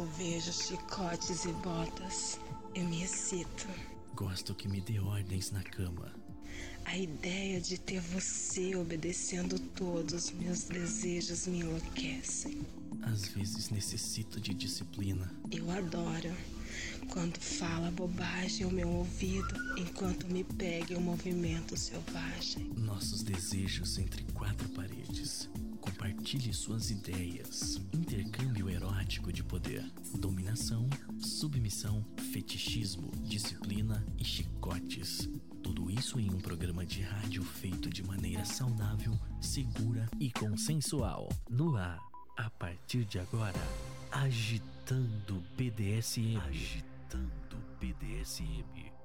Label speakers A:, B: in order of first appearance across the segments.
A: Quando vejo chicotes e botas, eu me excito.
B: Gosto que me dê ordens na cama.
A: A ideia de ter você obedecendo todos os meus desejos me enlouquecem.
B: Às vezes necessito de disciplina.
A: Eu adoro quando fala bobagem ao meu ouvido enquanto me pega em um movimento selvagem.
B: Nossos desejos entre quatro paredes. Compartilhe suas ideias. Intercâmbio erótico de poder. Dominação, submissão, fetichismo, disciplina e chicotes. Tudo isso em um programa de rádio feito de maneira saudável, segura e consensual. No ar, a partir de agora, agitando BDSM. Agitando BDSM.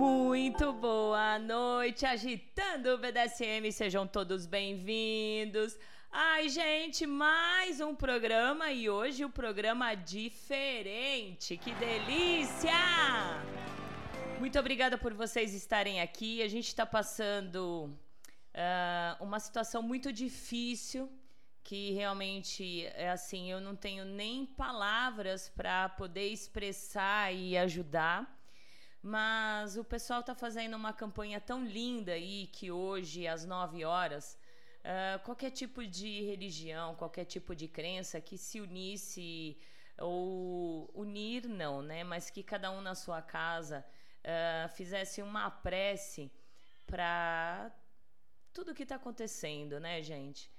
C: Muito boa noite, agitando o BDSM, sejam todos bem-vindos. Ai, gente, mais um programa e hoje o programa diferente. Que delícia! Muito obrigada por vocês estarem aqui. A gente está passando uh, uma situação muito difícil que realmente é assim, eu não tenho nem palavras para poder expressar e ajudar. Mas o pessoal está fazendo uma campanha tão linda aí que hoje, às 9 horas, uh, qualquer tipo de religião, qualquer tipo de crença que se unisse, ou unir não, né? Mas que cada um na sua casa uh, fizesse uma prece para tudo que está acontecendo, né, gente?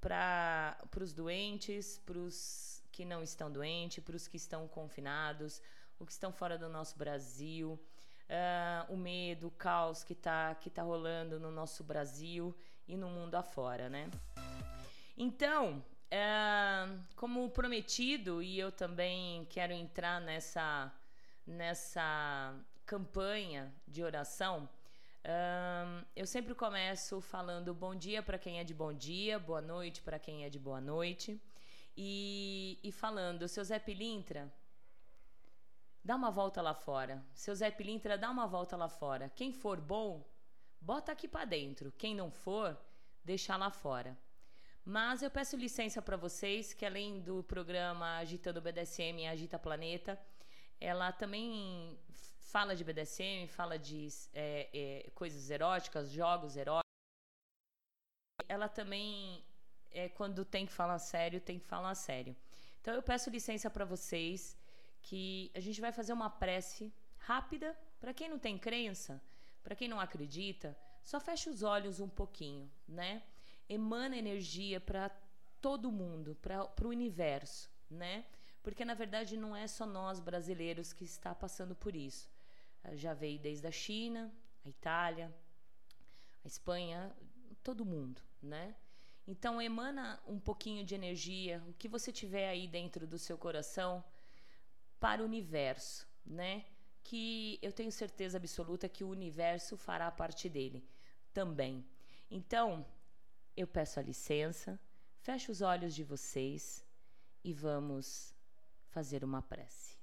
C: Para os doentes, para os que não estão doentes, para os que estão confinados, o que estão fora do nosso Brasil, uh, o medo, o caos que está que tá rolando no nosso Brasil e no mundo afora, né? Então, uh, como prometido, e eu também quero entrar nessa, nessa campanha de oração, uh, eu sempre começo falando bom dia para quem é de bom dia, boa noite para quem é de boa noite. E, e falando, seu Zé Pilintra, Dá uma volta lá fora. Seu Zé Pilintra, dá uma volta lá fora. Quem for bom, bota aqui para dentro. Quem não for, deixa lá fora. Mas eu peço licença para vocês que além do programa Agitando BDSM e Agita Planeta, ela também fala de BDSM, fala de é, é, coisas eróticas, jogos eróticos. Ela também, é, quando tem que falar sério, tem que falar sério. Então eu peço licença para vocês que a gente vai fazer uma prece rápida. Para quem não tem crença, para quem não acredita, só fecha os olhos um pouquinho, né? Emana energia para todo mundo, para o universo, né? Porque na verdade não é só nós brasileiros que está passando por isso. Ah, já veio desde a China, a Itália, a Espanha, todo mundo, né? Então emana um pouquinho de energia, o que você tiver aí dentro do seu coração, para o universo, né? Que eu tenho certeza absoluta que o universo fará parte dele também. Então, eu peço a licença, fecho os olhos de vocês e vamos fazer uma prece.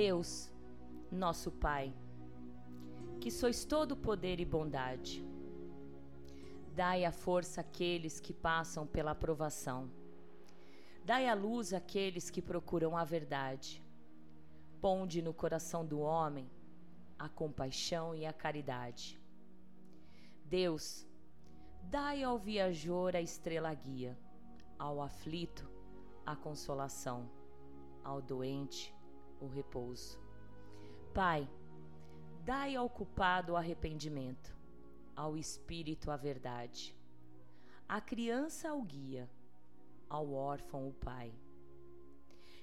C: Deus, nosso Pai, que sois todo poder e bondade. Dai a força àqueles que passam pela aprovação. Dai a luz àqueles que procuram a verdade. Ponde no coração do homem a compaixão e a caridade. Deus, dai ao viajor a estrela guia, ao aflito a consolação, ao doente o repouso. Pai, dai ao culpado o arrependimento, ao espírito a verdade, à criança o guia, ao órfão o pai.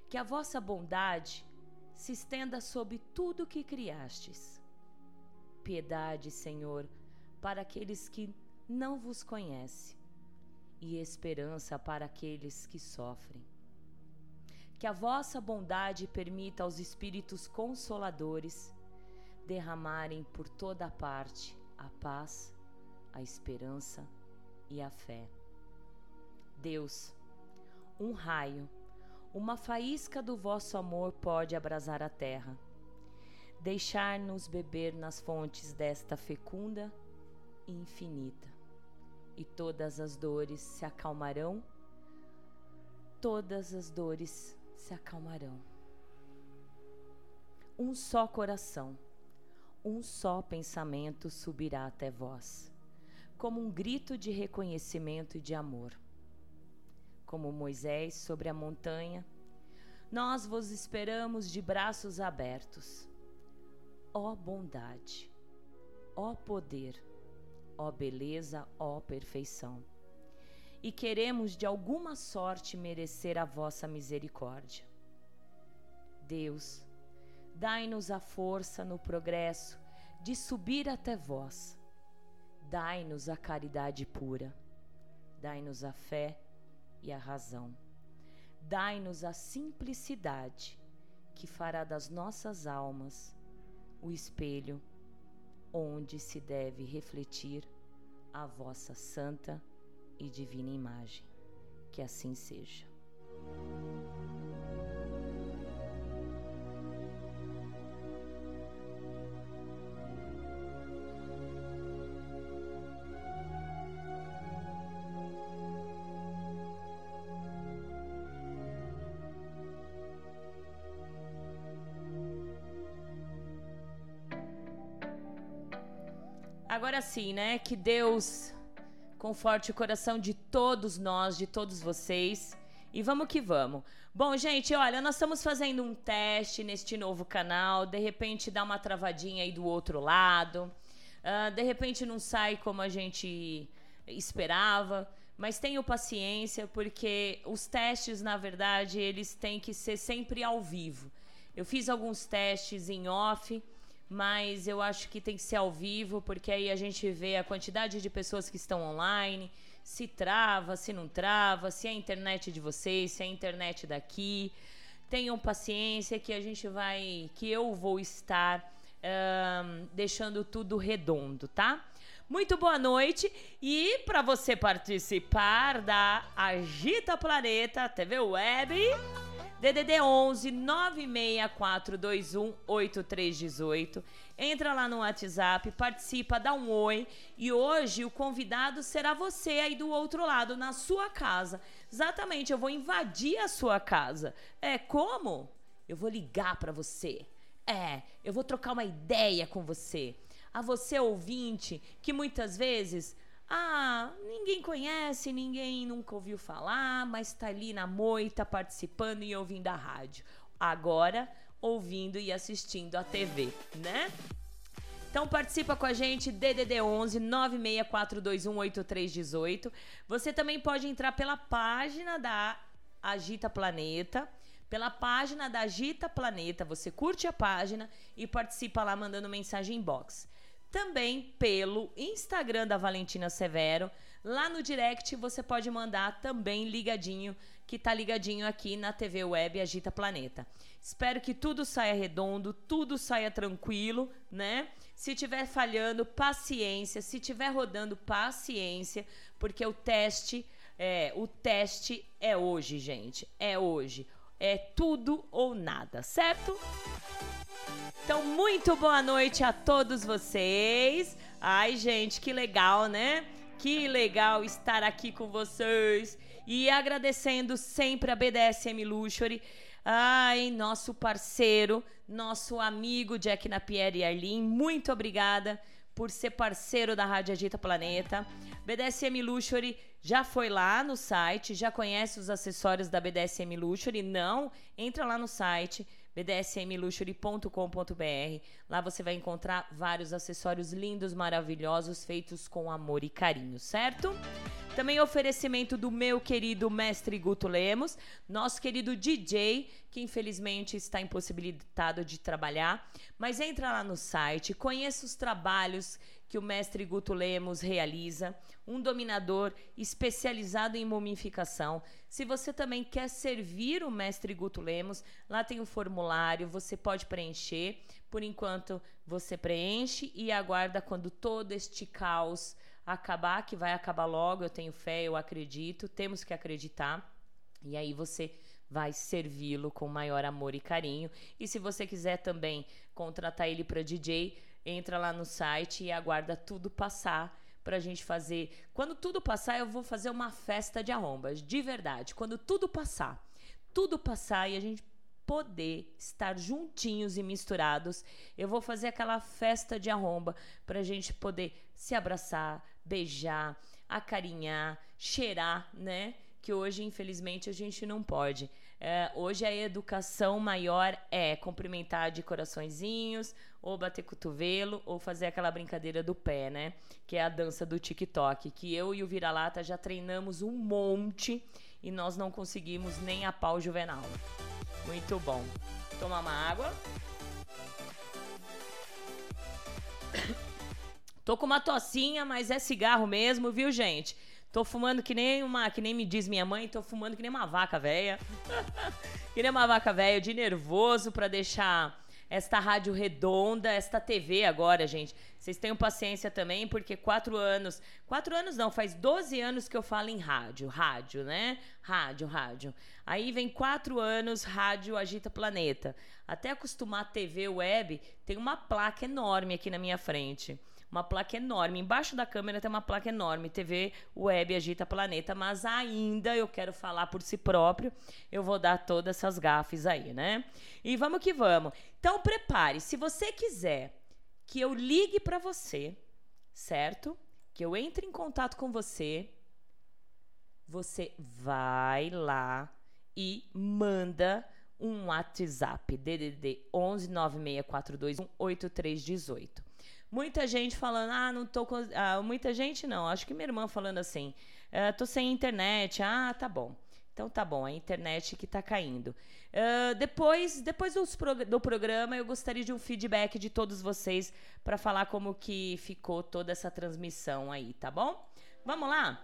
C: Que a vossa bondade se estenda sobre tudo que criastes. Piedade, Senhor, para aqueles que não vos conhecem, e esperança para aqueles que sofrem que a vossa bondade permita aos espíritos consoladores derramarem por toda parte a paz, a esperança e a fé. Deus, um raio, uma faísca do vosso amor pode abrasar a terra, deixar-nos beber nas fontes desta fecunda e infinita, e todas as dores se acalmarão, todas as dores se acalmarão. Um só coração, um só pensamento subirá até vós, como um grito de reconhecimento e de amor como Moisés sobre a montanha, nós vos esperamos de braços abertos. Ó bondade, ó poder, ó beleza, ó perfeição. E queremos de alguma sorte merecer a vossa misericórdia. Deus, dai-nos a força no progresso de subir até vós. Dai-nos a caridade pura. Dai-nos a fé e a razão. Dai-nos a simplicidade que fará das nossas almas o espelho onde se deve refletir a vossa santa e divina imagem. Que assim seja. Agora sim, né? Que Deus conforte o coração de todos nós, de todos vocês. E vamos que vamos. Bom, gente, olha, nós estamos fazendo um teste neste novo canal. De repente dá uma travadinha aí do outro lado. Uh, de repente não sai como a gente esperava. Mas tenham paciência, porque os testes, na verdade, eles têm que ser sempre ao vivo. Eu fiz alguns testes em off mas eu acho que tem que ser ao vivo, porque aí a gente vê a quantidade de pessoas que estão online, se trava, se não trava, se é a internet de vocês, se é a internet daqui. Tenham paciência que a gente vai, que eu vou estar deixando tudo redondo, tá? Muito boa noite e para você participar da Agita Planeta TV Web DDD 11 96421 8318. Entra lá no WhatsApp, participa, dá um oi. E hoje o convidado será você aí do outro lado, na sua casa. Exatamente, eu vou invadir a sua casa. É como? Eu vou ligar para você. É, eu vou trocar uma ideia com você. A você ouvinte que muitas vezes ah, ninguém conhece, ninguém nunca ouviu falar, mas está ali na moita participando e ouvindo a rádio. Agora, ouvindo e assistindo a TV, né? Então participa com a gente, DDD 11 964218318. Você também pode entrar pela página da Agita Planeta, pela página da Agita Planeta. Você curte a página e participa lá mandando mensagem inbox também pelo Instagram da Valentina Severo. Lá no direct você pode mandar também ligadinho, que tá ligadinho aqui na TV Web Agita Planeta. Espero que tudo saia redondo, tudo saia tranquilo, né? Se tiver falhando, paciência. Se tiver rodando, paciência, porque o teste é, o teste é hoje, gente. É hoje. É tudo ou nada, certo? Então, muito boa noite a todos vocês. Ai, gente, que legal, né? Que legal estar aqui com vocês. E agradecendo sempre a BDSM Luxury. Ai, nosso parceiro, nosso amigo Jack Napier e Arlene. Muito obrigada por ser parceiro da Rádio Agita Planeta. BDSM Luxury já foi lá no site, já conhece os acessórios da BDSM Luxury? Não? Entra lá no site bdsmluxury.com.br. Lá você vai encontrar vários acessórios lindos, maravilhosos, feitos com amor e carinho, certo? Também oferecimento do meu querido mestre Guto Lemos, nosso querido DJ, que infelizmente está impossibilitado de trabalhar. Mas entra lá no site, conheça os trabalhos que o mestre Guto Lemos realiza, um dominador especializado em mumificação. Se você também quer servir o mestre Guto Lemos, lá tem o um formulário, você pode preencher. Por enquanto, você preenche e aguarda quando todo este caos acabar, que vai acabar logo, eu tenho fé, eu acredito, temos que acreditar. E aí você vai servi-lo com maior amor e carinho. E se você quiser também contratar ele para DJ, entra lá no site e aguarda tudo passar para a gente fazer. Quando tudo passar, eu vou fazer uma festa de arrombas, de verdade. Quando tudo passar, tudo passar e a gente poder estar juntinhos e misturados, eu vou fazer aquela festa de arromba para a gente poder se abraçar, beijar, acarinhar, cheirar, né? Que hoje, infelizmente, a gente não pode. É, hoje a educação maior é cumprimentar de coraçõezinhos, ou bater cotovelo, ou fazer aquela brincadeira do pé, né? Que é a dança do TikTok, que eu e o Vira-Lata já treinamos um monte e nós não conseguimos nem a pau juvenal. Muito bom. Tomar uma água. Tô com uma tocinha, mas é cigarro mesmo, viu, gente? Tô fumando que nem uma, que nem me diz minha mãe, tô fumando que nem uma vaca velha. que nem uma vaca velha de nervoso para deixar esta rádio redonda, esta TV agora, gente. Vocês tenham paciência também, porque quatro anos. Quatro anos não, faz 12 anos que eu falo em rádio. Rádio, né? Rádio, rádio. Aí vem quatro anos, rádio Agita Planeta. Até acostumar a TV web, tem uma placa enorme aqui na minha frente uma placa enorme. Embaixo da câmera tem uma placa enorme, TV Web Agita Planeta, mas ainda eu quero falar por si próprio, eu vou dar todas essas gafes aí, né? E vamos que vamos. Então prepare, se você quiser que eu ligue para você, certo? Que eu entre em contato com você, você vai lá e manda um WhatsApp DDD 11 9642 8318. Muita gente falando, ah, não tô. Ah, muita gente não, acho que minha irmã falando assim, ah, tô sem internet. Ah, tá bom. Então tá bom, a internet que tá caindo. Uh, depois depois prog do programa, eu gostaria de um feedback de todos vocês para falar como que ficou toda essa transmissão aí, tá bom? Vamos lá?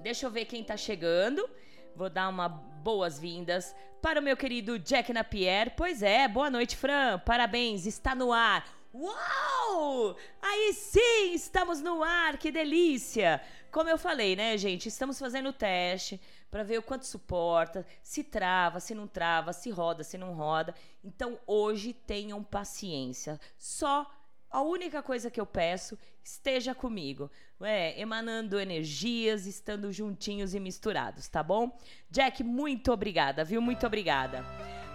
C: Deixa eu ver quem tá chegando. Vou dar uma boas-vindas para o meu querido Jack Napier. Pois é, boa noite, Fran. Parabéns, está no ar Uau! Aí sim, estamos no ar, que delícia! Como eu falei, né, gente? Estamos fazendo o teste para ver o quanto suporta, se trava, se não trava, se roda, se não roda. Então, hoje tenham paciência. Só a única coisa que eu peço, esteja comigo, é, emanando energias, estando juntinhos e misturados, tá bom? Jack, muito obrigada, viu? Muito obrigada.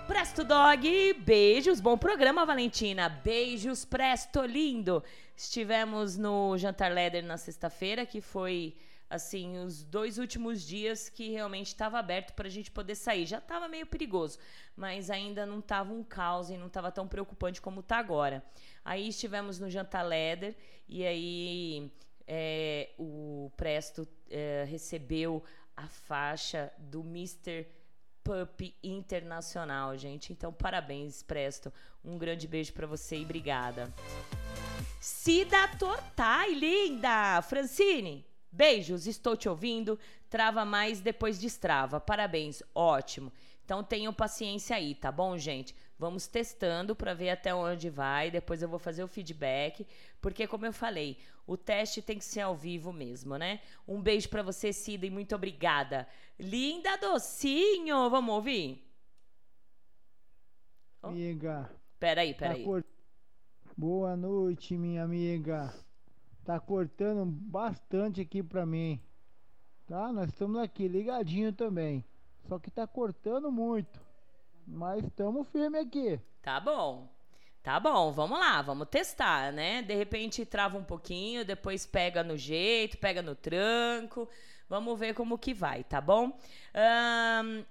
C: Presto Dog, beijos, bom programa, Valentina. Beijos, Presto, lindo. Estivemos no Jantar Leather na sexta-feira, que foi assim, os dois últimos dias que realmente estava aberto para a gente poder sair. Já estava meio perigoso, mas ainda não estava um caos e não estava tão preocupante como está agora. Aí estivemos no Jantar Leather e aí é, o Presto é, recebeu a faixa do Mr. Pup Internacional, gente. Então, parabéns, Presto. Um grande beijo para você e obrigada. Cida Tortai, linda! Francine, beijos, estou te ouvindo. Trava mais, depois destrava. Parabéns, ótimo. Então tenham paciência aí, tá bom, gente? Vamos testando para ver até onde vai. Depois eu vou fazer o feedback, porque como eu falei, o teste tem que ser ao vivo mesmo, né? Um beijo para você, Cida, e muito obrigada. Linda docinho, vamos ouvir?
D: Amiga.
C: Peraí, peraí. Tá cort...
D: Boa noite, minha amiga. Tá cortando bastante aqui pra mim. Tá? Nós estamos aqui ligadinho também. Só que tá cortando muito. Mas estamos firme aqui.
C: Tá bom. Tá bom, vamos lá, vamos testar, né? De repente trava um pouquinho, depois pega no jeito, pega no tranco. Vamos ver como que vai, tá bom? Um,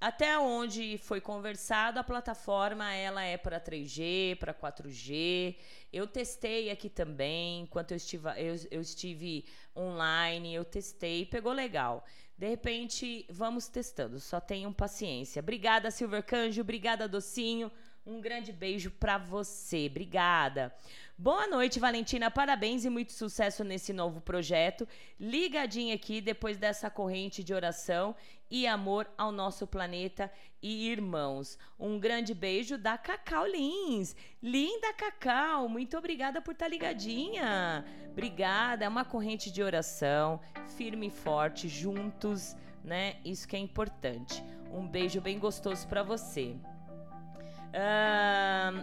C: até onde foi conversado, a plataforma ela é para 3G, para 4G Eu testei aqui também, enquanto eu estive, eu, eu estive online, eu testei, pegou legal. De repente, vamos testando, só tenham paciência. Obrigada, Silver Canjo, obrigada, Docinho. Um grande beijo para você. Obrigada. Boa noite, Valentina. Parabéns e muito sucesso nesse novo projeto. Ligadinha aqui depois dessa corrente de oração e amor ao nosso planeta e irmãos. Um grande beijo da Cacau Lins. Linda Cacau, muito obrigada por estar tá ligadinha. Obrigada. É uma corrente de oração, firme e forte, juntos, né? Isso que é importante. Um beijo bem gostoso para você.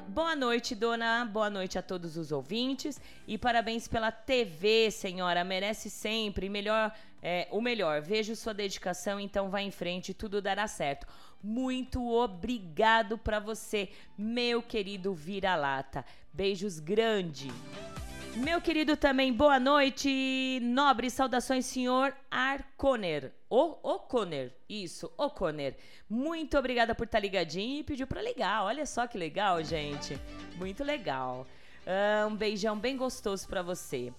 C: Boa noite, dona. Boa noite a todos os ouvintes. E parabéns pela TV, senhora. Merece sempre melhor, é, o melhor. Vejo sua dedicação, então vá em frente, tudo dará certo. Muito obrigado para você, meu querido vira-lata. Beijos grande. Meu querido também, boa noite. Nobre saudações, senhor Arconer. O O'Connor, isso, O'Connor. Muito obrigada por estar tá ligadinho e pediu para ligar. Olha só que legal, gente. Muito legal. Uh, um beijão bem gostoso para você.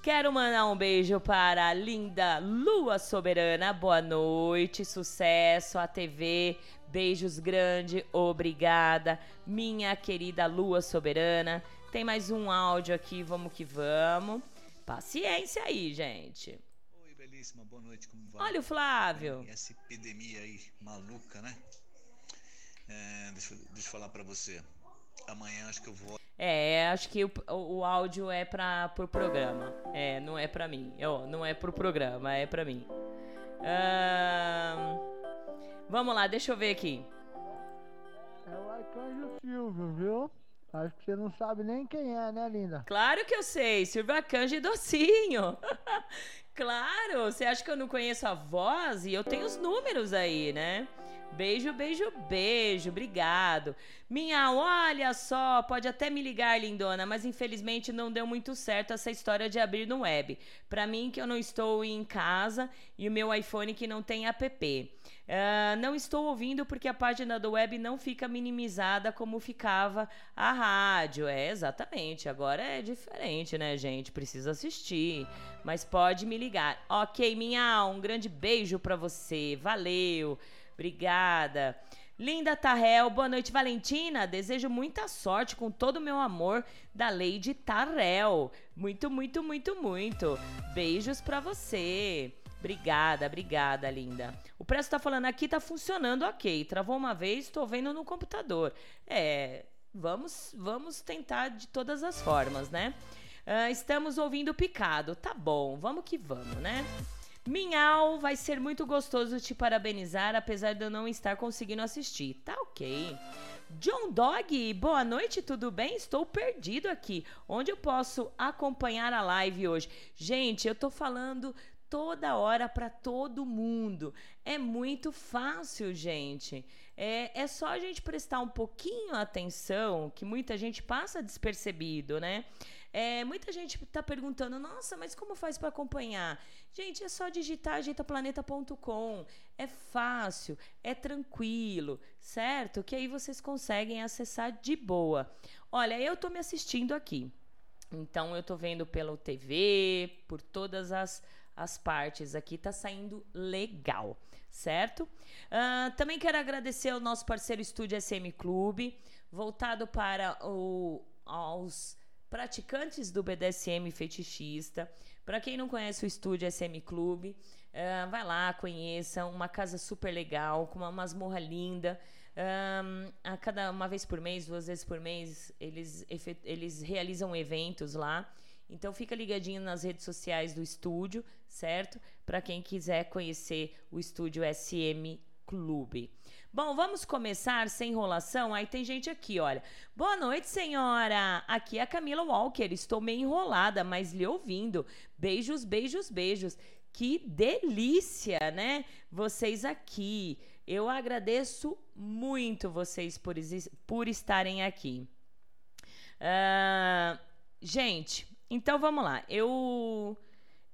C: Quero mandar um beijo para a linda Lua Soberana. Boa noite, sucesso à TV. Beijos grande, obrigada, minha querida Lua Soberana. Tem mais um áudio aqui, vamos que vamos. Paciência aí, gente.
E: Oi, belíssima, boa noite, como vai?
C: Olha o Flávio.
E: Essa epidemia aí, maluca, né? É, deixa, deixa eu falar para você. Amanhã acho que eu vou.
C: É, acho que o, o, o áudio é para pro programa. É, não é para mim. Eu, não é pro programa, é para mim. vamos lá, deixa eu ver aqui.
D: É o Arcanjo Silvio, viu? Acho que você não sabe nem quem é, né, linda?
C: Claro que eu sei, Silvia Canja e Docinho. claro, você acha que eu não conheço a voz? E eu tenho os números aí, né? Beijo, beijo, beijo, obrigado. Minha, olha só, pode até me ligar, lindona, mas infelizmente não deu muito certo essa história de abrir no web. Para mim que eu não estou em casa e o meu iPhone que não tem app. Uh, não estou ouvindo porque a página do web não fica minimizada como ficava a rádio. É, exatamente. Agora é diferente, né, gente? Precisa assistir. Mas pode me ligar. Ok, minha, um grande beijo para você. Valeu. Obrigada. Linda Tarrel, boa noite, Valentina. Desejo muita sorte com todo o meu amor da Lady Tarrel. Muito, muito, muito, muito. Beijos para você. Obrigada, obrigada, linda. O Presto tá falando aqui, tá funcionando ok. Travou uma vez, tô vendo no computador. É, vamos, vamos tentar de todas as formas, né? Uh, estamos ouvindo picado. Tá bom, vamos que vamos, né? Minhal, vai ser muito gostoso te parabenizar, apesar de eu não estar conseguindo assistir. Tá ok. John Dog, boa noite, tudo bem? Estou perdido aqui. Onde eu posso acompanhar a live hoje? Gente, eu tô falando toda hora para todo mundo. É muito fácil, gente. É, é só a gente prestar um pouquinho atenção, que muita gente passa despercebido, né? É, muita gente está perguntando, nossa, mas como faz para acompanhar? Gente, é só digitar ajeitaplaneta.com. É fácil, é tranquilo, certo? Que aí vocês conseguem acessar de boa. Olha, eu estou me assistindo aqui. Então eu estou vendo pela TV, por todas as, as partes aqui, tá saindo legal, certo? Uh, também quero agradecer ao nosso parceiro Estúdio SM Clube, voltado para o, praticantes do BDSM fetichista. Para quem não conhece o estúdio SM Clube, uh, vai lá, conheça. Uma casa super legal, com uma masmorra linda. Um, a cada uma vez por mês, duas vezes por mês, eles, eles realizam eventos lá. Então fica ligadinho nas redes sociais do estúdio, certo? Para quem quiser conhecer o estúdio SM Clube. Bom, vamos começar sem enrolação. Aí tem gente aqui, olha. Boa noite, senhora. Aqui é a Camila Walker. Estou meio enrolada, mas lhe ouvindo. Beijos, beijos, beijos. Que delícia, né? Vocês aqui. Eu agradeço muito vocês por, por estarem aqui. Uh, gente, então vamos lá. Eu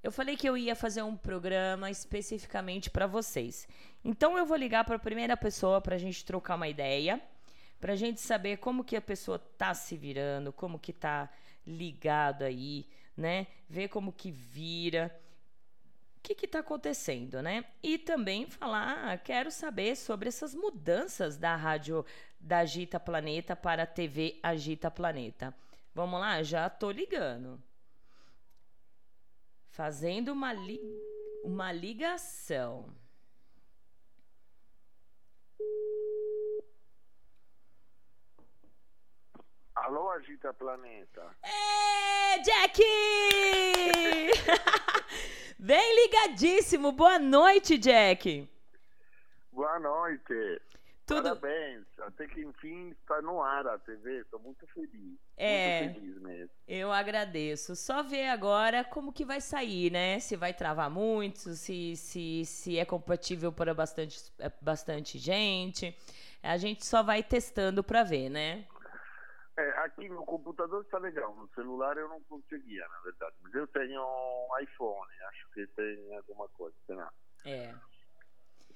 C: eu falei que eu ia fazer um programa especificamente para vocês. Então eu vou ligar para a primeira pessoa para a gente trocar uma ideia, para a gente saber como que a pessoa tá se virando, como que tá ligado aí, né? Ver como que vira. O que está acontecendo, né? E também falar, ah, quero saber sobre essas mudanças da rádio da Agita Planeta para a TV Agita Planeta. Vamos lá, já tô ligando. Fazendo uma, li uma ligação.
F: Alô, Agita Planeta.
C: É, Jack! Bem ligadíssimo. Boa noite, Jack.
F: Boa noite.
C: Tudo...
F: Parabéns. Até que enfim está no ar a TV. Estou muito feliz.
C: É.
F: Muito feliz mesmo.
C: Eu agradeço. Só ver agora como que vai sair, né? Se vai travar muito, se, se, se é compatível para bastante, bastante gente. A gente só vai testando para ver, né?
F: É, aqui no computador está legal, no celular eu não conseguia, na verdade. Mas eu tenho um iPhone, acho que tem alguma coisa, será?
C: É.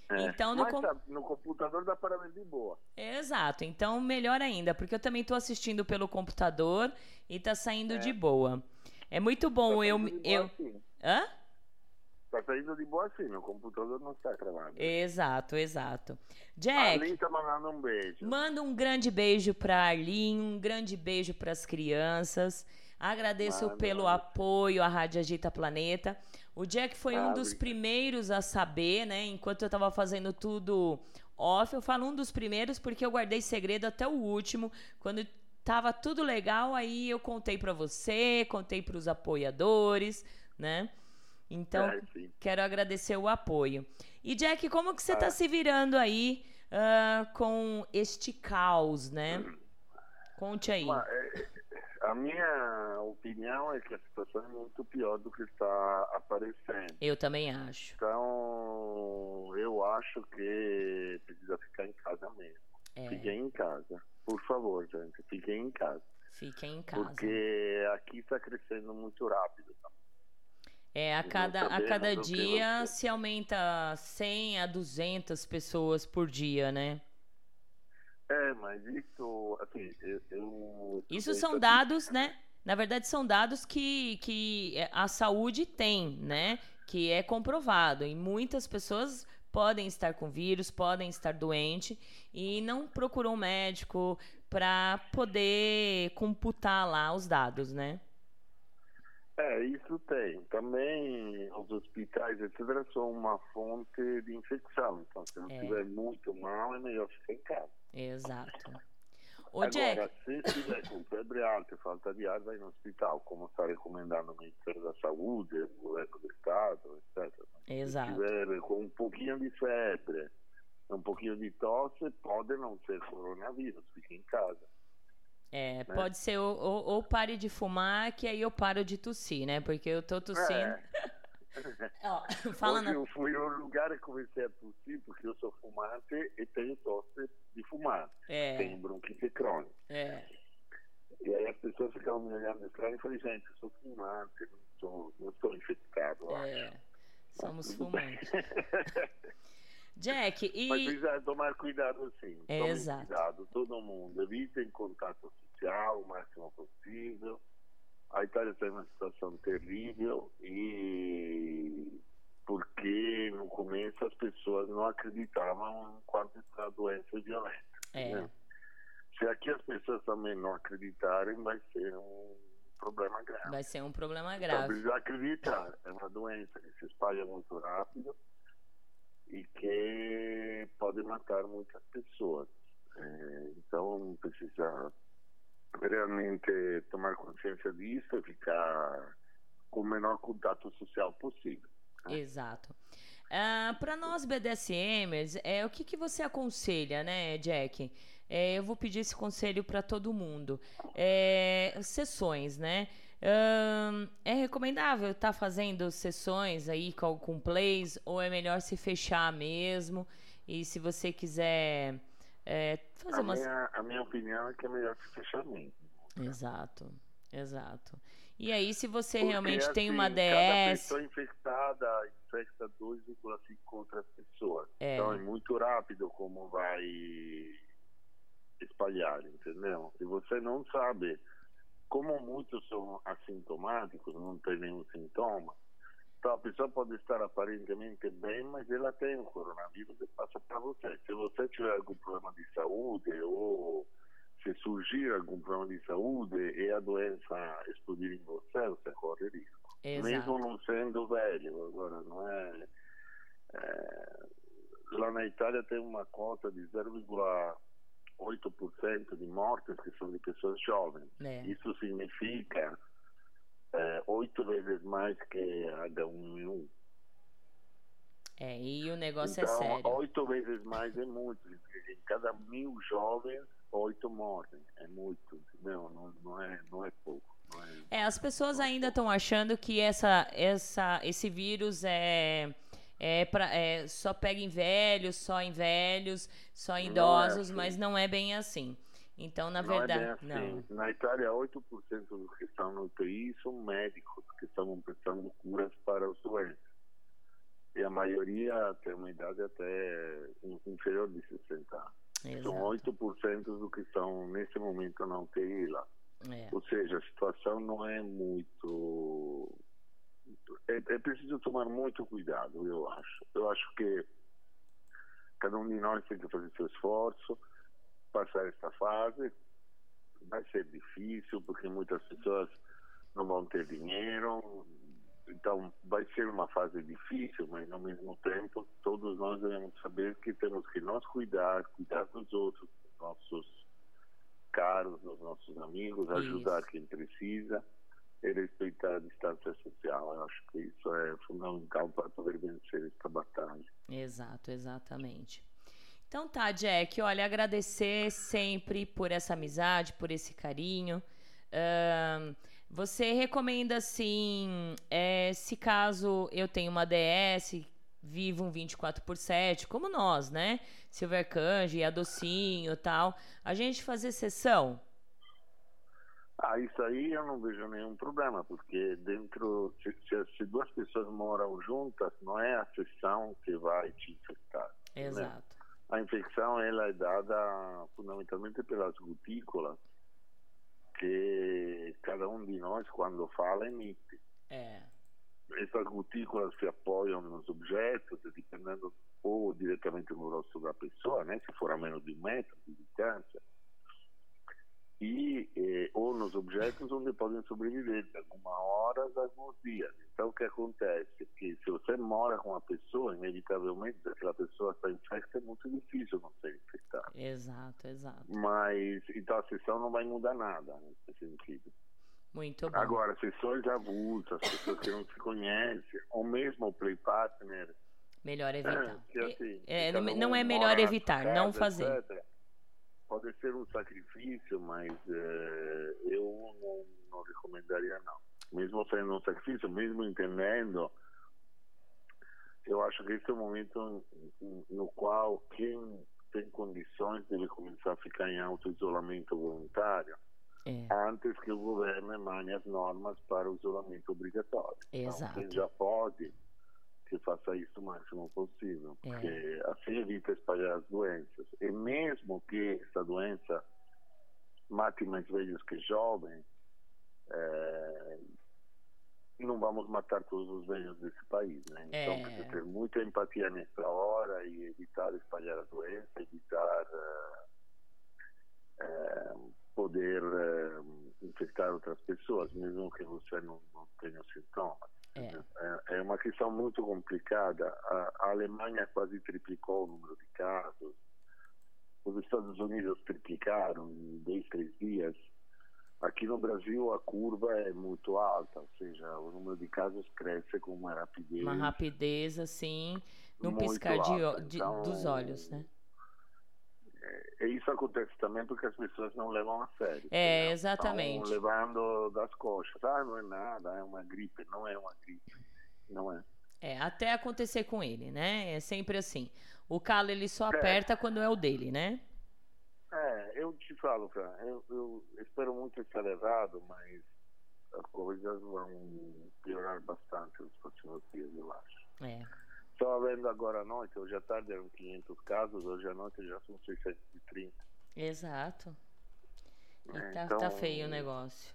F: É.
C: Então, no, com...
F: tá, no computador dá para ver de boa.
C: Exato, então melhor ainda, porque eu também estou assistindo pelo computador e tá saindo
F: É.
C: de boa. É muito bom
F: Tá
C: eu.
F: saindo de boa
C: eu...
F: assim.
C: Hã?
F: Tá saindo de boa assim, no computador não está gravado.
C: Exato, exato. Jack,
F: Lin tá mandando um beijo.
C: manda um grande beijo para Arlene, um grande beijo para as crianças. Agradeço
F: Manda,
C: pelo apoio à Rádio Agita Planeta. O Jack foi um
F: Ah,
C: dos
F: obrigado.
C: primeiros a saber, né? Enquanto eu tava fazendo tudo off, eu falo um dos primeiros porque eu guardei segredo até o último. Quando tava tudo legal, aí eu contei para você, contei para os apoiadores, né? Então,
F: É.
C: Quero agradecer o apoio. E Jack, como que você
F: Ah.
C: está se virando aí ah, com este caos, né? Conte aí.
F: Mas, é, a minha opinião é que a situação é muito pior do que está aparecendo.
C: Eu também acho.
F: Então, eu acho que precisa ficar em casa mesmo.
C: É,
F: Fiquem em casa. Por favor, gente, fiquem em casa.
C: fiquem em casa.
F: Porque aqui está crescendo muito rápido. tá?
C: É, a cada, a cada dia se aumenta 100 a 200 pessoas por dia, né?
F: É, mas isso, assim, eu... eu
C: Isso são
F: estatística,
C: dados, né? Na verdade, são dados que, que a saúde tem, né? Que é comprovado. E muitas pessoas podem estar com vírus, podem estar doentes e não procuram um médico para poder computar lá os dados, né?
F: É, isso tem. Também os hospitais, etc., são uma fonte de infecção. Então, se não
C: É.
F: estiver muito mal, é melhor ficar em casa.
C: Exato. Ô,
F: Agora,
C: Jack,
F: se estiver com febre alta e falta de ar, vai no hospital, como está recomendando o Ministério da Saúde, o governo do Estado, etc. Se
C: exato.
F: estiver com um pouquinho de febre, um pouquinho de tosse, pode não ser coronavírus, fique em casa.
C: É,
F: né?
C: pode ser ou, ou, ou pare de fumar, que aí eu paro de tossir, né? Porque eu tô tossindo.
F: É.
C: Ó, fala
F: Hoje
C: na...
F: eu fui ao lugar e comecei a tossir, porque eu sou fumante e tenho tosse de fumar.
C: É,
F: Tenho bronquite crônica.
C: é.
F: E aí as pessoas ficavam me olhando estranho e falei, gente, eu sou fumante, não sou, não estou infectado.
C: É, somos
F: Tudo
C: fumantes. Jack,
F: Mas
C: e.
F: precisa tomar cuidado sim.
C: É, exato.
F: cuidado, todo mundo. Evitem contato social o máximo possível. A Itália está em uma situação terrível e porque no começo as pessoas não acreditavam quanto a doença violenta.
C: É,
F: né? Se aqui as pessoas também não acreditarem, vai ser um problema grave.
C: vai ser um problema
F: Então
C: grave.
F: precisa acreditar. É uma doença que se espalha muito rápido e que pode matar muitas pessoas. É, então precisa realmente tomar consciência disso e ficar com o menor contato social possível.
C: Exato. para nós BDSMers, é, o que, que você aconselha, né, Jack? É, eu vou pedir esse conselho para todo mundo. É, sessões, né? Ahn, é recomendável estar fazendo sessões aí com, com plays ou é melhor se fechar mesmo? E se você quiser é, fazer
F: A
C: umas.
F: minha, a minha opinião é que é melhor se fechar mesmo.
C: Exato, exato. E aí, se você
F: Porque,
C: realmente tem uma
F: assim, Cada
C: DS.
F: pessoa infectada infecta 2,5 outras pessoas.
C: É.
F: Então é muito rápido como vai espalhar, entendeu? E você não sabe como muitos são assintomáticos, não tem nenhum sintoma, então a pessoa pode estar aparentemente bem, mas ela tem o coronavírus e passa para você. Se você tiver algum problema de saúde ou se surgir algum problema de saúde e a doença explodir em você, você corre risco.
C: Exato.
F: Mesmo não sendo velho, agora não é, é lá na Itália tem uma cota de 0,8% de mortes que são de pessoas jovens.
C: É.
F: Isso significa é, oito vezes mais que H1N1.
C: É, e o negócio
F: então,
C: é sério.
F: oito vezes mais é muito. Em cada mil jovens, oito morrem. É muito, entendeu? Não, não, é, não é pouco. Não é...
C: É, as pessoas ainda estão achando que essa, essa, esse vírus é, é, pra, é só pega em velhos, só em velhos, só em
F: Não é
C: idosos,
F: assim.
C: mas não é bem assim. Então, na
F: Não é
C: verdade,
F: bem assim.
C: não.
F: Na Itália, 8% dos que estão no UTI são médicos que estão pensando curas para os doentes. E a maioria tem uma idade até inferior de 60 anos. São
C: Exato.
F: 8% do que estão nesse momento na UTI lá.
C: É.
F: Ou seja, a situação não é muito. É, é preciso tomar muito cuidado, eu acho. Eu acho que cada um de nós tem que fazer seu esforço, passar esta fase. Vai ser difícil, porque muitas pessoas não vão ter dinheiro. Então, vai ser uma fase difícil, mas ao mesmo tempo, todos nós devemos saber que temos que nos cuidar, cuidar dos outros, dos nossos caros, dos nossos amigos, ajudar
C: Isso.
F: quem precisa e respeitar a distância social. Eu acho que isso é fundamental para poder vencer esta batalha.
C: Exato, exatamente. Então tá, Jack, olha, agradecer sempre por essa amizade, por esse carinho. Ahn, você recomenda, assim, é, se caso eu tenho uma DS, vivo um 24 por 7, como nós, né? Silver Candy, a Docinho e tal, a gente fazer sessão?
F: Ah, isso aí eu não vejo nenhum problema, porque dentro, se, se- duas pessoas moram juntas, não é a sessão que vai te infectar.
C: Exato.
F: A infecção ela é dada fundamentalmente pelas gotículas que cada um de nós, quando fala, emite.
C: É,
F: Essas gotículas se apoiam nos objetos, dependendo ou diretamente no rosto da pessoa, né, se for a menos de um metro de distância, e eh, ou nos objetos onde podem sobreviver de algumas horas a alguns dias. Então, o que acontece? Que se você mora com uma pessoa, inevitavelmente, se aquela pessoa está infecta, é muito difícil não ser infectada.
C: exato, exato.
F: Mas, então a sessão não vai mudar nada nesse sentido.
C: Muito bom.
F: Agora, sessões avulsas, pessoas que não se conhecem, ou mesmo o play partner,
C: Melhor evitar.
F: que, assim,
C: É, não-
F: um
C: não é melhor evitar,
F: sua
C: não
F: casa,
C: fazer.
F: etc. Pode ser um sacrifício, mas eh, eu não, não recomendaria não. Mesmo sendo um sacrifício, mesmo entendendo, eu acho que esse é o momento no qual quem tem condições deve começar a ficar em auto-isolamento voluntário
C: É,
F: antes que o governo emane as normas para o isolamento obrigatório.
C: Exato.
F: Então, quem já pode, que faça isso o máximo possível,
C: É.
F: porque assim evita espalhar as doenças. E mesmo que essa doença mate mais velhos que jovens, eh, não vamos matar todos os velhos desse país, né? Então,
C: É.
F: precisa ter muita empatia nessa hora e evitar espalhar a doença, evitar eh, eh, poder eh, infectar outras pessoas, mesmo que você não, não tenha sintomas.
C: É,
F: É, é uma questão muito complicada. A, a Alemanha quase triplicou o número de casos. Os Estados Unidos triplicaram em dois, três dias. Aqui no Brasil a curva é muito alta, ou seja, o número de casos cresce com uma rapidez.
C: uma rapidez assim,
F: Muito
C: piscar de, de-
F: então-
C: dos olhos, né?
F: E isso acontece também porque as pessoas não levam a sério.
C: É,
F: entendeu?
C: exatamente.
F: Estão levando das coxas. Ah, não é nada, é uma gripe. Não é uma gripe. Não é.
C: É, até acontecer com ele, né? É sempre assim. O calo ele só
F: É.
C: aperta quando é o dele, né?
F: É, eu te falo, cara, eu, eu espero muito estar errado, mas as coisas vão piorar bastante nos próximos dias, eu acho.
C: É.
F: Estava vendo agora à noite, hoje à tarde eram 500 casos, hoje à noite já são 630.
C: Exato. E
F: né?
C: tá,
F: Então,
C: tá feio o negócio.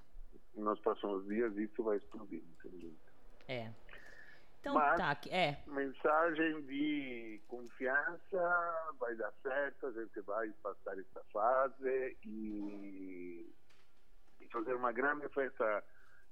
F: nos próximos dias isso vai explodir, jeito.
C: É. Então
F: Mas-
C: tá, é.
F: Mensagem de confiança, vai dar certo, a gente vai passar essa fase e, e fazer uma grande festa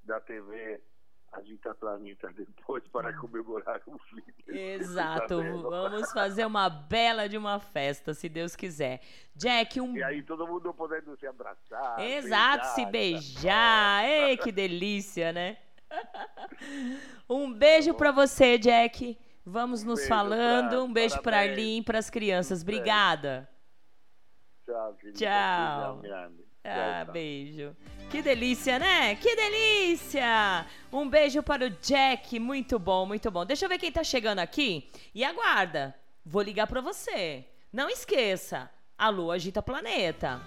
F: da TV Agita Planeta depois para comemorar o fim.
C: Exato.
F: Tá?
C: Vamos fazer uma bela de uma festa, se Deus quiser. Jack, um
F: E aí todo mundo podendo se abraçar.
C: Exato, se
F: beijar.
C: beijar. Ei, que delícia, né? Um beijo pra você, Jack. Vamos nos
F: beijo,
C: falando.
F: Fran.
C: Um beijo pra
F: Parabéns.
C: Arlene e pras crianças. Obrigada.
F: Tchau, querida.
C: Tchau. Ah,
F: Tchau, tchau.
C: beijo. Que delícia, né? Que delícia! Um beijo para o Jack. Muito bom, muito bom. Deixa eu ver quem tá chegando aqui. E aguarda. Vou ligar pra você. Não esqueça. A Lua agita planeta.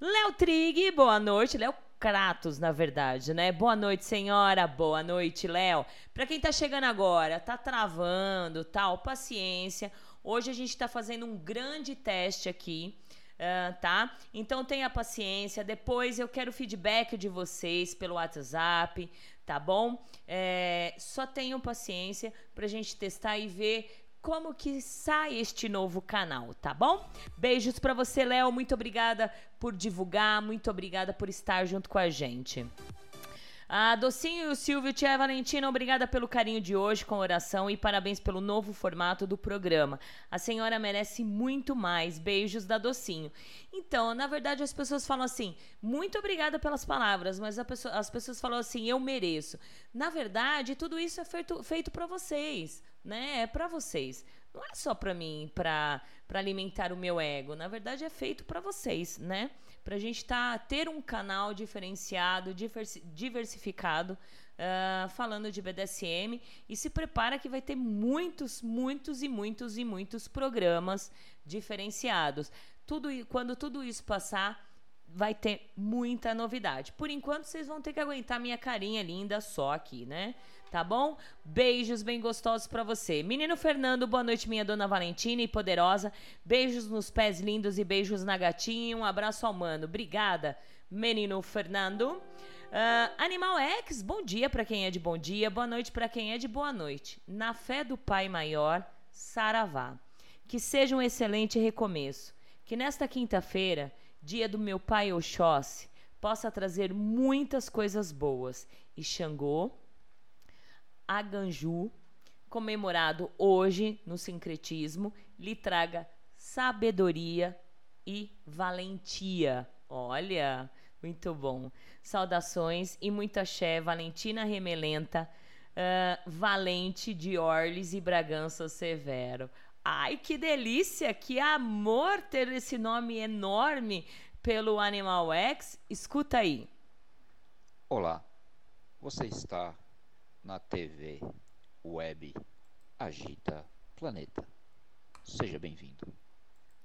C: Léo Trig, boa noite. Léo Kratos, na verdade, né? Boa noite, senhora. Boa noite, Léo. Pra quem tá chegando agora, tá travando, tal, paciência. Hoje a gente tá fazendo um grande teste aqui. Ah, tá? Então tenha paciência. Depois eu quero feedback de vocês pelo WhatsApp, tá bom? É, só tenham paciência pra gente testar e ver como que sai este novo canal, tá bom? Beijos pra você, Léo. Muito obrigada por divulgar, muito obrigada por estar junto com a gente. A Docinho e o Silvio, tia Valentina, obrigada pelo carinho de hoje com oração e parabéns pelo novo formato do programa. A senhora merece muito mais. Beijos da Docinho. Então, na verdade, as pessoas falam assim: muito obrigada pelas palavras, mas pessoa- as pessoas falam assim: eu mereço. Na verdade, tudo isso é feito, feito para vocês, né? É para vocês. Não é só para mim, para alimentar o meu ego. Na verdade, é feito para vocês, né? Pra gente tá, ter um canal diferenciado, diversi- diversificado, ah, falando de BDSM. E se prepara que vai ter muitos, muitos e muitos e muitos programas diferenciados. Tudo, quando tudo isso passar, vai ter muita novidade. Por enquanto, vocês vão ter que aguentar minha carinha linda só aqui, né? Tá bom? Beijos bem gostosos pra você. Menino Fernando, boa noite, minha dona Valentina e poderosa. Beijos nos pés lindos e beijos na gatinha. Um abraço ao mano. Obrigada, menino Fernando. Ah, Animal X, bom dia pra quem é de bom dia, boa noite pra quem é de boa noite. Na fé do Pai Maior, Saravá. Que seja um excelente recomeço. Que nesta quinta-feira, dia do meu pai Oxóssi, possa trazer muitas coisas boas. E Xangô, Aganju, comemorado hoje no sincretismo, lhe traga sabedoria e valentia. Olha, muito bom. Saudações e muita axé, Valentina Remelenta, ah, Valente de Orles e Bragança Severo. Ai, que delícia, que amor ter esse nome enorme pelo Animal X. Escuta aí.
G: Olá, você está na TV Web Agita Planeta. Seja bem-vindo.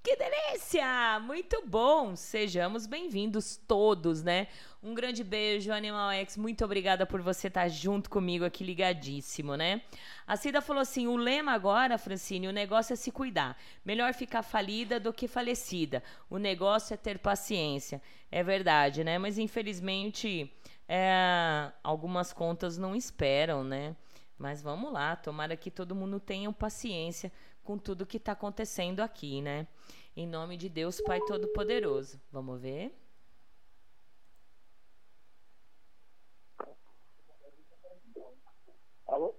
C: Que delícia! Muito bom! Sejamos bem-vindos todos, né? Um grande beijo, Animal X. Muito obrigada por você estar junto comigo aqui, ligadíssimo, né? A Cida falou assim: o lema agora, Francine, o negócio é se cuidar. Melhor ficar falida do que falecida. O negócio é ter paciência. É verdade, né? Mas infelizmente, é, algumas contas não esperam, né? Mas vamos lá, tomara que todo mundo tenha paciência com tudo que está acontecendo aqui, né? Em nome de Deus, Pai Todo-Poderoso. Vamos ver?
H: Alô?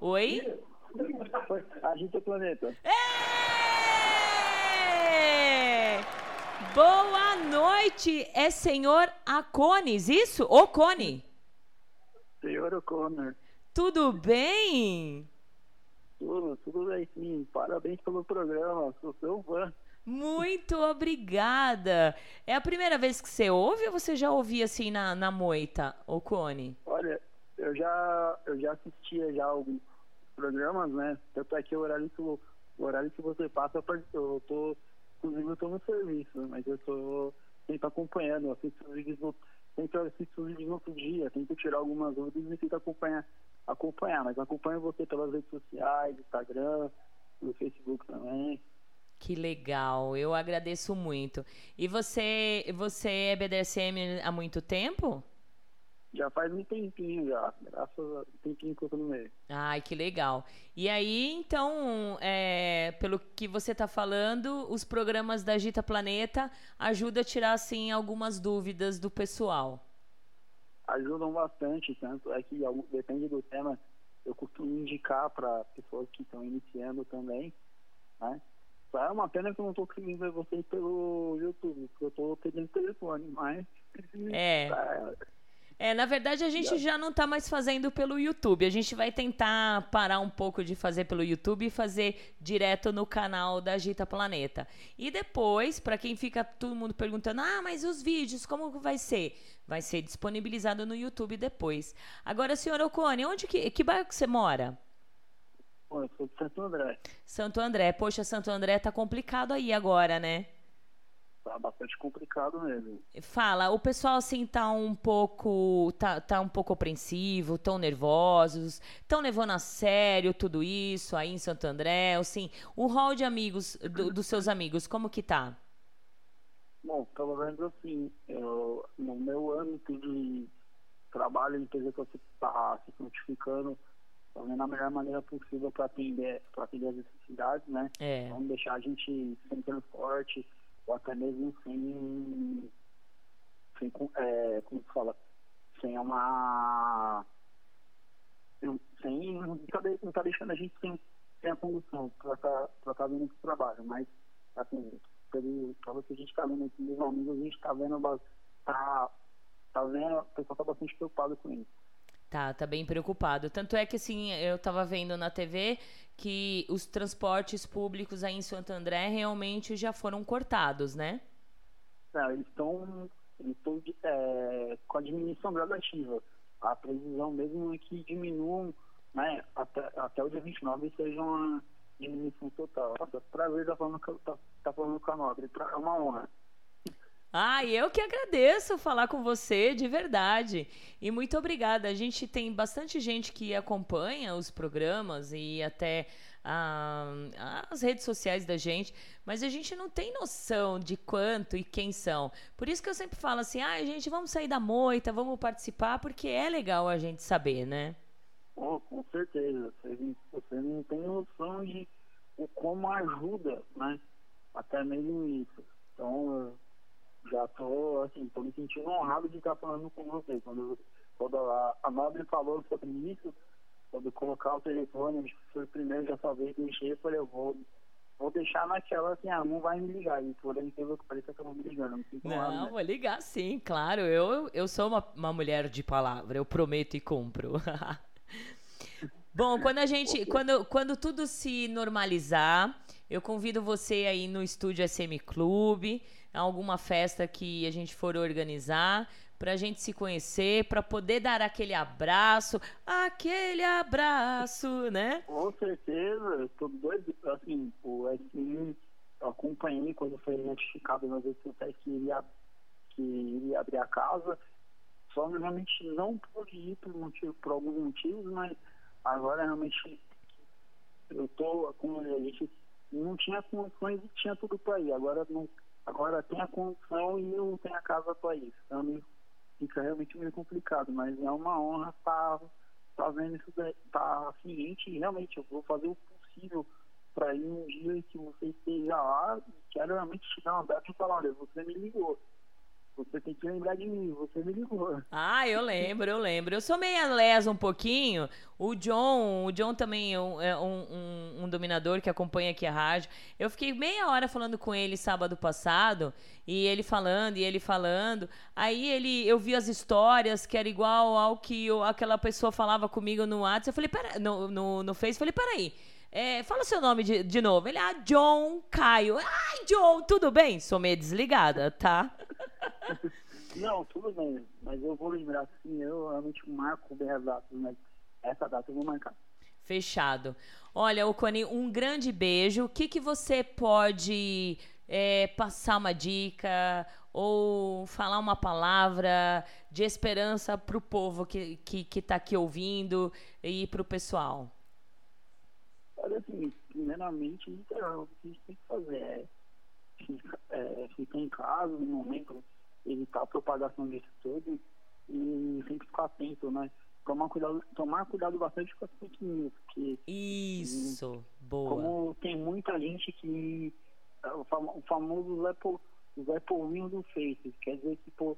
C: Oi?
H: Agita o planeta.
C: Ê! Boa noite! É senhor Acones, isso? Ocone?
H: Senhor O'Connor.
C: Tudo bem?
H: Tudo, tudo bem sim. Parabéns pelo programa. Sou seu fã.
C: Muito obrigada. É a primeira vez que você ouve ou você já ouvia assim na, na moita, Ocone?
H: Olha, eu já, eu já assistia já alguns programas, né? Tanto é que o horário que, o horário que você passa, eu tô, inclusive eu tô no serviço, mas eu tô sempre acompanhando, eu assisto os vídeos no, sempre assisto os vídeos no outro dia, tento tirar algumas dúvidas e tento acompanhar, acompanhar, mas acompanho você pelas redes sociais, Instagram, no Facebook também.
C: Que legal, eu agradeço muito. E você, você é BDSM há muito tempo?
H: Já faz um tempinho já, graças a tempinho que eu tô no meio.
C: Ai, que legal. E aí, então, é, pelo que você está falando, os programas da Gita Planeta ajudam a tirar, assim, algumas dúvidas do pessoal.
H: Ajudam bastante, tanto é que depende do tema, eu costumo indicar para pessoas que estão iniciando também, né? Só é uma pena que eu não estou conseguindo ver vocês pelo YouTube, porque eu estou perdendo telefone, mas...
C: É... Tá, é, na verdade a gente já não está mais fazendo pelo YouTube. A gente vai tentar parar um pouco de fazer pelo YouTube e fazer direto no canal da Agita Planeta. E depois, para quem fica todo mundo perguntando: "Ah, mas os vídeos como vai ser?" Vai ser disponibilizado no YouTube depois. Agora, senhor Ocone, onde que que bairro que você mora?
H: Eu sou de Santo André.
C: Santo André. Poxa, Santo André tá complicado aí agora, né?
H: Tá bastante complicado mesmo.
C: Fala, o pessoal assim tá um pouco tá, tá um pouco apreensivo, tão nervosos, tão levando a sério tudo isso aí em Santo André, assim, o hall de amigos do, dos seus amigos, como que tá?
H: Bom, pelo menos assim, eu, no meu âmbito de trabalho, a empresa que eu está se frutificando, fazendo a melhor maneira possível para atender, atender as necessidades, né?
C: É.
H: Vamos deixar a gente sem transporte, ou até mesmo sem, sem é, como se fala, sem uma sem não está tá deixando a gente sem, sem a condução para estar tá, tá vindo para o trabalho, mas assim, pelo, pelo que a gente está vendo aqui dos amigos, a gente está vendo tá, tá vendo, o pessoal está bastante preocupado com isso.
C: Tá, tá bem preocupado. Tanto é que, assim, eu tava vendo na TV que os transportes públicos aí em Santo André realmente já foram cortados, né?
H: Não, eles estão é, com a diminuição gradativa. A previsão mesmo é que diminuam, né, até, até o dia 29 seja uma diminuição total. Nossa, prazer estar tá falando, tá, tá falando com a Nobre, é uma honra.
C: Ah, eu que agradeço falar com você, de verdade. E muito obrigada. A gente tem bastante gente que acompanha os programas e até ah, as redes sociais da gente, mas a gente não tem noção de quanto e quem são. Por isso que eu sempre falo assim: ah, gente, vamos sair da moita, vamos participar, porque é legal a gente saber, né?
H: Oh, com certeza. Você, não tem noção de como ajuda, né? Até mesmo isso. Então, já tô, assim, tô me sentindo honrado de estar falando com você. Quando, quando a, a Nobre falou sobre isso, quando colocar o telefone, que foi o primeiro, já falei, deixei, eu falei, eu vou, vou deixar naquela assim, ah, não vai me ligar. E por aí que pareça que eu vou me ligando. Não,
C: não
H: lado,
C: né? vou ligar sim, claro. Eu, eu sou uma, uma mulher de palavra, eu prometo e cumpro. Bom, quando a gente, quando, quando tudo se normalizar, eu convido você aí no estúdio SM Clube alguma festa que a gente for organizar, para a gente se conhecer, para poder dar aquele abraço, aquele abraço, né?
H: Com certeza, estou doido, assim, o SI, eu acompanhei quando foi notificado nas redes sociais que iria, que iria abrir a casa, só realmente não pude ir por, motivo, por alguns motivos, mas agora realmente eu tô, como a gente não tinha condições e tinha tudo para ir, agora não Agora tem a condição e não tem a casa para isso. Então fica realmente meio complicado, mas é uma honra estar tá, tá vendo isso, estar tá ciente e realmente eu vou fazer o possível para ir um dia que você esteja lá e quero realmente te dar data e falar, olha, você me ligou. Você tem que lembrar de mim, você me ligou.
C: Ah, eu lembro, eu lembro. Eu sou meia lesa um pouquinho. O John, o John também é um, é um, um, dominador que acompanha aqui a rádio. Eu fiquei meia hora falando com ele sábado passado, e ele falando, e ele falando. Aí ele, eu vi as histórias que era igual ao que eu, aquela pessoa falava comigo no WhatsApp. Eu falei, pera, no, no, no Face, eu falei, peraí. É, fala seu nome de, de novo. Ele, ah, John Caio. Ai, John, tudo bem? Sou meio desligada, tá?
H: Não, tudo bem, mas eu vou lembrar sim, eu realmente marco bem as datas, mas essa data eu vou marcar.
C: Fechado. Olha, Ocone, um grande beijo. O que, que você pode é, passar uma dica ou falar uma palavra de esperança para o povo que está que, que tá aqui ouvindo e para o pessoal?
H: Olha assim, primeiramente, literal, o que a gente tem que fazer é, é, ficar em casa no momento, evitar a propagação disso tudo e sempre ficar atento, né? Tomar cuidado, tomar cuidado bastante com as fake news, porque
C: Isso, boa.
H: como tem muita gente que é, o famo- o famoso Zé, Po- Zé Povinho do Face, quer dizer que pô,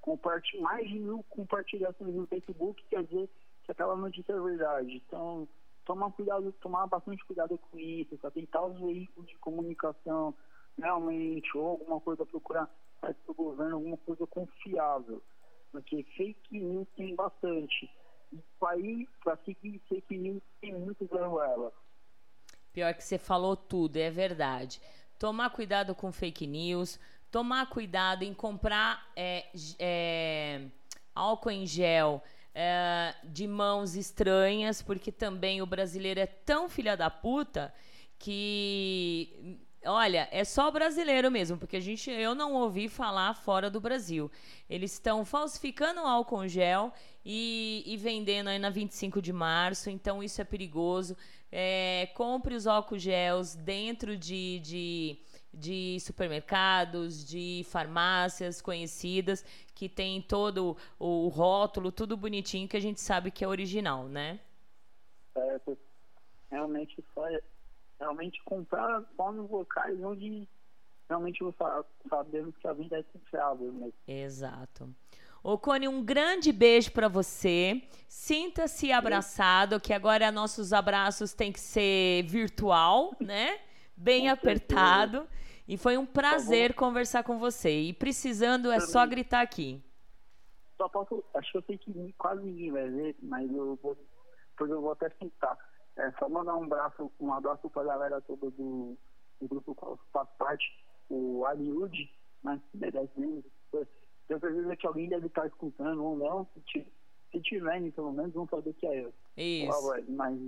H: comparti- mais de mil compartilhações no Facebook quer dizer que aquela notícia é verdade. Então, tomar cuidado, tomar bastante cuidado com isso, para tentar os veículos de comunicação realmente, ou alguma coisa procurar site do governo, alguma coisa confiável. Porque fake news tem bastante. E para seguir fake news, tem muito ela.
C: Pior que você falou tudo, é verdade. Tomar cuidado com fake news, tomar cuidado em comprar é, é, álcool em gel é, de mãos estranhas, porque também o brasileiro é tão filha da puta que. Olha, é só brasileiro mesmo, porque a gente, eu não ouvi falar fora do Brasil. Eles estão falsificando o álcool gel e, e vendendo aí na 25 de março, então isso é perigoso. É, compre os álcool gels dentro de, de, de supermercados, de farmácias conhecidas, que tem todo o, rótulo, tudo bonitinho, que a gente sabe que é original, né?
H: certo? Realmente é- realmente comprar nos locais onde realmente sabemos que a venda é confiável, né?
C: Exato. Ô, Cone, um grande beijo pra você. Sinta-se abraçado, que agora nossos abraços têm que ser virtual, né? Bem apertado. E foi um prazer conversar com você. E precisando é só gritar aqui.
H: Só posso, acho que eu sei que quase ninguém vai ver, mas eu vou, porque eu vou até tentar. É só mandar um abraço, um abraço pra galera toda do, do grupo qual eu faço parte, o Aliud, né? Merece mesmo. Tenho certeza que alguém deve estar escutando ou não. Se, se tiverem, pelo menos, vão saber que é eu.
C: Isso.
H: Mas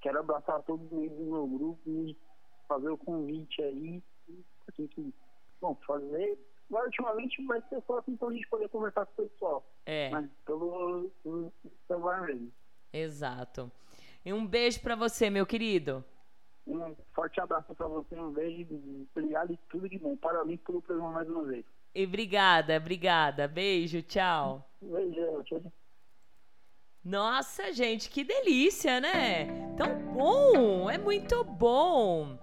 H: quero abraçar todos eles do meu grupo e fazer o convite aí. quem que, bom, fazer. Agora, ultimamente, vai ser só assim pra gente poder conversar com o pessoal.
C: É.
H: Né? Pelo pelo celular mesmo.
C: Exato. E um beijo pra você, meu querido.
H: Um forte abraço pra você, um beijo, obrigado e tudo de bom. Parabéns pelo programa mais uma vez.
C: E obrigada, obrigada. Beijo, tchau.
H: Tchau. tchau.
C: Nossa, gente, que delícia, né? Tão bom, é muito bom.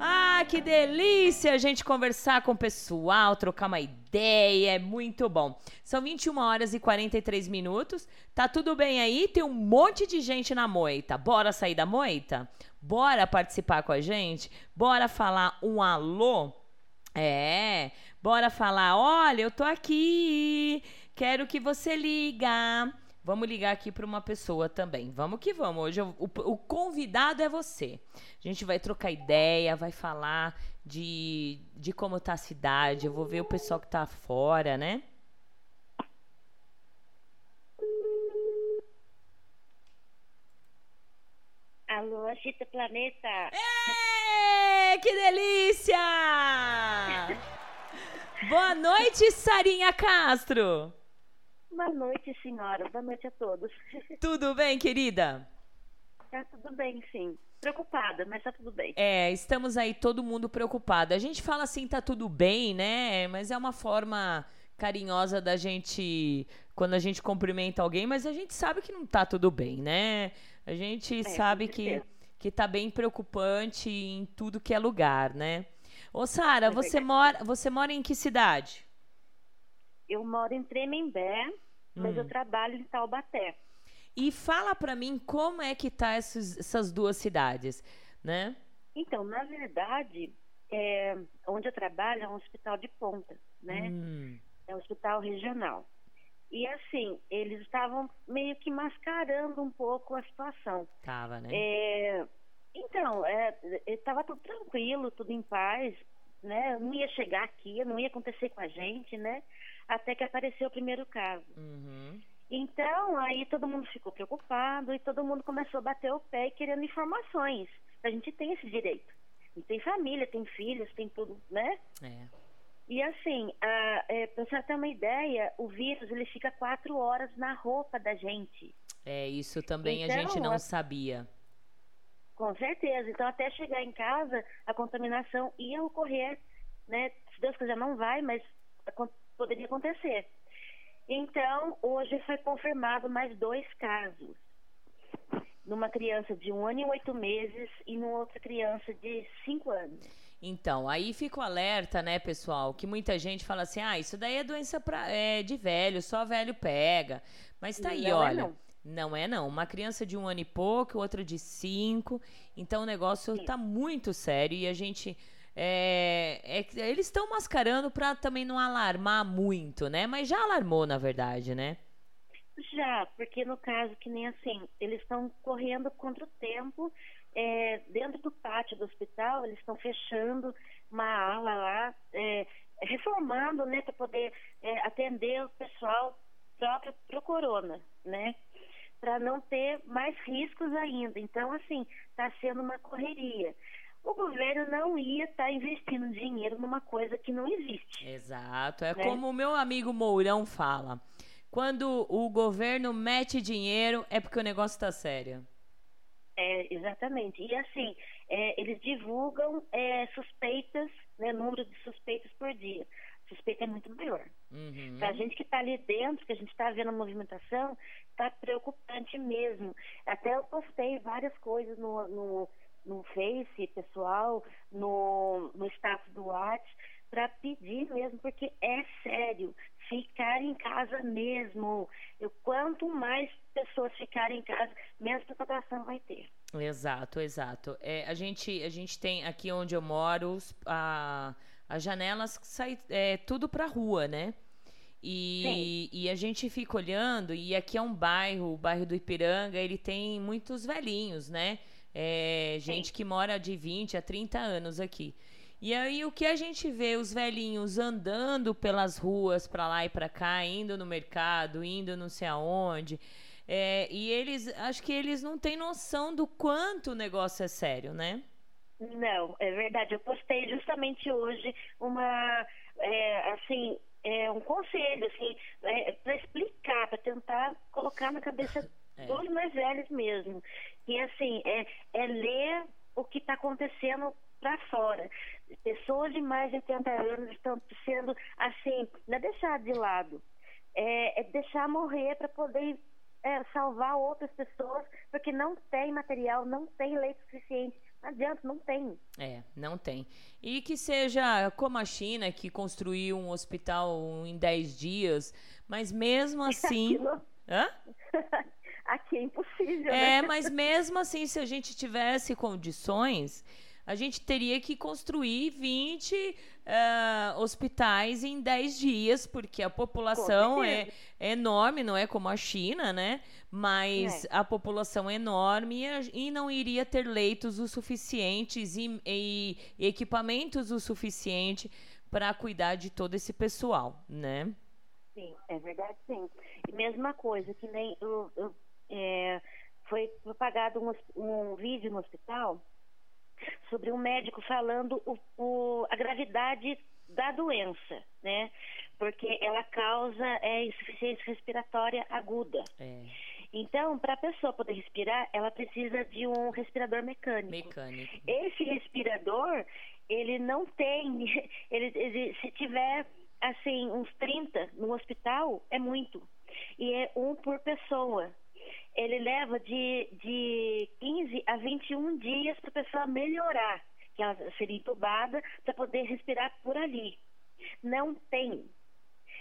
C: Ah, que delícia a gente conversar com o pessoal, trocar uma ideia, é muito bom. São 21 horas e 43 minutos. Tá tudo bem aí? Tem um monte de gente na moita. Bora sair da moita? Bora participar com a gente? Bora falar um alô? É, bora falar, olha, eu tô aqui, quero que você liga. Vamos ligar aqui para uma pessoa também. Vamos que vamos. Hoje eu- o, o convidado é você. A gente vai trocar ideia, vai falar de, de como tá a cidade. Eu vou ver o pessoal que tá fora, né?
I: Alô, Agita Planeta.
C: Ê, que delícia! Boa noite, Sarinha Castro.
I: Boa noite, senhora. Boa noite a todos.
C: Tudo bem, querida?
I: Tá tudo bem, sim. Preocupada, mas tá tudo bem.
C: É, estamos aí todo mundo preocupado. A gente fala assim, tá tudo bem, né? Mas é uma forma carinhosa da gente quando a gente cumprimenta alguém, mas a gente sabe que não tá tudo bem, né? A gente
I: com
C: sabe que, que tá bem preocupante em tudo que é lugar, né? Ô, Sara,
I: É
C: você
I: verdade.
C: mora, você mora em que cidade?
I: Eu moro em Tremembé, mas
C: Hum.
I: eu trabalho em Taubaté.
C: E fala pra mim como é que tá essas, essas duas cidades, né?
I: Então, na verdade, é, onde eu trabalho é um hospital de ponta, né?
C: Hum,
I: É um hospital regional. E assim, eles estavam meio que mascarando um pouco a situação.
C: tava, né?
I: É, então, estava tudo tranquilo, tudo em paz, né? Não ia chegar aqui, não ia acontecer com a gente, né? Até que apareceu o primeiro caso.
C: Uhum.
I: Então, aí todo mundo ficou preocupado e todo mundo começou a bater o pé e querendo informações. A gente tem esse direito. A gente tem família, tem filhos, tem tudo, né?
C: É.
I: E assim, a, é, pra você ter uma ideia, o vírus ele fica quatro horas na roupa da gente.
C: É, isso também a
I: Então,
C: gente não
I: a-
C: sabia.
I: Com certeza. Então, até chegar em casa, a contaminação ia ocorrer, né? Se Deus quiser, não vai, mas poderia acontecer. Então, hoje foi confirmado mais dois casos. Numa criança de um ano e oito meses e numa outra criança de cinco anos.
C: Então, aí fica o alerta, né, pessoal? Que muita gente fala assim: ah, isso daí é doença pra, é, de velho, só velho pega. Mas tá aí,
I: não é
C: olha.
I: É não.
C: não. é não. Uma criança de um ano e pouco, outra de cinco. Então o negócio Sim. tá muito sério e a gente. É, é, eles estão mascarando para também não alarmar muito, né? Mas já alarmou, na verdade, né?
I: Já, porque no caso que nem assim, eles estão correndo contra o tempo é, dentro do pátio do hospital, eles estão fechando uma ala lá, é, reformando, né, para poder é, atender o pessoal próprio para o corona, né? Para não ter mais riscos ainda. Então, assim, está sendo uma correria. O governo não ia estar tá investindo dinheiro numa coisa que não existe.
C: Exato. É né? como o meu amigo Mourão fala. Quando o governo mete dinheiro, é porque o negócio está sério.
I: É, exatamente. E assim, é, eles divulgam é, suspeitas, né, número de suspeitas por dia. suspeita é muito maior.
C: Uhum.
I: Para a gente que está ali dentro, que a gente está vendo a movimentação, está preocupante mesmo. Até eu postei várias coisas no, no, no Face pessoal, no, no status do WhatsApp, para pedir mesmo, porque é sério. Ficar em casa mesmo. Eu, quanto mais pessoas ficarem em casa, menos preocupação vai ter.
C: Exato, exato. É, a, gente, a gente tem aqui onde eu moro, a, as janelas saem é, tudo para rua, né? E, e, a gente fica olhando, e aqui é um bairro, o bairro do Ipiranga, ele tem muitos velhinhos, né? É, gente Sim. que mora de 20 a 30 anos aqui. E aí o que a gente vê os velhinhos andando pelas ruas para lá e para cá, indo no mercado, indo não sei aonde. É, e eles, acho que eles não têm noção do quanto o negócio é sério, né?
I: Não, é verdade. Eu postei justamente hoje uma, é, assim, é, um conselho, assim, é, para explicar, para tentar colocar na cabeça é. dos mais velhos mesmo. E assim, é, é ler o que está acontecendo para fora. Pessoas de mais de 80 anos estão sendo, assim, não é deixar de lado, é, é deixar morrer para poder é, salvar outras pessoas, porque não tem material, não tem leite suficiente. Não adianta, não tem.
C: É, não tem. E que seja como a China, que construiu um hospital em 10 dias, mas mesmo assim. Hã?
I: Aqui é impossível.
C: É,
I: né?
C: mas mesmo assim, se a gente tivesse condições, a gente teria que construir 20 uh, eh, hospitais em 10 dias, porque a população é, é, enorme, não é como a China, né? Mas é. a população é enorme e, e, não iria ter leitos o suficientes e, e, e equipamentos o suficiente para cuidar de todo esse pessoal, né?
I: Sim, é verdade, sim. E mesma coisa, que nem eu, eu, é, foi propagado um, um vídeo no hospital sobre um médico falando o, o, a gravidade da doença, né? Porque ela causa é, insuficiência respiratória aguda.
C: É.
I: Então, para a pessoa poder respirar, ela precisa de um respirador mecânico.
C: Mecânico.
I: Esse respirador, ele não tem, ele, ele, se tiver assim uns 30 no hospital, é muito. E é um por pessoa ele leva de, de 15 a 21 dias para a pessoa melhorar, que ela seria entubada para poder respirar por ali. Não tem.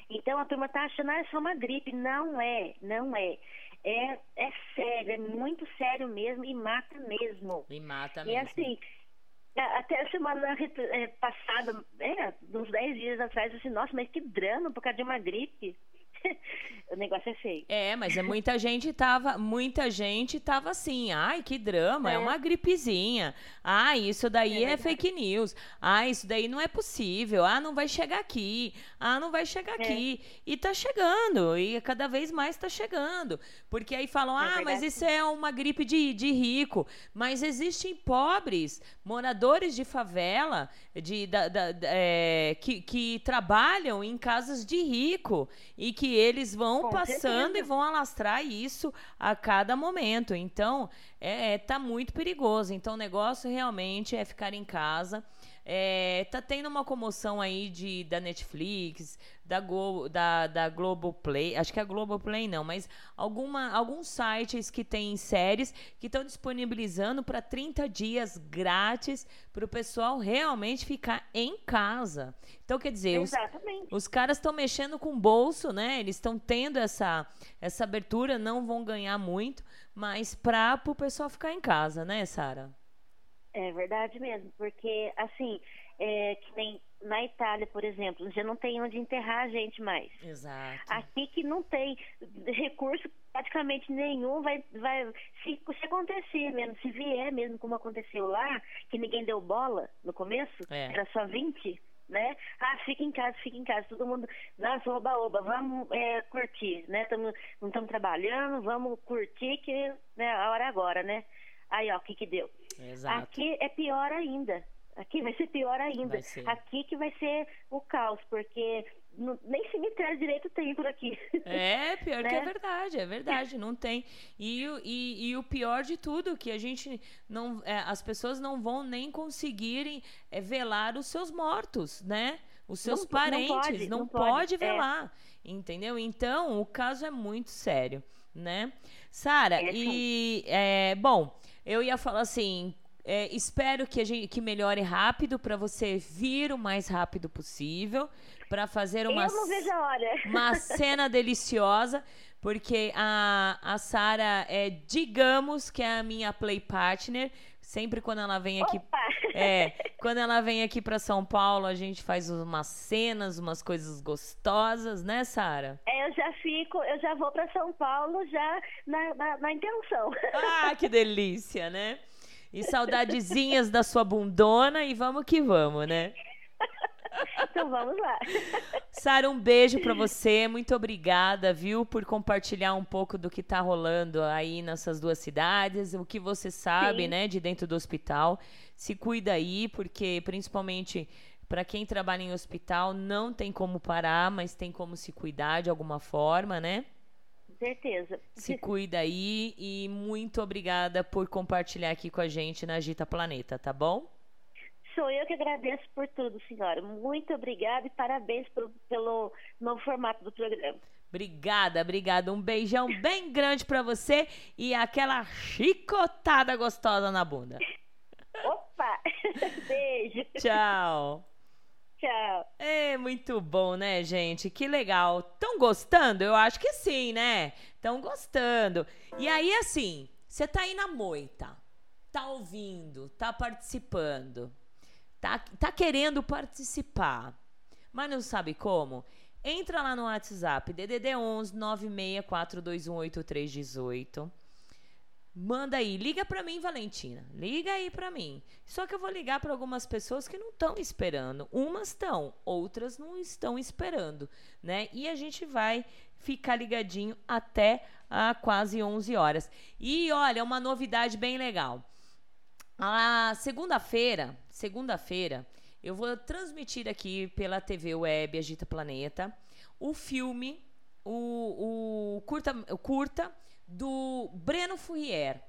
I: Então a turma está achando, ah, é só uma gripe. Não é, não é. É, é sério, é muito sério mesmo e mata mesmo.
C: E mata mesmo.
I: E assim, até a semana é, passada, é, uns 10 dias atrás, eu disse, nossa, mas que drama por causa de uma gripe. o negócio é feio.
C: É, mas é muita gente tava, muita gente tava assim, ai, que drama, é, é uma gripezinha. Ah, isso daí é, é, fake news. Ah, isso daí não é possível. Ah, não vai chegar aqui. Ah, não vai chegar é. aqui. E tá chegando, e cada vez mais tá chegando. Porque aí falam, é ah, mas isso é uma gripe de, de rico. Mas existem pobres, moradores de favela, de, da, da, é, que, que trabalham em casas de rico e que e eles vão
I: Com
C: passando
I: certeza.
C: e vão alastrar isso a cada momento. Então, é, é, tá muito perigoso. Então, o negócio realmente é ficar em casa. É, tá tendo uma comoção aí de, da Netflix, da, Go, da, da Globoplay, acho que é a Globoplay não, mas alguma, alguns sites que têm séries que estão disponibilizando para 30 dias grátis para o pessoal realmente ficar em casa. Então, quer dizer, os, os caras estão mexendo com o bolso, né? Eles estão tendo essa, essa abertura, não vão ganhar muito, mas para o pessoal ficar em casa, né, Sara?
I: É verdade mesmo, porque assim, é, que nem na Itália, por exemplo, já não tem onde enterrar a gente mais.
C: Exato.
I: Aqui que não tem recurso praticamente nenhum, vai, vai se, se acontecer mesmo, se vier mesmo como aconteceu lá, que ninguém deu bola no começo,
C: É.
I: era só 20, né? Ah, fica em casa, fica em casa, todo mundo, nossa, oba, oba, vamos é, curtir, né? Tamo, não estamos trabalhando, vamos curtir que né, a hora é agora, né? Aí, ó, o que que deu?
C: Exato.
I: Aqui é pior ainda. Aqui vai ser pior ainda.
C: Ser.
I: Aqui que vai ser o caos, porque não- nem cemitério direito tem por aqui.
C: É, pior que é
I: Né?
C: verdade, é verdade, não tem. E, o- e, e o pior de tudo, que a gente não. é, as pessoas não vão nem conseguirem é, velar os seus mortos, né? Os seus
I: Não- não
C: parentes.
I: pode,
C: não
I: não
C: pode,
I: pode, é.
C: velar. Entendeu? Então, o caso é muito sério, né? Sara,
I: É,
C: e. é, bom, eu ia falar assim. é, espero que, a gente, que melhore rápido para você vir o mais rápido possível para fazer uma uma cena deliciosa, porque a, a Sara é, digamos que é a minha play partner. Sempre quando ela vem aqui.
I: Opa!
C: É, quando ela vem aqui para São Paulo, a gente faz umas cenas, umas coisas gostosas, né, Sara?
I: É, eu já fico, eu já vou para São Paulo já na, na, na intenção.
C: Ah, que delícia, né? E saudadezinhas da sua bundona e vamos que vamos, né?
I: então vamos lá.
C: Sara, um beijo pra você. Muito obrigada, viu, por compartilhar um pouco do que tá rolando aí nessas duas cidades, o que você sabe,
I: Sim.
C: né, de dentro do hospital. Se cuida aí, porque principalmente pra quem trabalha em hospital não tem como parar, mas tem como se cuidar de alguma forma, né?
I: Certeza.
C: Se cuida aí e muito obrigada por compartilhar aqui com a gente na Agita Planeta, tá bom?
I: Sou eu que agradeço por tudo, senhora. Muito obrigada e parabéns pelo, pelo novo formato do programa.
C: Obrigada, obrigada. Um beijão bem grande pra você e aquela chicotada gostosa na bunda.
I: Opa! Beijo.
C: Tchau.
I: Tchau.
C: É muito bom, né, gente? Que legal. Estão gostando? Eu acho que sim, né? Estão gostando. E aí, assim, você tá aí na moita, tá ouvindo, tá participando, tá, tá querendo participar, mas não sabe como? Entra lá no WhatsApp, DDD 11 964218318. Manda aí, liga pra mim, Valentina. Liga aí pra mim. Só que eu vou ligar pra algumas pessoas que não estão esperando. Umas estão, outras não estão esperando, né? E a gente vai ficar ligadinho até a quase 11 horas. E olha, uma novidade bem legal. A segunda-feira, segunda-feira, eu vou transmitir aqui pela TV Web Agita Planeta o filme, o, o curta, o curta do Breno Fourier.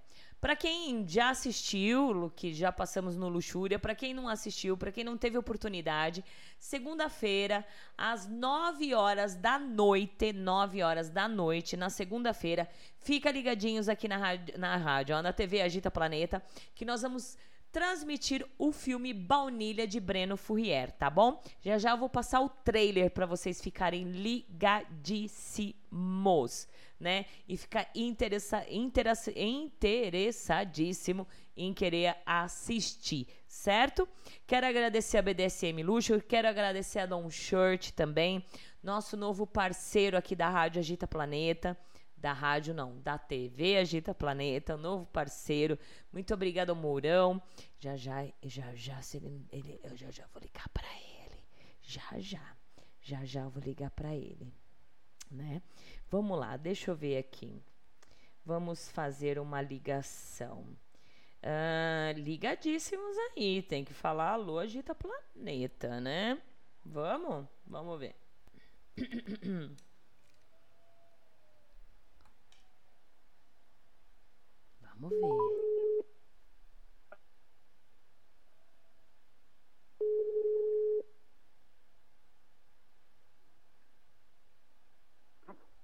C: Para quem já assistiu, que já passamos no Luxúria, para quem não assistiu, para quem não teve oportunidade, segunda-feira, às 9 horas da noite, 9 horas da noite, na segunda-feira, fica ligadinhos aqui na rádio, na rádio, ó, na TV Agita Planeta, que nós vamos transmitir o filme Baunilha de Breno Fourier, tá bom? Já já eu vou passar o trailer para vocês ficarem ligadíssimos, né? E ficar interessa, interessa, interessadíssimo em querer assistir, certo? Quero agradecer a BDSM Luxo, quero agradecer a Don Shirt também, nosso novo parceiro aqui da Rádio Agita Planeta da rádio não, da TV Agita Planeta, novo parceiro. Muito obrigado ao Mourão. Já já, já já, se ele, ele, eu já já vou ligar para ele. Já já, já já vou ligar para ele, né? Vamos lá, deixa eu ver aqui. Vamos fazer uma ligação. Ah, ligadíssimos aí, tem que falar alô Agita Planeta, né? Vamos, vamos ver. Vamos ver.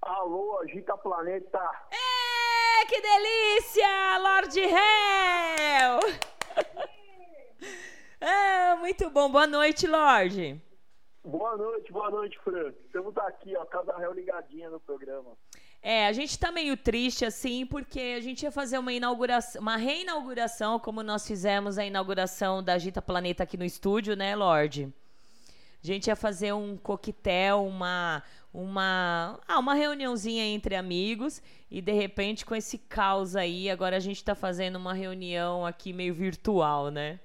J: Alô, agita planeta.
C: É, que delícia, Lord Hell! muito bom. Boa noite, Lorde.
J: Boa noite, boa noite, Fran. Estamos aqui, ó, Casa Real ligadinha no programa.
C: É, a gente tá meio triste assim, porque a gente ia fazer uma inauguração, uma reinauguração, como nós fizemos a inauguração da Agita Planeta aqui no estúdio, né, Lorde? A gente ia fazer um coquetel, uma uma ah, uma reuniãozinha entre amigos e de repente com esse caos aí, agora a gente tá fazendo uma reunião aqui meio virtual, né?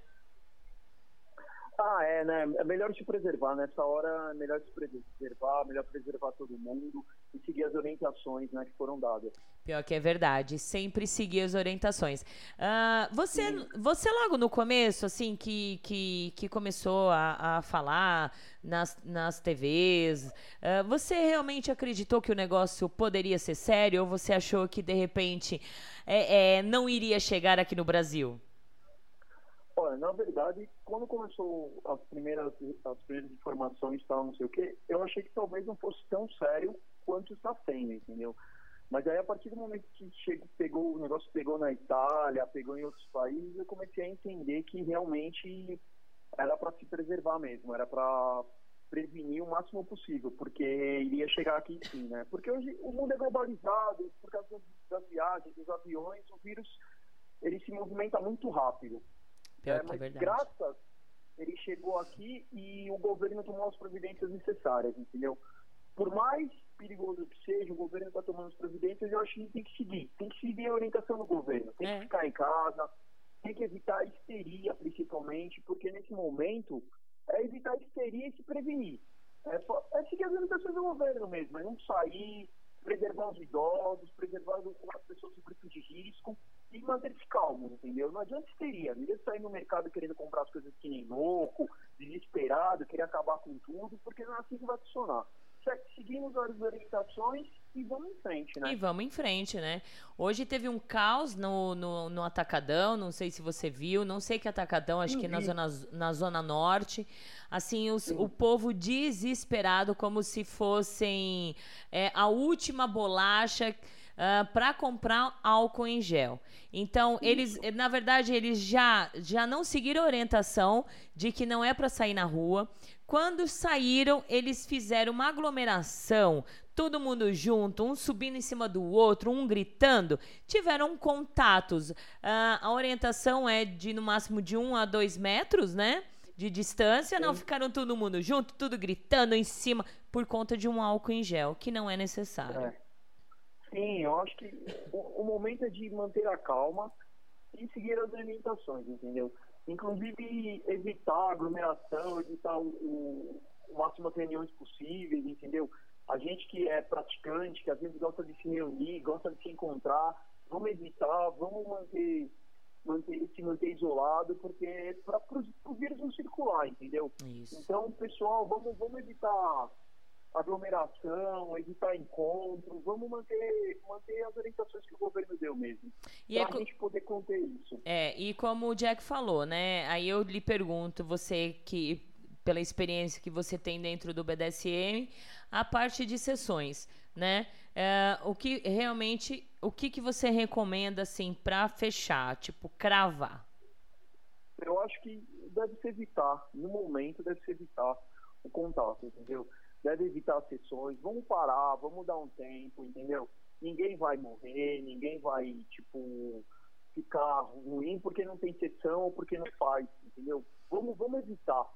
J: Ah, é, né? É melhor se preservar. Nessa hora é melhor se preservar, melhor preservar todo mundo e seguir as orientações né, que foram dadas.
C: Pior que é verdade, sempre seguir as orientações. Uh, você, você logo no começo, assim, que, que, que começou a, a falar nas, nas TVs, uh, ah, você realmente acreditou que o negócio poderia ser sério ou você achou que, de repente, é, é, não iria chegar aqui no Brasil?
J: Olha, na verdade, quando começou as primeiras, as primeiras informações tal, não sei o quê, eu achei que talvez não fosse tão sério quanto está sendo, entendeu? Mas aí, a partir do momento que chegou, pegou, o negócio pegou na Itália, pegou em outros países, eu comecei a entender que realmente era para se preservar mesmo, era para prevenir o máximo possível, porque iria chegar aqui sim, né? Porque hoje o mundo é globalizado, por causa das viagens, dos aviões, o vírus ele se movimenta muito rápido.
C: Pior é, é verdade.
J: graças ele chegou aqui e o governo tomou as providências necessárias, entendeu? Por mais perigoso que seja, o governo está tomando as providências, eu acho que tem que seguir. Tem que seguir a orientação do governo. Tem é. que ficar em casa, tem que evitar a histeria, principalmente, porque nesse momento é evitar a histeria e se prevenir. É, é seguir as orientações do governo mesmo, é não sair, preservar os idosos, preservar as pessoas em grupo de risco e manter-se calmo, entendeu? Não adianta histeria, não adianta sair no mercado querendo comprar as coisas que nem louco, desesperado, querer acabar com tudo, porque não é assim que vai funcionar seguimos as orientações e vamos em frente, né?
C: E vamos em frente, né? Hoje teve um caos no, no, no Atacadão, não sei se você viu, não sei que Atacadão, acho que na zona, na zona Norte. Assim, os, o povo desesperado, como se fossem é, a última bolacha uh, ah, para comprar álcool em gel. Então, eles, na verdade, eles já, já não seguiram a orientação de que não é para sair na rua. Quando saíram, eles fizeram uma aglomeração, todo mundo junto, um subindo em cima do outro, um gritando. Tiveram contatos. Uh, a orientação é de no máximo de um a dois metros, né? De distância. Sim. Não ficaram todo mundo junto, tudo gritando em cima, por conta de um álcool em gel, que não é necessário. É.
J: Sim, eu acho que o, o, momento é de manter a calma e seguir as orientações, entendeu? Inclusive evitar aglomeração, evitar o, o, o máximo de reuniões possíveis, entendeu? A gente que é praticante, que às vezes gosta de se reunir, gosta de se encontrar, vamos evitar, vamos manter, manter se manter isolado, porque é para o vírus não circular, entendeu?
C: Isso.
J: Então, pessoal, vamos, vamos evitar aglomeração, evitar encontros, vamos manter, manter as orientações que o governo deu mesmo. E pra é, a gente poder conter isso.
C: É, e como o Jack falou, né? Aí eu lhe pergunto, você que, pela experiência que você tem dentro do BDSM, a parte de sessões, né? É, o que realmente, o que, que você recomenda, assim, para fechar, tipo, cravar?
J: Eu acho que deve se evitar, no momento deve se evitar o contato, entendeu? Deve evitar sessões, vamos parar, vamos dar um tempo, entendeu? Ninguém vai morrer, ninguém vai, tipo, ficar ruim porque não tem sessão ou porque não faz, entendeu? Vamos, vamos evitar.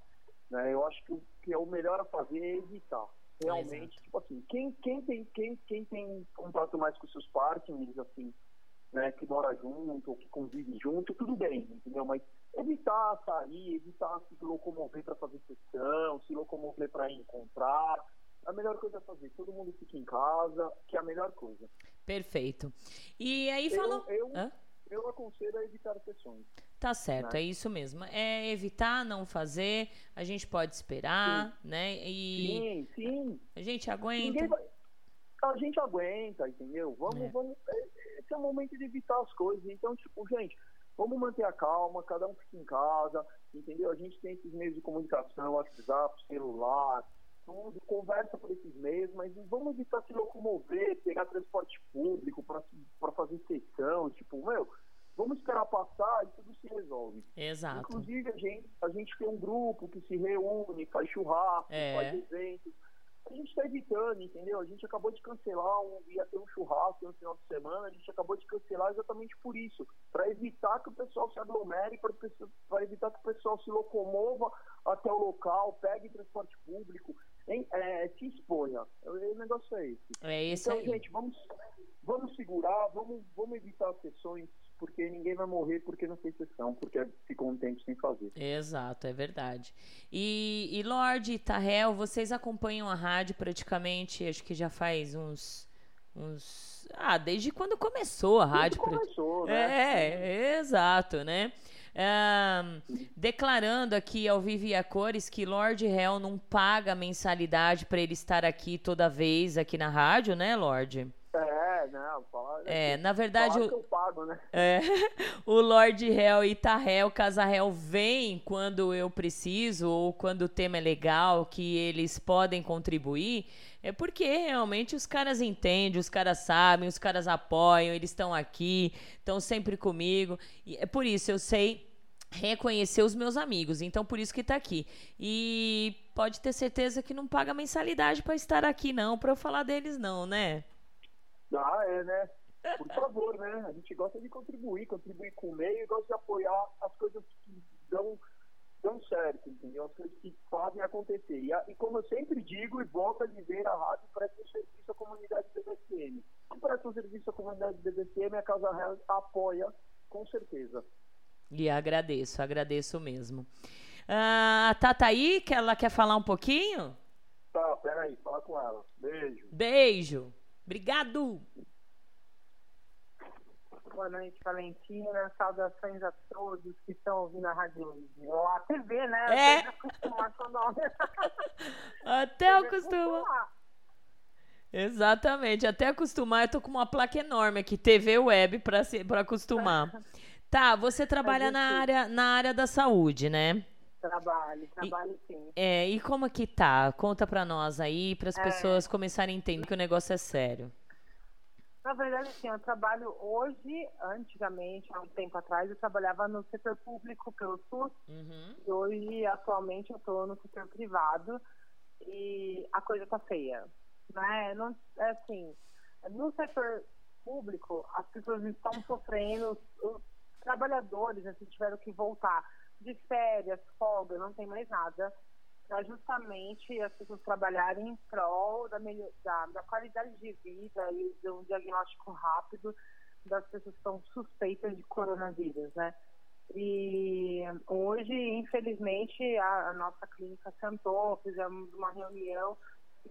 J: Né? Eu acho que o que é o melhor a fazer é evitar. Realmente, Exato. tipo assim, quem, quem, tem, quem, quem tem contato mais com seus partners, assim, né, que mora junto, ou que convive junto, tudo bem, entendeu? Mas evitar sair, evitar se locomover para fazer sessão, se locomover para encontrar. A melhor coisa a fazer, todo mundo fica em casa, que é a melhor coisa.
C: Perfeito. E aí falou.
J: Eu, eu, eu aconselho a evitar sessões.
C: Tá certo, né? é isso mesmo. É evitar não fazer, a gente pode esperar,
J: sim.
C: né?
J: E sim, sim.
C: A gente aguenta.
J: Vai... A gente aguenta, entendeu? Vamos, é. vamos. É, esse é o momento de evitar as coisas. Então, tipo, gente, vamos manter a calma, cada um fica em casa, entendeu? A gente tem esses meios de comunicação, WhatsApp, celular, tudo, conversa por esses meios, mas vamos evitar se locomover, pegar transporte público para fazer sessão, tipo, meu, vamos esperar passar e tudo se resolve.
C: Exato.
J: Inclusive, a gente, a gente tem um grupo que se reúne, faz churrasco,
C: É.
J: faz eventos. A gente está evitando, entendeu? A gente acabou de cancelar, um, ia ter um churrasco no final de semana, a gente acabou de cancelar exatamente por isso, para evitar que o pessoal se aglomere, para evitar que o pessoal se locomova até o local, pegue transporte público, em- é, se exponha. O, o negócio é esse.
C: É esse
J: então,
C: aí.
J: gente, vamos, vamos segurar, vamos, vamos evitar as sessões, porque ninguém vai morrer porque não fez sessão, porque ficou um tempo sem fazer.
C: Exato, é verdade. E, e Lorde e Tahel, vocês acompanham a rádio praticamente, acho que já faz uns. uns ah, desde quando começou a rádio. pra-
J: começou, né?
C: É, é, exato, né? Ahn, declarando aqui ao vivo e a cores que Lorde Hell não paga mensalidade para ele estar aqui toda vez aqui na rádio, né, Lorde?
J: É, não, fala.
C: É, na verdade, o-
J: pago, né?
C: É, o Lord Hell e Tahel, Casa Hell vem quando eu preciso ou quando o tema é legal, que eles podem contribuir, é porque realmente os caras entendem, os caras sabem, os caras apoiam, eles estão aqui, estão sempre comigo. E é por isso eu sei reconhecer os meus amigos, então por isso que tá aqui. E pode ter certeza que não paga mensalidade para estar aqui não, para eu falar deles não, né?
J: Ah, é, né? Por favor, né? A gente gosta de contribuir, contribuir com o meio e gosta de apoiar as coisas que dão, dão certo, entendeu? As coisas que fazem acontecer. E, e como eu sempre digo e volto a dizer, a rádio presta um serviço à comunidade BDSM. Se presta um serviço à comunidade BDSM, a Casa Real apoia, com certeza.
C: E agradeço, agradeço mesmo. Ah, a Tata aí, que ela quer falar um pouquinho?
J: Tá, peraí, fala com ela. Beijo.
C: Beijo. Obrigado.
K: Boa noite, Valentina. Saudações a todos que estão ouvindo a rádio hoje. Ou a TV, né?
C: É.
K: Eu tenho que acostumar com o nome.
C: Até acostumar. Exatamente, até acostumar, eu tô com uma placa enorme aqui, TV web, pra acostumar. Tá, você trabalha na área, na área da saúde, né?
K: Trabalho, trabalho sim.
C: É, e como que tá? Conta pra nós aí, para as
K: É.
C: pessoas começarem a entender que o negócio é sério.
K: Na verdade, assim, eu trabalho hoje, antigamente, há um tempo atrás, eu trabalhava no setor público pelo SUS.
C: Uhum.
K: E hoje, atualmente, eu estou no setor privado e a coisa tá feia. Né? Não, é assim, no setor público, as pessoas estão sofrendo, os, os trabalhadores assim, tiveram que voltar de férias, folga, não tem mais nada, para justamente as pessoas trabalharem em prol da, melhor, da, da qualidade de vida e de um diagnóstico rápido das pessoas que estão suspeitas de coronavírus, né? E hoje, infelizmente, a, a nossa clínica sentou, fizemos uma reunião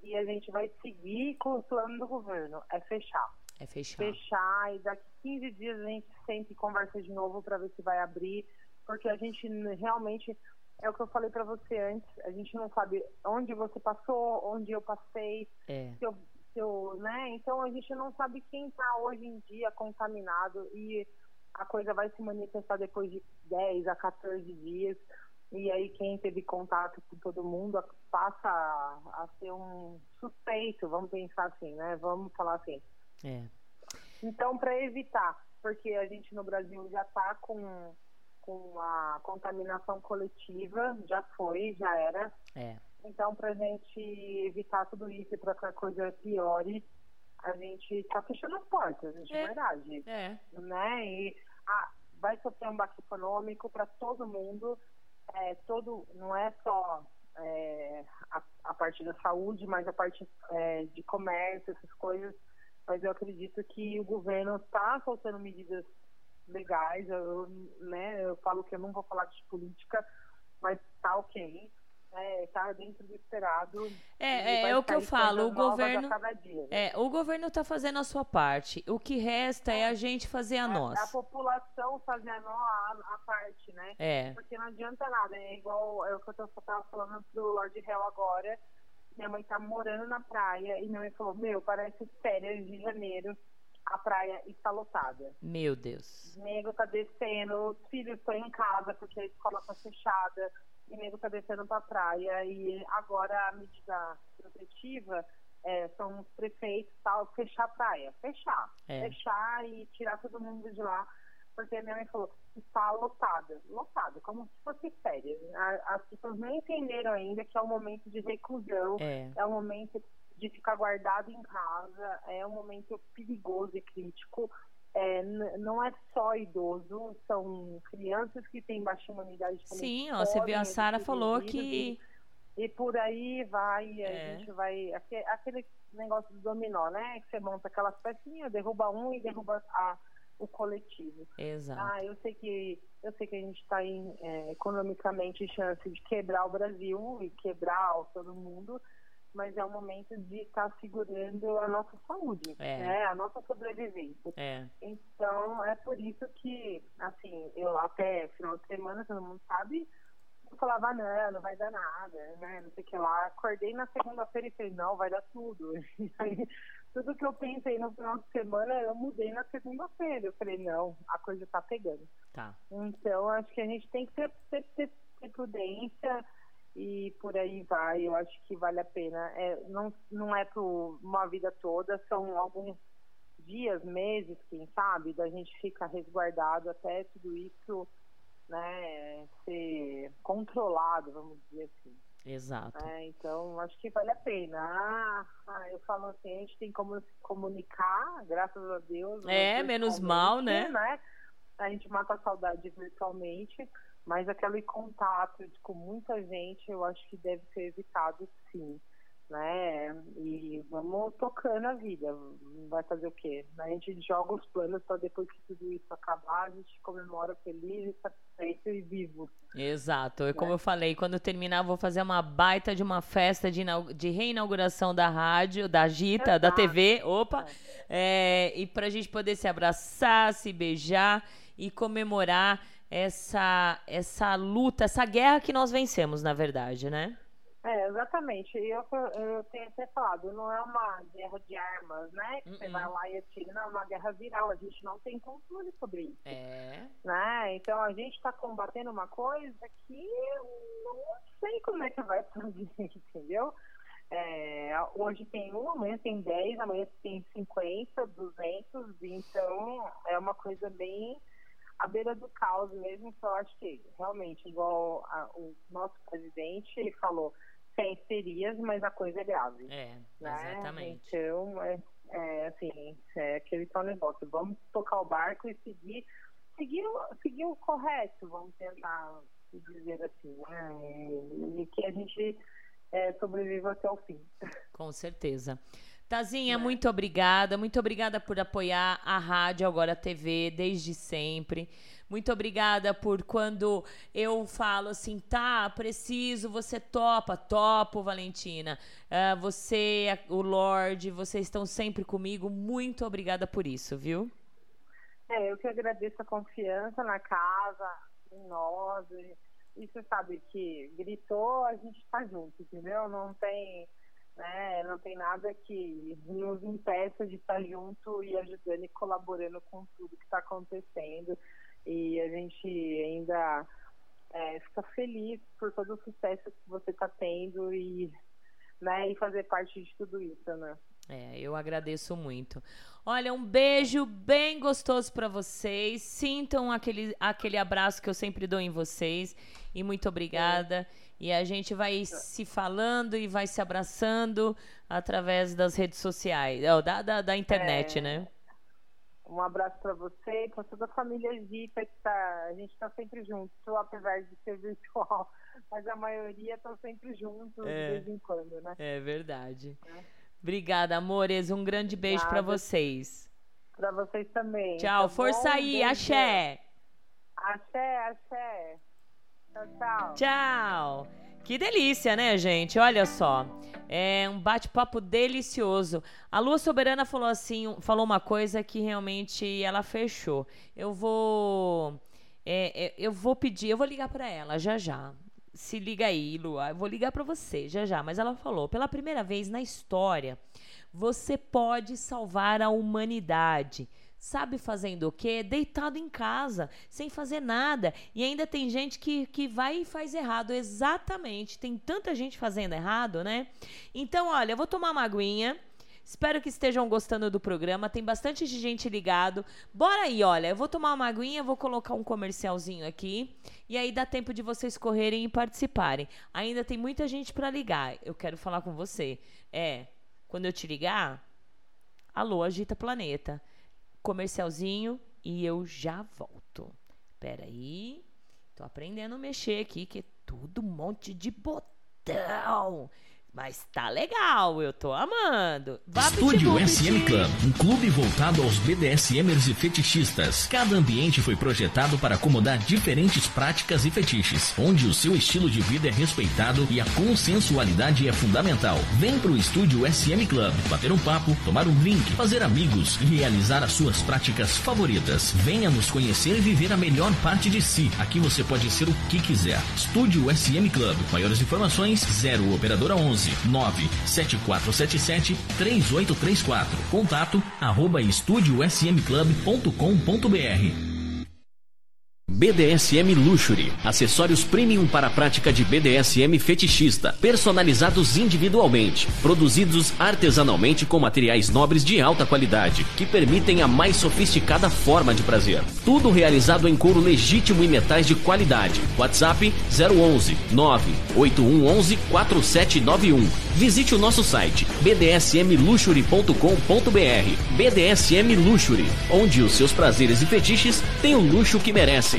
K: e a gente vai seguir com o plano do governo, é fechar.
C: É fechar.
K: Fechar e daqui 15 dias a gente senta e conversa de novo para ver se vai abrir, porque a gente realmente, é o que eu falei para você antes, a gente não sabe onde você passou, onde eu passei,
C: É.
K: se eu, se eu, né? Então a gente não sabe quem está hoje em dia contaminado e a coisa vai se manifestar depois de 10 a 14 dias. E aí quem teve contato com todo mundo passa a, a ser um suspeito, vamos pensar assim, né? Vamos falar assim.
C: É.
K: Então, para evitar, porque a gente no Brasil já está com, com a contaminação coletiva, já foi, já era.
C: É.
K: Então, para a gente evitar tudo isso e para que a coisa piore, a gente está fechando as portas, de
C: É.
K: verdade.
C: É.
K: Né? E ah, vai sofrer um baque econômico para todo mundo. É, todo, não é só é, a, a parte da saúde, mas a parte é, de comércio, essas coisas. Mas eu acredito que o governo está soltando medidas legais. Eu, né, eu falo que eu não vou falar de política, mas está ok. Está dentro do esperado.
C: É, é, é o que eu falo, o
K: a
C: governo.
K: dia, né?
C: É, o governo tá fazendo a sua parte. O que resta é a gente fazer a
K: a
C: nossa.
K: população fazendo a, a parte, né?
C: É.
K: Porque não adianta nada. É igual é o que eu tô- tava falando pro Lord Hell agora. Minha mãe tá morando na praia e minha mãe falou: Meu, parece férias de janeiro a praia está lotada.
C: Meu Deus.
K: Nego tá descendo, os filhos estão em casa porque a escola tá fechada, e o nego tá descendo pra praia. E agora a medida protetiva é, são os prefeitos tal, fechar a praia. Fechar.
C: É.
K: Fechar e tirar todo mundo de lá. Porque a minha mãe falou, está lotada. Lotada, como se fosse férias. A- As pessoas não entenderam ainda que é um momento de reclusão,
C: É.
K: é um momento de ficar guardado em casa, é um momento perigoso e crítico. É, não é só idoso, são crianças que têm baixa imunidade.
C: Sim, ó, você viu, a Sara falou que.
K: E, e por aí vai, a
C: É.
K: gente vai. aque- Aquele negócio do dominó, né? Que você monta aquelas pecinhas, derruba um e derruba a, o coletivo.
C: Exato.
K: Ah, eu sei que eu sei que a gente está em é, economicamente chance de quebrar o Brasil e quebrar todo mundo, mas é o momento de estar segurando a nossa saúde,
C: É.
K: né? A nossa sobrevivência.
C: É.
K: Então é por isso que, assim, eu até final de semana, todo mundo sabe, eu falava, não, não vai dar nada, né? Não sei o que lá. Acordei na segunda-feira e falei, não, vai dar tudo. E aí, tudo que eu pensei no final de semana, eu mudei na segunda-feira. Eu falei, não, a coisa tá pegando.
C: Tá.
K: Então, acho que a gente tem que ter, ter, ter, ter prudência e por aí vai. Eu acho que vale a pena. É, não, não é por uma vida toda, são alguns dias, meses, quem sabe, da gente ficar resguardado até tudo isso né, ser controlado, vamos dizer assim.
C: Exato.
K: É, então, acho que vale a pena. Ah, ah, eu falo assim, a gente tem como se comunicar, graças a Deus.
C: É, menos mal,
K: virtualmente,
C: né?
K: A gente mata a saudade virtualmente, mas aquele contato com muita gente, eu acho que deve ser evitado, sim. Né? E vamos tocando a vida. Vai fazer o quê? A gente joga os planos para depois que tudo isso acabar, a gente comemora feliz, satisfeito e vivo.
C: Exato. E
K: É.
C: como eu falei, quando terminar, eu vou fazer uma baita de uma festa de, de reinauguração da rádio, da Gita, da
K: Exato.
C: TV. Opa! É, e pra gente poder se abraçar, se beijar e comemorar essa, essa luta, essa guerra que nós vencemos, na verdade, né?
K: É, exatamente. E eu, eu tenho até falado, não é uma guerra de armas, né? Que você
C: Uh-uh.
K: vai lá e atira, não, é uma guerra viral. A gente não tem controle sobre isso.
C: É.
K: Né? Então a gente está combatendo uma coisa que eu não sei como é que vai fazer, entendeu? É, hoje tem um, amanhã tem 10, amanhã tem 50, 200, então é uma coisa bem à beira do caos mesmo, que eu acho que realmente, igual a- o nosso presidente, ele falou, sem histerias, mas a coisa é grave.
C: É,
K: né?
C: exatamente.
K: Então, é, é, assim, é aquele tal negócio, vamos tocar o barco e seguir, seguir, o- seguir o correto, vamos tentar dizer assim, né? E, e que a gente é, sobreviva até o fim.
C: Com certeza. Tazinha, muito obrigada. Muito obrigada por apoiar a Rádio Agora TV desde sempre. Muito obrigada por quando eu falo assim, tá, preciso, você topa, topo, Valentina. Ah, você, o Lorde, vocês estão sempre comigo. Muito obrigada por isso, viu?
K: É, eu que agradeço a confiança na casa, em nós. E, e você sabe que gritou, a gente tá junto, entendeu? Não tem, né, não tem nada que nos impeça de estar junto e ajudando e colaborando com tudo que está acontecendo. E a gente ainda é, fica feliz por todo o sucesso que você está tendo e, né, e fazer parte de tudo isso, né?
C: É, eu agradeço muito. Olha, um beijo bem gostoso pra vocês. Sintam aquele, aquele abraço que eu sempre dou em vocês. E muito obrigada. E a gente vai se falando e vai se abraçando através das redes sociais, da, da, da internet,
K: É.
C: né?
K: Um abraço para você e para toda a família Gita, que tá, a gente está sempre junto, apesar de ser virtual, mas a maioria tá sempre junto
C: É.
K: de vez em quando, né?
C: É verdade. Obrigada, amores. Um grande beijo
K: Nada.
C: vocês.
K: Para vocês também.
C: Tchau,
K: tá
C: força
K: bom?
C: aí,
K: Beijo.
C: axé.
K: Axé, axé. Tchau, tchau.
C: Tchau. Que delícia, né, gente? Olha só. É um bate-papo delicioso. A Lua Soberana falou assim, falou uma coisa que realmente ela fechou. Eu vou é, é, eu vou pedir, eu vou ligar pra ela já já. Se liga aí, Lua. Eu vou ligar pra você já já, mas ela falou, pela primeira vez na história, você pode salvar a humanidade. Sabe fazendo o quê? Deitado em casa, sem fazer nada. E ainda tem gente que, que vai e faz errado. Exatamente. Tem tanta gente fazendo errado, né? Então, olha, eu vou tomar uma aguinha. Espero que estejam gostando do programa. Tem bastante gente ligado. Bora aí, olha. Eu vou tomar uma aguinha, vou colocar um comercialzinho aqui. E aí dá tempo de vocês correrem e participarem. Ainda tem muita gente para ligar. Eu quero falar com você. É, quando eu te ligar, alô, agita planeta comercialzinho e eu já volto. Pera aí. Tô aprendendo a mexer aqui, que é tudo um monte de botão. Mas tá legal, eu tô amando.
B: Vá Estúdio SM Club, um clube voltado aos BDSMers e fetichistas. Cada ambiente foi projetado para acomodar diferentes práticas e fetiches, onde o seu estilo de vida é respeitado e a consensualidade é fundamental. Vem pro Estúdio SM Club, bater um papo, tomar um drink, fazer amigos e realizar as suas práticas favoritas. Venha nos conhecer e viver a melhor parte de si. Aqui você pode ser o que quiser. Estúdio SM Club. Maiores informações 0 operadora 11 7477 3834. Contato arroba estúdiosmclub.com.br BDSM Luxury, acessórios premium para a prática de BDSM fetichista, personalizados individualmente, produzidos artesanalmente com materiais nobres de alta qualidade, que permitem a mais sofisticada forma de prazer. Tudo realizado em couro legítimo e metais de qualidade. WhatsApp 011 98111 4791. Visite o nosso site bdsmluxury.com.br. BDSM Luxury, onde os seus prazeres e fetiches têm o luxo que merecem.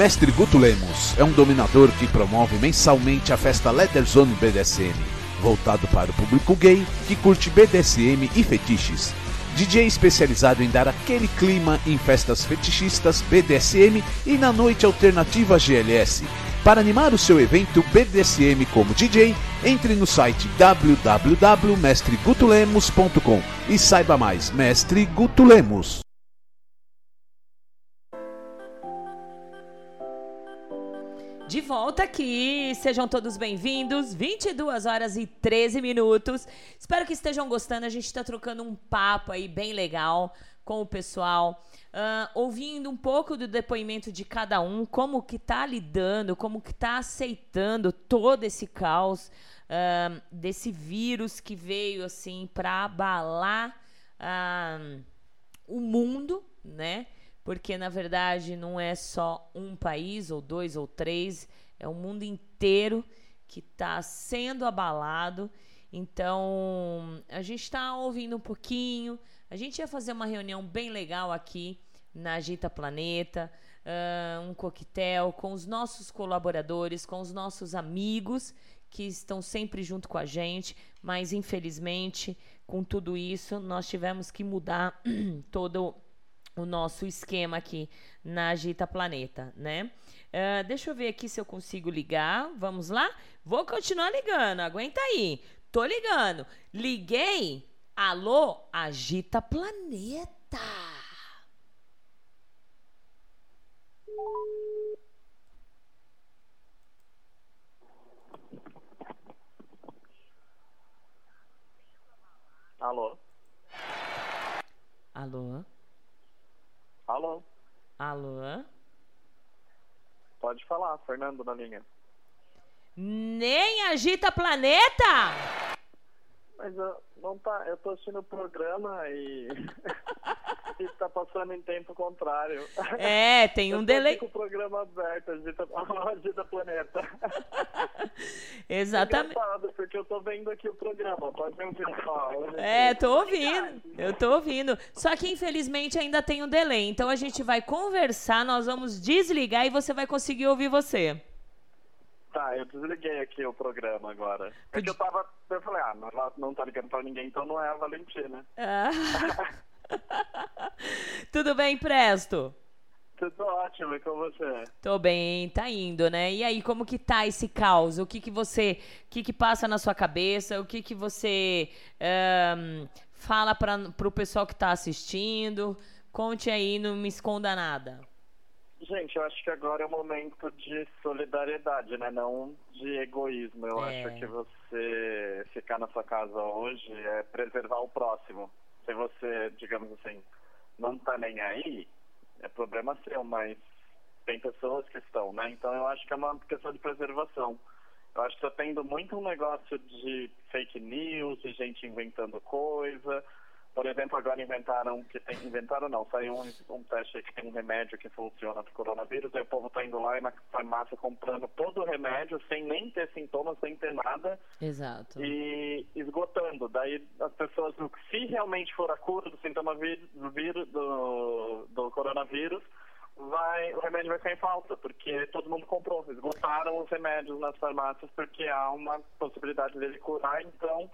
L: Mestre Guto Lemos é um dominador que promove mensalmente a festa Leather Zone BDSM, voltado para o público gay que curte BDSM e fetiches. DJ especializado em dar aquele clima em festas fetichistas BDSM e na noite alternativa GLS. Para animar o seu evento BDSM como DJ, entre no site www.mestregutulemos.com e saiba mais. Mestre Guto Lemos.
C: De volta aqui, sejam todos bem-vindos. 22 horas e 13 minutos. Espero que estejam gostando. A gente está trocando um papo aí bem legal com o pessoal, uh, ouvindo um pouco do depoimento de cada um, como que tá lidando, como que tá aceitando todo esse caos uh, desse vírus que veio assim para abalar uh, o mundo, né? Porque na verdade não é só um país, ou dois, ou três, é o mundo inteiro que está sendo abalado. Então, a gente está ouvindo um pouquinho. A gente ia fazer uma reunião bem legal aqui na Agita Planeta, uh, um coquetel com os nossos colaboradores, com os nossos amigos que estão sempre junto com a gente, mas infelizmente, com tudo isso, nós tivemos que mudar todo o nosso esquema aqui na Agita Planeta, né? Uh, deixa eu ver aqui se eu consigo ligar. Vamos lá? Vou continuar ligando. Aguenta aí. Tô ligando. Liguei. Alô, Agita Planeta.
M: Alô.
C: Alô.
M: Alô?
C: Alô?
M: Pode falar, Fernando na linha.
C: Nem agita planeta?
M: Mas eu, não tá, eu tô assistindo o programa e está passando em tempo contrário.
C: É, tem um delay.
M: com o programa aberto, agita, agita planeta.
C: Exatamente.
M: É porque eu tô vendo aqui o programa, pode ver o pessoal.
C: É, tô ouvindo, eu tô ouvindo. Só que infelizmente ainda tem um delay, então a gente vai conversar, nós vamos desligar e você vai conseguir ouvir você.
M: Tá, eu desliguei aqui o programa agora. É que eu tava. Eu falei, ah, não, não tá ligando pra ninguém, então não é a Valentina.
C: Ah. Tudo bem, Presto?
M: Tudo ótimo, e com você?
C: Tô bem, tá indo, né? E aí, como que tá esse caos? O que que você, o que que passa na sua cabeça? O que que você um, fala para pro pessoal que tá assistindo? Conte aí, não me esconda nada.
N: Gente, eu acho que agora é o momento de solidariedade, né? Não de egoísmo. Eu
C: É.
N: acho que você ficar na sua casa hoje é preservar o próximo. Se você, digamos assim, não tá nem aí, é problema seu, mas tem pessoas que estão, né? Então eu acho que é uma questão de preservação. Eu acho que tá tendo muito um negócio de fake news, de gente inventando coisa. Por exemplo, agora inventaram que tem. Inventaram não, saiu um, um teste aí que tem um remédio que funciona pro coronavírus, aí o povo tá indo lá e na farmácia comprando todo o remédio sem nem ter sintomas, sem ter nada
C: Exato.
N: e esgotando. Daí as pessoas, se realmente for a cura do sintoma do vírus do, do coronavírus, vai, o remédio vai ficar em falta, porque todo mundo comprou. Esgotaram os remédios nas farmácias porque há uma possibilidade dele curar, então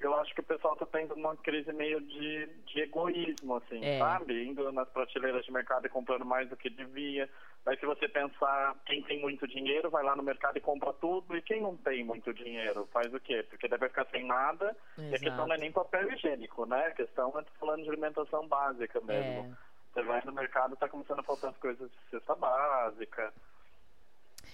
N: eu acho que o pessoal está tendo uma crise meio de, de egoísmo, assim,
C: É.
N: sabe? Indo nas prateleiras de mercado e comprando mais do que devia. Daí se você pensar, quem tem muito dinheiro vai lá no mercado e compra tudo, e quem não tem muito dinheiro faz o quê? Porque vai ficar sem nada, e a questão
C: Exato.
N: não é nem papel higiênico, né? A questão é falando de alimentação básica mesmo.
C: É.
N: Você vai no mercado, tá começando a faltar as coisas de cesta básica.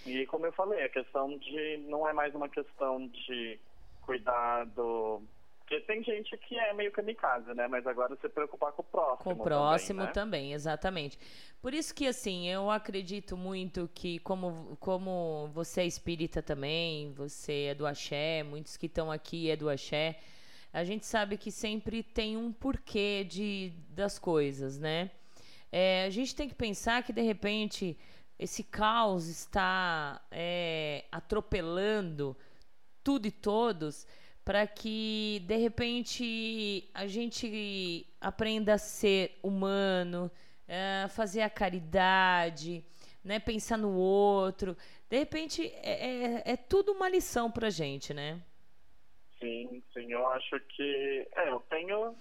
N: E como eu falei, a questão de. não é mais uma questão de cuidado. Porque tem gente que é meio kamikaze, né? Mas agora se preocupar com o próximo.
C: Com o próximo
N: também, né?
C: também, exatamente. Por isso que, assim, eu acredito muito que, como, como você é espírita também, você é do axé, muitos que estão aqui é do axé, a gente sabe que sempre tem um porquê de, das coisas, né? É, a gente tem que pensar que, de repente, esse caos está é, atropelando tudo e todos para que de repente a gente aprenda a ser humano, eh, fazer a caridade, né, pensar no outro. De repente é, é, é tudo uma lição pra gente, né?
N: Sim, sim, eu acho que. É, eu tenho.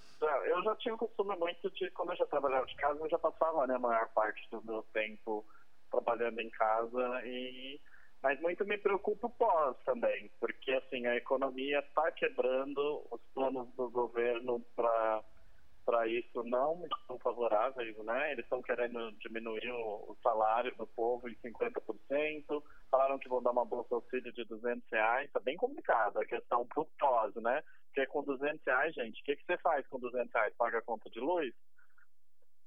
N: Eu já tinha o costume muito de, quando eu já trabalhava de casa, eu já passava né, a maior parte do meu tempo trabalhando em casa e. Mas muito me preocupa o pós também, porque assim, a economia está quebrando, os planos do governo para isso não estão favoráveis, né? Eles estão querendo diminuir o, o salário do povo em 50%, falaram que vão dar uma bolsa auxílio de 200 reais, tá bem complicado a questão pro pós, né? Porque com 200 reais, gente, o que, que você faz com 200 reais? Paga a conta de luz?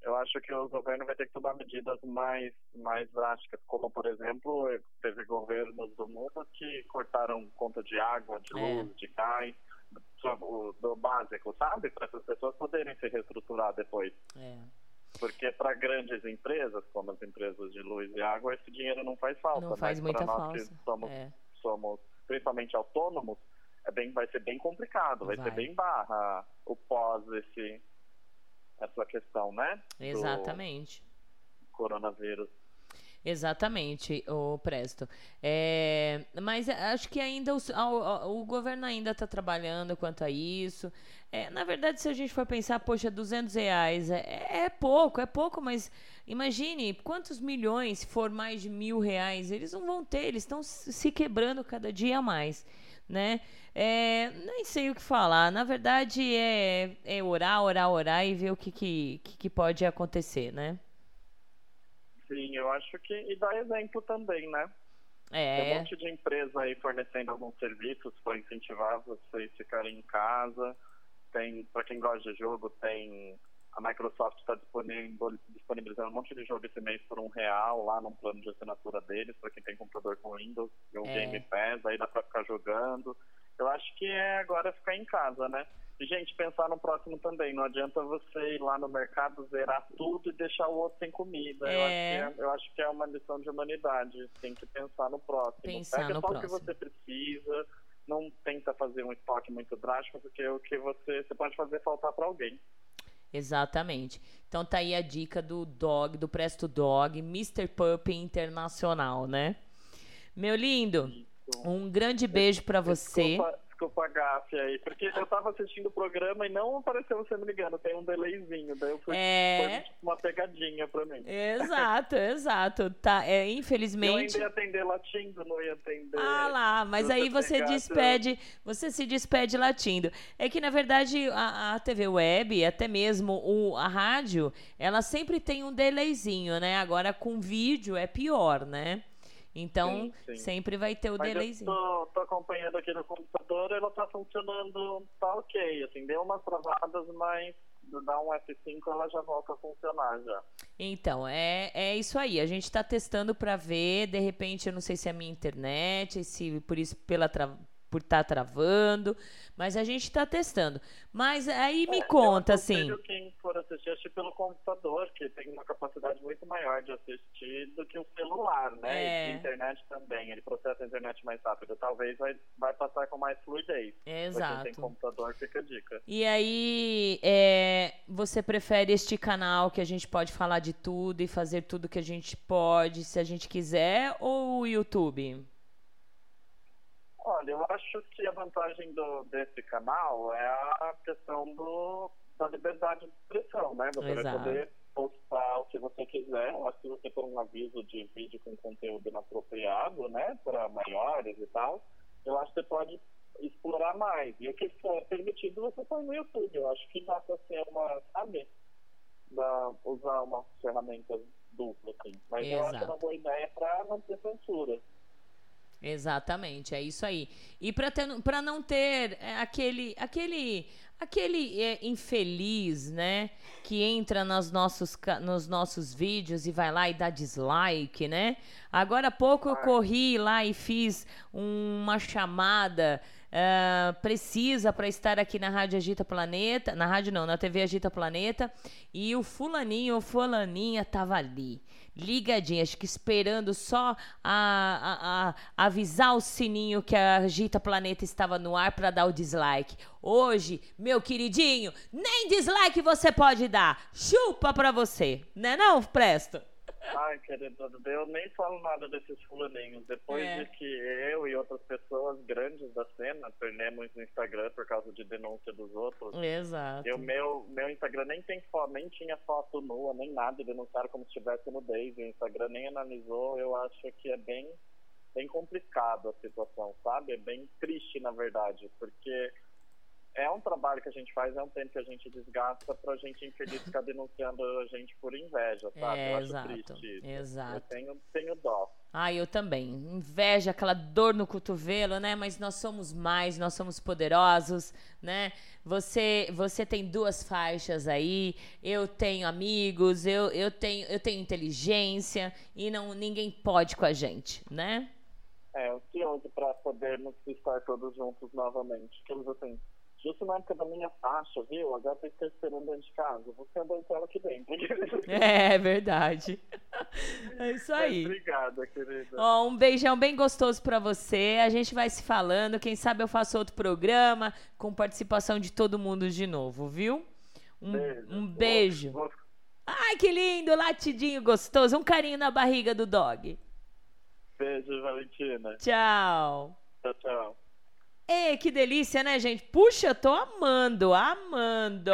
N: Eu acho que o governo vai ter que tomar medidas mais, mais drásticas, como, por exemplo, teve governos do mundo que cortaram conta de água, de
C: É.
N: luz, de gás, do, do básico, sabe? Para essas pessoas poderem se reestruturar depois.
C: É.
N: Porque para grandes empresas, como as empresas de luz e água, esse dinheiro não faz falta.
C: Não
N: mas
C: faz muita
N: nós
C: falta.
N: que somos,
C: É.
N: somos principalmente autônomos, é bem, vai ser bem complicado, vai,
C: Vai.
N: ser bem barra o pós esse, essa questão, né? do
C: Exatamente.
N: coronavírus.
C: Exatamente, o Presto. É, mas acho que ainda a- a- o, governo ainda está trabalhando quanto a isso. É, na verdade, se a gente for pensar, poxa, 200 reais é, é pouco, é pouco, mas imagine quantos milhões, se for mais de mil reais, eles não vão ter, eles estão se quebrando cada dia mais, né? É, nem sei o que falar. Na verdade, é, é orar, orar, orar e ver o que, que, que, pode acontecer, né?
N: Sim, eu acho que. E dá exemplo também, né? Tem
C: É.
N: um monte de empresa aí fornecendo alguns serviços para incentivar vocês ficarem em casa. Tem, para quem gosta de jogo, tem. A Microsoft está disponibilizando um monte de jogo esse mês por um real lá num plano de assinatura deles, para quem tem computador com Windows, e um
C: É.
N: Game Pass, aí dá para ficar jogando. Eu acho que é agora ficar em casa, né? E, gente, pensar no próximo também. Não adianta você ir lá no mercado, zerar tudo e deixar o outro sem comida. Eu,
C: É.
N: acho que é, eu acho que é uma lição de humanidade. Tem que pensar no próximo.
C: Pensar
N: Pega
C: no
N: só o que você precisa. Não tenta fazer um estoque muito drástico, porque o que você, você pode fazer é faltar para alguém.
C: Exatamente. Então tá aí a dica do Dog, do Presto Dog, Mr. Pup Internacional, né? Meu lindo, um grande beijo pra você.
N: Desculpa, a gafe aí, porque eu tava assistindo o programa e não apareceu você me ligando, tem um delayzinho, daí eu fui,
C: É.
N: foi uma pegadinha pra mim.
C: Exato, exato. Tá, é,
N: Eu
C: infelizmente.
N: ainda ia atender latindo, não ia atender.
C: Ah lá, mas aí você
N: pegasse,
C: despede, você se despede latindo. É que na verdade a, a TV web, até mesmo o, a rádio, ela sempre tem um delayzinho, né? Agora com vídeo é pior, né? Então
N: Sim, sim.
C: sempre vai ter o
N: Mas
C: delayzinho.
N: eu tô, tô acompanhando aqui no computador, ela tá funcionando, tá ok, assim, deu umas travadas, mas dá um F5 ela já volta a funcionar já.
C: Então, é, é isso aí. A gente tá testando pra ver, de repente, eu não sei se é a minha internet, se por isso pela tra- por estar travando, mas a gente tá testando. Mas aí me conta assim.
N: Eu quem for assistir, assistir pelo computador, que tem uma capacidade muito maior de assistir do que o celular, né?
C: É.
N: E internet também, ele processa a internet mais rápido. Talvez vai, vai passar com mais fluidez. Pra quem
C: Exato.
N: tem computador, fica a dica.
C: E aí, é, você prefere este canal que a gente pode falar de tudo e fazer tudo que a gente pode, se a gente quiser, ou o YouTube?
N: Olha, eu acho que a vantagem do, desse canal é a questão do, da liberdade de expressão, né? Você vai
C: Exato.
N: poder postar o que você quiser. Eu acho que você for um aviso de vídeo com conteúdo inapropriado, né? Para maiores e tal, eu acho que você pode explorar mais. E o que for permitido, você põe no YouTube. Eu acho que dá pra ser uma, sabe? Dá, usar uma ferramenta dupla, assim. Mas eu acho
C: Exato.
N: uma boa ideia para não ter censura.
C: Exatamente, é isso aí. E para não ter é, aquele aquele aquele é, infeliz, né, que entra nos nossos nos nossos vídeos e vai lá e dá dislike, né? Agora há pouco eu corri lá e fiz uma chamada ah, precisa para estar aqui na Rádio Agita Planeta, na rádio não, na TV Agita Planeta, e o fulaninho ou fulaninha tava ali, ligadinha, acho que esperando só a, a- a- avisar o sininho que a Agita Planeta estava no ar para dar o dislike. Hoje, meu queridinho, nem dislike você pode dar. Chupa pra você, né não, Presto?
N: Ai, querido, eu nem falo nada desses fulaninhos. Depois
C: É.
N: de que eu e outras pessoas grandes da cena perdemos no Instagram por causa de denúncia dos outros.
C: Exato.
N: Eu, meu, meu Instagram nem tem foto, nem tinha foto nua, nem nada, e denunciaram como se tivesse nudez. O Instagram nem analisou. Eu acho que é bem, bem complicado a situação, sabe? É bem triste, na verdade, porque é um trabalho que a gente faz, é um tempo que a gente desgasta pra gente infeliz ficar denunciando a gente por inveja, sabe?
C: É,
N: eu acho
C: exato,
N: triste. isso.
C: exato.
N: Eu tenho, tenho dó.
C: Ah, eu também. Inveja, aquela dor no cotovelo, né? Mas nós somos mais, nós somos poderosos, né? Você, você tem duas faixas aí, eu tenho amigos, eu, eu, tenho, eu tenho inteligência e não ninguém pode com a gente, né?
N: É, ansioso pra podermos estar todos juntos novamente. Ficamos assim, justo na época da minha faixa, viu? Agora tem que ficar esperando dentro de casa. Você andou com ela aqui dentro.
C: É verdade. É isso aí.
N: Obrigada, querida.
C: Ó, um beijão bem gostoso pra você. A gente vai se falando. Quem sabe eu faço outro programa com participação de todo mundo de novo, viu? Um
N: Beijo.
C: um beijo. Ai, que lindo, latidinho gostoso. Um carinho na barriga do dog.
N: Beijo, Valentina.
C: Tchau.
N: Tchau, tchau.
C: Ê, que delícia, né, gente? Puxa, tô amando, amando.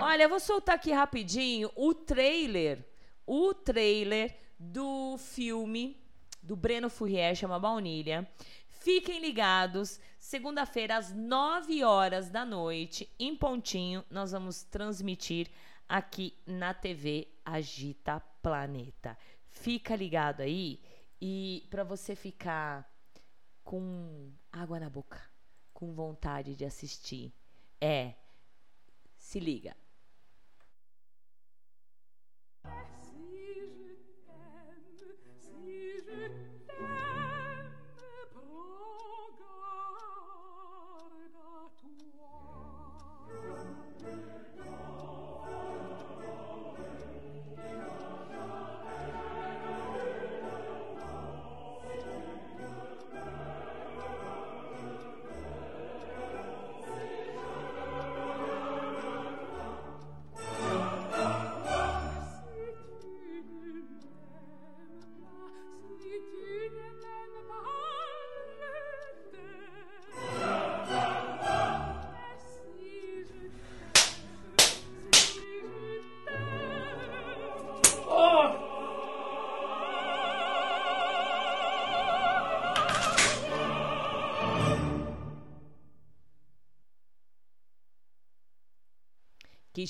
C: Olha, eu vou soltar aqui rapidinho o trailer, o trailer do filme do Breno Furrier, chama Baunilha. Fiquem ligados, segunda-feira às 9 horas da noite, em pontinho, nós vamos transmitir aqui na TV Agita Planeta. Fica ligado aí e para você ficar com água na boca, com vontade de assistir. É, se liga.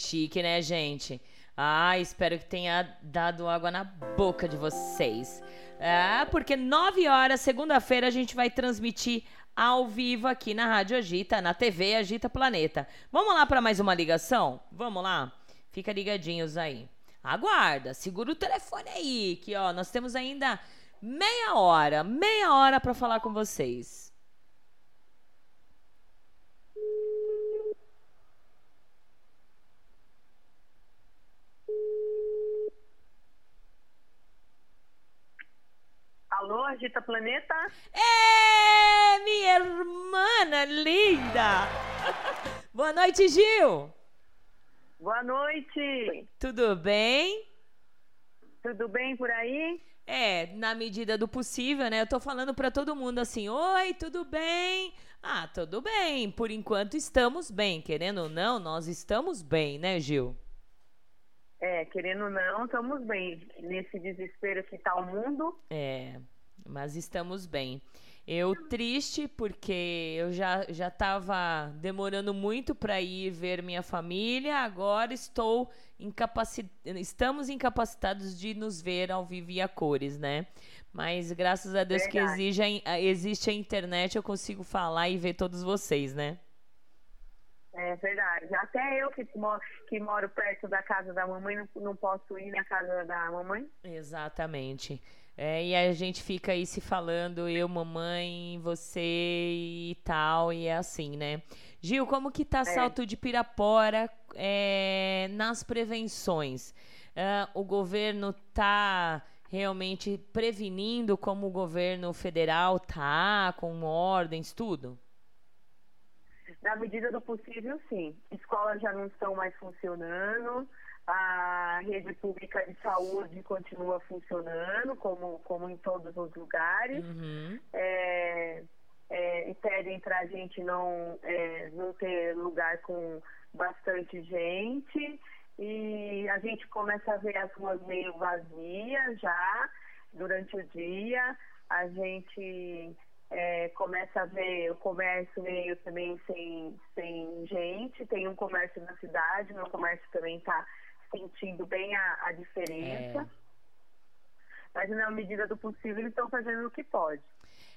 C: Chique, né, gente? Ah, espero que tenha dado água na boca de vocês. Ah, porque 9 horas, segunda-feira, a gente vai transmitir ao vivo aqui na Rádio Agita, na TV Agita Planeta. Vamos lá para mais uma ligação? Vamos lá? Fica ligadinhos aí. Aguarda, segura o telefone aí, que ó, nós temos ainda meia hora, meia hora para falar com vocês.
O: Alô, Agita Planeta?
C: É, minha irmã linda! Boa noite, Gil!
O: Boa noite!
C: Tudo bem?
O: Tudo bem por aí?
C: É, na medida do possível, né? Eu tô falando para todo mundo assim: "Oi, tudo bem?" Ah, tudo bem. Por enquanto estamos bem, querendo ou não, nós estamos bem, né, Gil?
O: É, querendo ou não, estamos bem. Nesse desespero que tá o mundo.
C: É, mas estamos bem. Eu triste porque eu já já estava demorando muito para ir ver minha família. Agora estou incapacit... estamos incapacitados de nos ver ao vivo e a cores, né? Mas graças a Deus Verdade. que exige a, existe a internet, eu consigo falar e ver todos vocês, né?
O: É verdade. Até eu que moro, que moro perto da casa da mamãe não, não posso ir na casa da mamãe.
C: Exatamente. É, e a gente fica aí se falando, eu, mamãe, você e tal, e é assim, né? Gil, como que tá é. Salto de Pirapora é, nas prevenções? Uh, o governo tá realmente prevenindo como o governo federal tá, com ordens, tudo?
O: Na medida do possível, sim. Escolas já não estão mais funcionando, a rede pública de saúde continua funcionando, como, como em todos os lugares. Uhum. É, é, e pedem para a gente não, é, não ter lugar com bastante gente. E a gente começa a ver as ruas meio vazias já durante o dia. A gente é, começa a ver o comércio meio também sem, sem gente. Tem um comércio na cidade, meu comércio também está sentindo bem a, a diferença. É. Mas na medida do possível eles estão fazendo o que pode.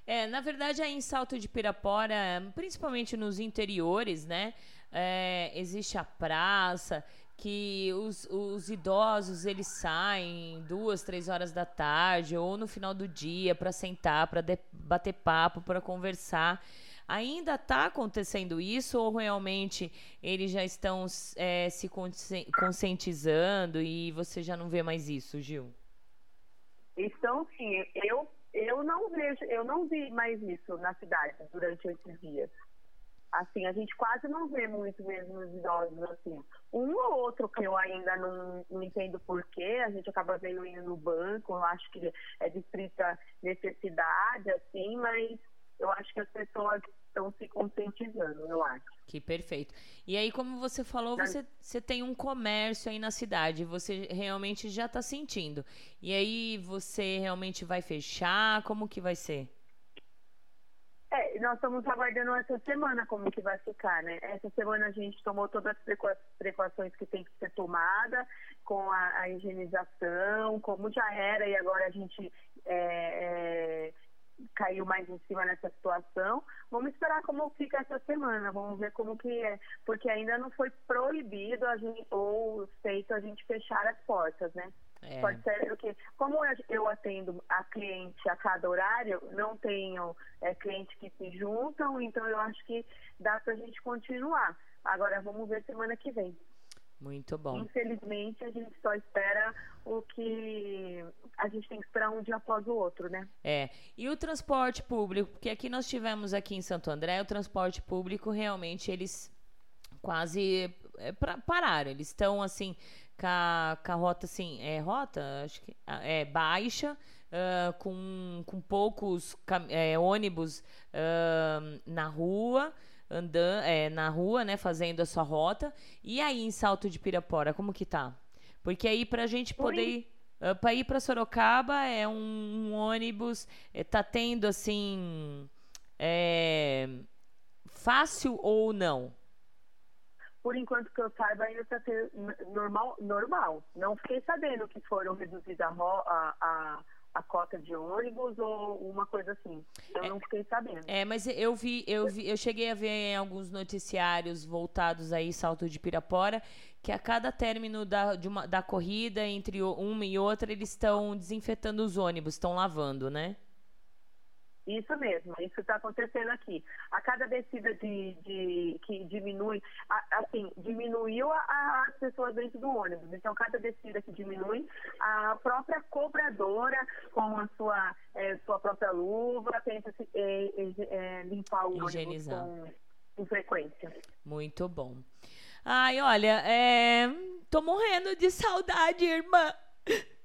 C: É, na verdade, aí em Salto de Pirapora, principalmente nos interiores, né? É, existe a praça, que os, os idosos eles saem duas, três horas da tarde ou no final do dia para sentar, para bater papo, para conversar. Ainda está acontecendo isso ou realmente eles já estão é, se conscientizando e você já não vê mais isso, Gil?
O: Estão sim. Eu, eu não vejo, eu não vi mais isso na cidade durante esses dias. Assim, a gente quase não vê muito mesmo os idosos assim. Um ou outro que eu ainda não, não entendo porquê, a gente acaba vendo indo no banco, eu acho que é de estrita necessidade, assim, mas eu acho que as pessoas estão se conscientizando, eu acho.
C: Que perfeito. E aí, como você falou, você, você tem um comércio aí na cidade, você realmente já está sentindo. E aí, você realmente vai fechar? Como que vai ser?
O: É, nós estamos aguardando essa semana como que vai ficar, né? Essa semana a gente tomou todas as precauções que tem que ser tomada, com a, a higienização, como já era, e agora a gente é, é, caiu mais em cima nessa situação. Vamos esperar como fica essa semana, vamos ver como que é, porque ainda não foi proibido a gente, ou feito a gente fechar as portas, né? É. Pode ser que, como eu atendo a cliente a cada horário, não tenho é, clientes que se juntam, então eu acho que dá para a gente continuar. Agora vamos ver semana que vem.
C: Muito bom.
O: Infelizmente, a gente só espera o que a gente tem que esperar um dia após o outro, né?
C: É. E o transporte público, porque aqui nós tivemos aqui em Santo André, o transporte público realmente eles quase é, pra, pararam. Eles estão assim com a, com a, rota assim, é rota, acho que ah, é baixa, uh, com, com poucos é, ônibus uh, na rua andando é, na rua, né, fazendo a sua rota. E aí em Salto de Pirapora, como que tá? Porque aí pra gente poder ir, uh, pra ir pra Sorocaba é um, um ônibus, é, tá tendo assim. É, fácil ou não?
O: por enquanto que eu saiba, ainda está sendo normal, normal. Não fiquei sabendo que foram reduzidas a, a, a, cota de ônibus ou uma coisa assim. Eu é, não fiquei sabendo.
C: É, mas eu vi, eu vi, eu cheguei a ver em alguns noticiários voltados aí, Salto de Pirapora, que a cada término da, de uma, da corrida, entre uma e outra, eles estão desinfetando os ônibus, estão lavando, né?
O: Isso mesmo, isso está acontecendo aqui. A cada descida de, de que diminui, assim, diminuiu as pessoas dentro do ônibus. Então, cada descida que diminui, a própria cobradora, com a sua, é, sua própria luva, tenta se, é, é, limpar o Higienizar. ônibus com, com frequência.
C: Muito bom. Ai, olha, é... tô morrendo de saudade, irmã.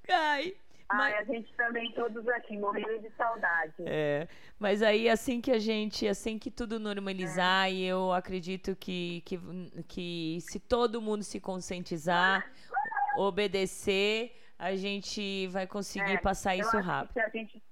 C: Ai.
O: Mas... Ai, a gente também, todos aqui, morrendo de saudade.
C: É, mas aí assim que a gente, assim que tudo normalizar, é. eu acredito que, que, que se todo mundo se conscientizar, obedecer, a gente vai conseguir é, passar isso rápido.
O: se a gente,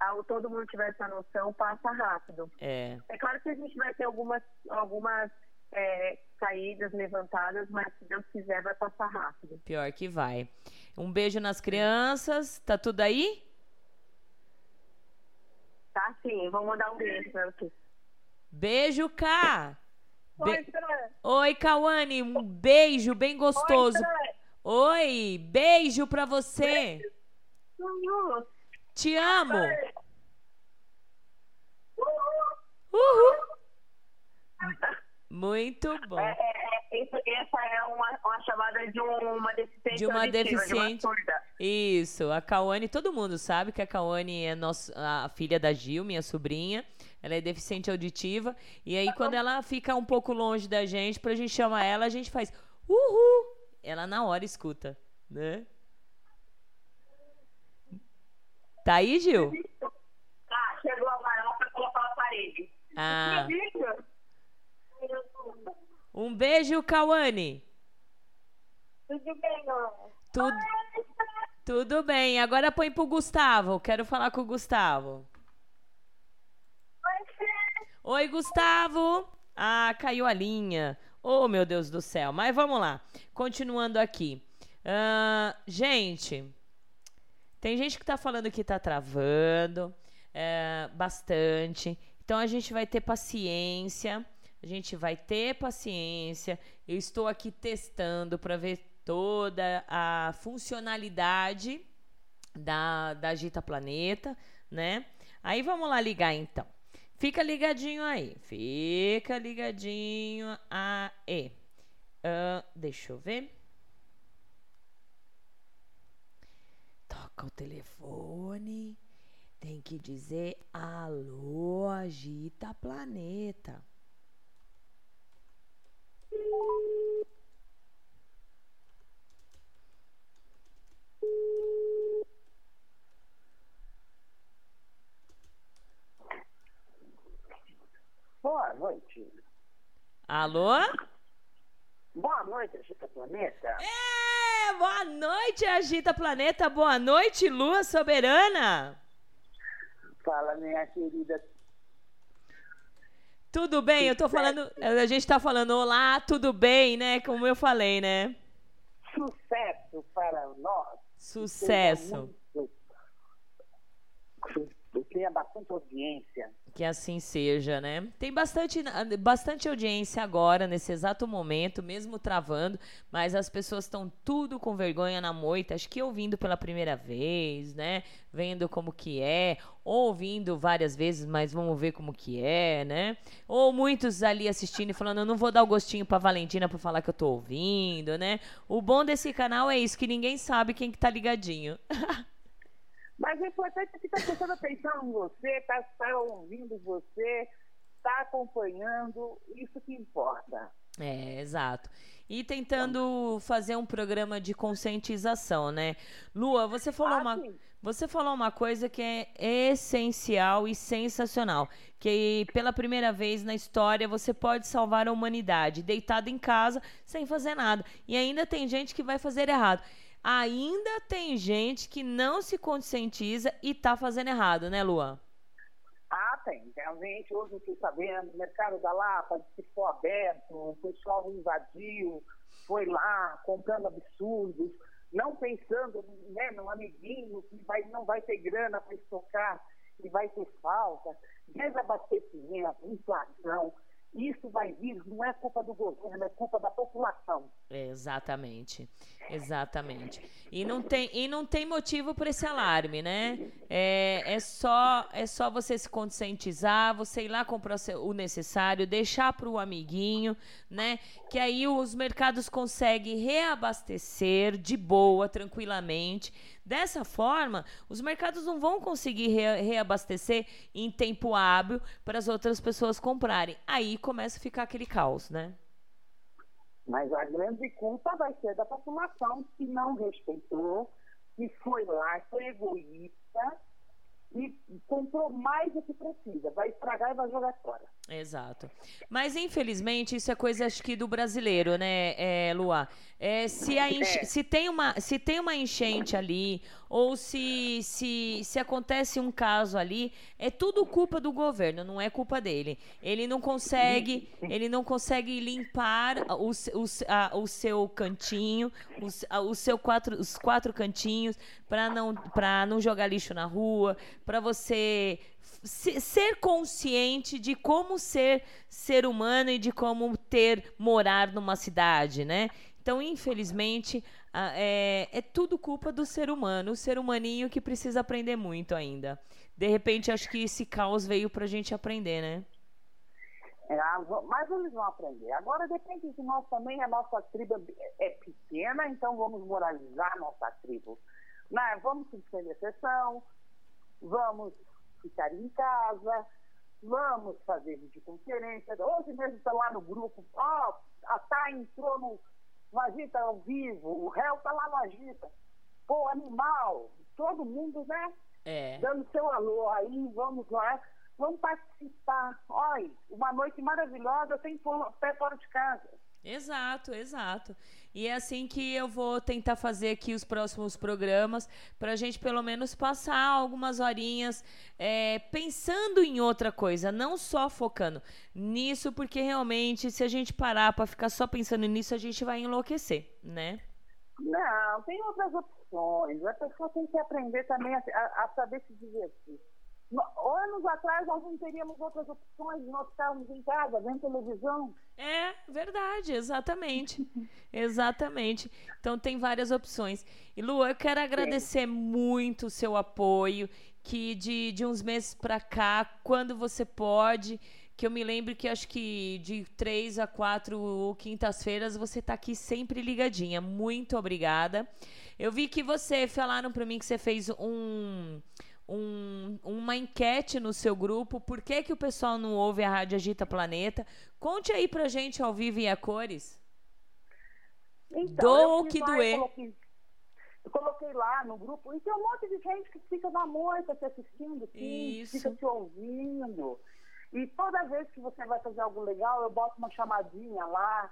O: ao todo mundo tiver essa noção, passa rápido.
C: É.
O: É claro que a gente vai ter algumas, algumas é, caídas, levantadas, mas se Deus quiser, vai passar rápido.
C: Pior que vai. Um beijo nas crianças. Tá tudo aí?
O: Tá sim, vou mandar um beijo pra você.
C: Beijo, Cá.
O: Be Oi,
C: Oi, Cauane. Um beijo bem gostoso. Oi, Oi beijo pra você.
O: Beijo.
C: Te amo. Uhul. Muito bom.
O: É, é, é essa é uma, uma, chamada de uma deficiência de uma deficiente. De uma
C: Isso, a Cauane, todo mundo sabe que a Cauane é nossa, a filha da Gil, minha sobrinha. Ela é deficiente auditiva. E aí, quando ela fica um pouco longe da gente, pra gente chamar ela, a gente faz uhul. Ela na hora escuta, né? Tá aí, Gil?
O: Ah, chegou a pra colocar a parede.
C: Ah. Um beijo, Cauane.
O: Tudo bem.
C: Tudo, tudo bem. Agora põe pro Gustavo. Quero falar com o Gustavo. Oi, Gustavo. Ah, caiu a linha. Oh, meu Deus do céu. Mas vamos lá. Continuando aqui. Uh, gente, tem gente que tá falando que tá travando é, bastante. Então a gente vai ter paciência. A gente vai ter paciência. Eu estou aqui testando para ver toda a funcionalidade da, da Agita Planeta, né? Aí vamos lá ligar então. Fica ligadinho aí. Fica ligadinho aí. Uh, deixa eu ver. Toca o telefone. Tem que dizer alô, agita planeta.
P: Boa noite.
C: Alô?
P: Boa noite, Agita Planeta.
C: É, boa noite, Agita Planeta. Boa noite, Lua Soberana.
P: Fala, minha querida
C: tudo bem? Eu tô falando. A gente tá falando olá, tudo bem, né? Como eu falei, né?
P: Sucesso para nós.
C: Sucesso.
P: Tenha bastante audiência.
C: Que assim seja, né? Tem bastante, bastante audiência agora, nesse exato momento, mesmo travando, mas as pessoas estão tudo com vergonha na moita, acho que ouvindo pela primeira vez, né? Vendo como que é, ouvindo várias vezes, mas vamos ver como que é, né? Ou muitos ali assistindo e falando, eu não vou dar o gostinho pra Valentina pra falar que eu tô ouvindo, né? O bom desse canal é isso, que ninguém sabe quem que tá ligadinho.
P: Mas o importante é que está prestando atenção em você, está tá ouvindo você, está acompanhando, isso que importa.
C: É, exato. E tentando fazer um programa de conscientização, né? Lua, você falou, ah, uma, você falou uma coisa que é essencial e sensacional. Que pela primeira vez na história você pode salvar a humanidade deitado em casa sem fazer nada. E ainda tem gente que vai fazer errado ainda tem gente que não se conscientiza e tá fazendo errado, né, Luan?
P: Ah, tem. Realmente, hoje eu fiquei sabendo, o mercado da Lapa ficou aberto, o pessoal invadiu, foi lá comprando absurdos, não pensando né, no amiguinho que vai, não vai ter grana para estocar, que vai ter falta, desabastecimento, inflação. Isso vai vir, não é culpa do governo, é culpa da população.
C: Exatamente, exatamente. E não tem, e não tem motivo para esse alarme, né? É, é, só, é só você se conscientizar, você ir lá comprar o necessário, deixar para o amiguinho, né? Que aí os mercados conseguem reabastecer de boa, tranquilamente. Dessa forma, os mercados não vão conseguir re reabastecer em tempo hábil para as outras pessoas comprarem. Aí começa a ficar aquele caos, né?
P: Mas a grande culpa vai ser da população que não respeitou, que foi lá, foi egoísta e comprou mais do que precisa. Vai estragar e vai jogar fora.
C: Exato. Mas infelizmente isso é coisa acho que do brasileiro, né, é, Luá? É, se, a enche... é. se, tem uma, se tem uma enchente ali, ou se, se, se acontece um caso ali, é tudo culpa do governo, não é culpa dele. Ele não consegue, ele não consegue limpar o, o, a, o seu cantinho, os, a, o seu quatro, os quatro cantinhos, para não, não jogar lixo na rua, para você ser consciente de como ser ser humano e de como ter morar numa cidade, né? Então, infelizmente, é, é tudo culpa do ser humano, o ser humaninho que precisa aprender muito ainda. De repente, acho que esse caos veio para a gente aprender, né?
P: É, mas eles vão aprender. Agora depende de nós também, a nossa tribo é pequena, então vamos moralizar a nossa tribo. Né? Vamos sem exceção, vamos ficar em casa, vamos fazer videoconferência. Hoje mesmo está lá no grupo, ó, oh, a Tá entrou no, no Agita ao vivo, o réu está lá no Agita. Pô, animal, todo mundo, né?
C: É.
P: Dando seu alô aí, vamos lá, vamos participar. Olha, uma noite maravilhosa sem pé fora de casa.
C: Exato, exato. E é assim que eu vou tentar fazer aqui os próximos programas, para a gente pelo menos passar algumas horinhas é, pensando em outra coisa, não só focando nisso, porque realmente, se a gente parar para ficar só pensando nisso, a gente vai enlouquecer, né?
P: Não, tem outras opções. A pessoa tem que aprender também a, a, saber se divertir. Anos atrás nós não teríamos outras opções, nós estávamos em casa, vendo televisão.
C: É, verdade, exatamente. exatamente. Então tem várias opções. E Lu, eu quero agradecer muito o seu apoio, que de, de uns meses para cá, quando você pode, que eu me lembro que acho que de três a quatro quintas-feiras você está aqui sempre ligadinha. Muito obrigada. Eu vi que você falaram para mim que você fez um um, uma enquete no seu grupo. Por que, que o pessoal não ouve a Rádio Agita Planeta? Conte aí pra gente ao vivo e a cores.
P: Então, que doer. Eu coloquei, eu coloquei, lá no grupo, e tem um monte de gente que fica na moita te assistindo, sim, fica te ouvindo. E toda vez que você vai fazer algo legal, eu boto uma chamadinha lá,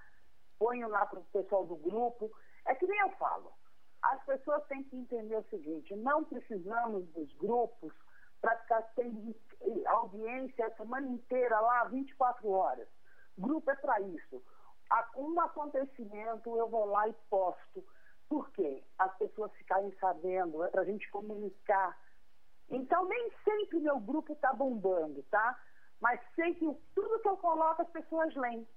P: ponho lá para o pessoal do grupo. É que nem eu falo. As pessoas têm que entender o seguinte: não precisamos dos grupos para ficar tendo audiência a semana inteira lá, 24 horas. Grupo é para isso. Um acontecimento eu vou lá e posto. Por quê? As pessoas ficarem sabendo, é para a gente comunicar. Então, nem sempre meu grupo está bombando, tá? Mas sei que tudo que eu coloco as pessoas leem.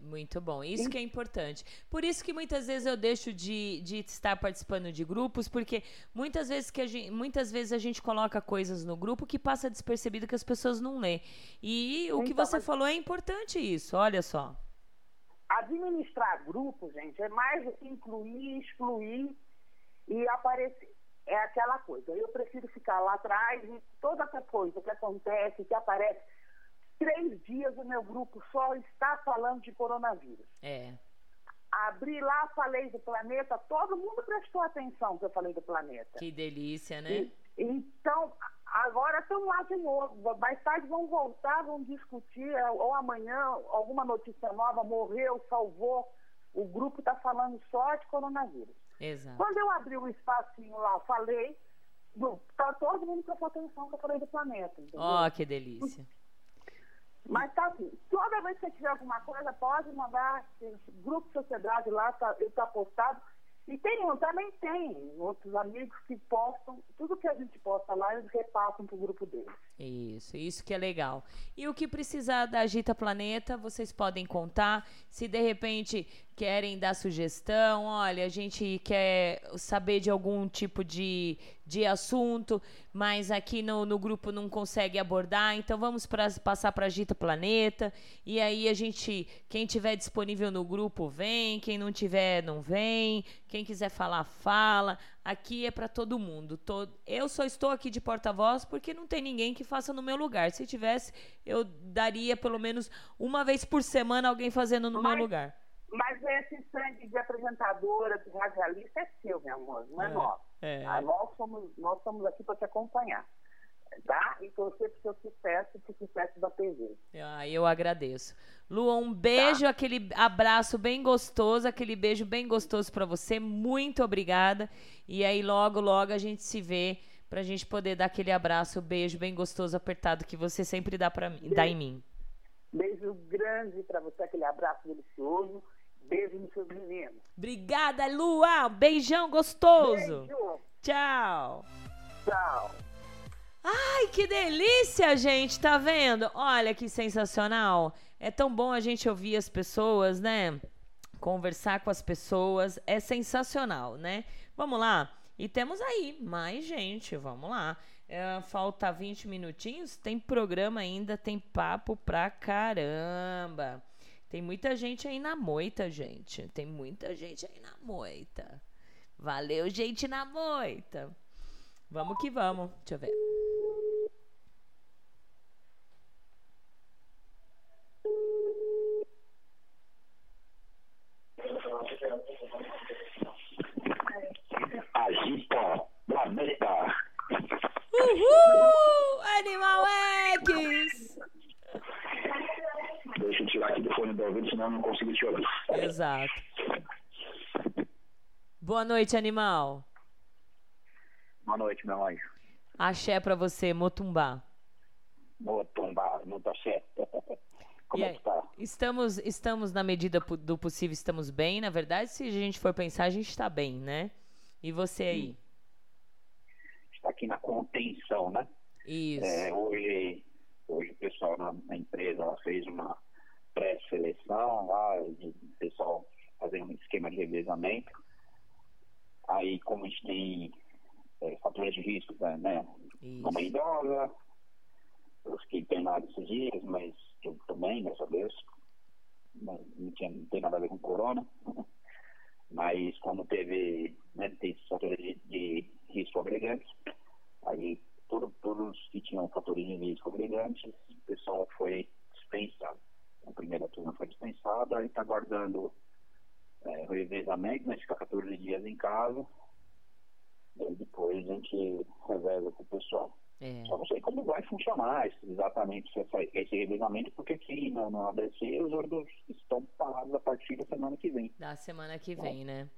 C: Muito bom, isso que é importante. Por isso que muitas vezes eu deixo de, de estar participando de grupos, porque muitas vezes, que a gente, muitas vezes a gente coloca coisas no grupo que passa despercebido que as pessoas não lê. E o então, que você mas... falou é importante isso, olha só.
P: Administrar grupos, gente, é mais do que incluir, excluir e aparecer. É aquela coisa. Eu prefiro ficar lá atrás e toda essa coisa que acontece, que aparece três dias o meu grupo só está falando de coronavírus.
C: É.
P: Abri lá, falei do planeta, todo mundo prestou atenção que eu falei do planeta.
C: Que delícia, né?
P: E, então, agora estão lá de novo. Mais tarde vão voltar, vão discutir, é, ou amanhã, alguma notícia nova, morreu, salvou. O grupo está falando só de coronavírus.
C: Exato.
P: Quando eu abri o um espacinho lá, falei, tá todo mundo prestando atenção que eu falei do planeta.
C: Ó, oh, que delícia.
P: Mas tá assim, toda vez que você tiver alguma coisa, pode mandar grupo de sociedade lá, tá, ele postado. E tem, também tem outros amigos que postam, tudo que a gente posta lá, eles repassam pro grupo deles.
C: Isso, isso que é legal. E o que precisar da Agita Planeta, vocês podem contar. Se de repente querem dar sugestão, olha, a gente quer saber de algum tipo de, de assunto, mas aqui no, no grupo não consegue abordar, então vamos pra, passar para Agita Planeta. E aí a gente, quem tiver disponível no grupo, vem, quem não tiver, não vem, quem quiser falar, fala. Aqui é para todo mundo. Todo... Eu só estou aqui de porta-voz porque não tem ninguém que faça no meu lugar. Se tivesse, eu daria pelo menos uma vez por semana alguém fazendo no
P: mas,
C: meu lugar.
P: Mas esse sangue de apresentadora, de radialista é seu, meu amor, não é, é nosso. É. Ah, nós, somos, nós estamos aqui para te acompanhar. Tá? E torcer para o seu sucesso, para o sucesso da TV.
C: Ah, eu agradeço. Lua, um beijo, tá. aquele abraço bem gostoso, aquele beijo bem gostoso para você. Muito obrigada. E aí, logo, logo a gente se vê pra gente poder dar aquele abraço, beijo bem gostoso, apertado que você sempre dá, pra mim, dá em mim.
P: Beijo grande para você, aquele abraço delicioso. Beijo nos seus meninos.
C: Obrigada, Lua. Beijão gostoso.
P: Beijo.
C: Tchau.
P: Tchau.
C: Ai, que delícia, gente, tá vendo? Olha que sensacional. É tão bom a gente ouvir as pessoas, né? Conversar com as pessoas é sensacional, né? Vamos lá. E temos aí mais gente, vamos lá. É, falta 20 minutinhos, tem programa ainda, tem papo pra caramba. Tem muita gente aí na moita, gente. Tem muita gente aí na moita. Valeu, gente na moita. Vamos que vamos. Deixa eu ver.
J: Agita Planeta.
C: Uhul! Animal X!
J: Deixa eu tirar aqui do fone do ouvido, senão eu não consigo te ouvir.
C: Exato. Boa noite, animal.
J: Boa noite, meu anjo.
C: Axé pra você, Motumbá.
J: Motumbá, muito axé. Como
C: e é que tá? Estamos, estamos, na medida do possível, estamos bem. Na verdade, se a gente for pensar, a gente está bem, né? E você aí?
J: Está aqui na contenção, né?
C: Isso.
J: É, hoje, hoje o pessoal na, na empresa fez uma pré-seleção lá, o pessoal fazer um esquema de revezamento. Aí, como a gente tem é, fatores de risco, né? Uma idosa, os que internaram esses dias, mas eu também, graças a Deus. Não, não, tinha, não tem nada a ver com corona. Mas como teve, né, tem fatores de, de risco agregantes, aí todo, todos que tinham fatores de risco agregantes, o pessoal foi dispensado. A primeira turma foi dispensada, aí está guardando é, o revezamento, né, fica 14 dias em casa, depois a gente reveza com o pessoal. É. Só não sei como vai funcionar exatamente esse revezamento, porque aqui no, no ABC os ônibus estão parados a partir da semana que vem.
C: Da semana que vem, né?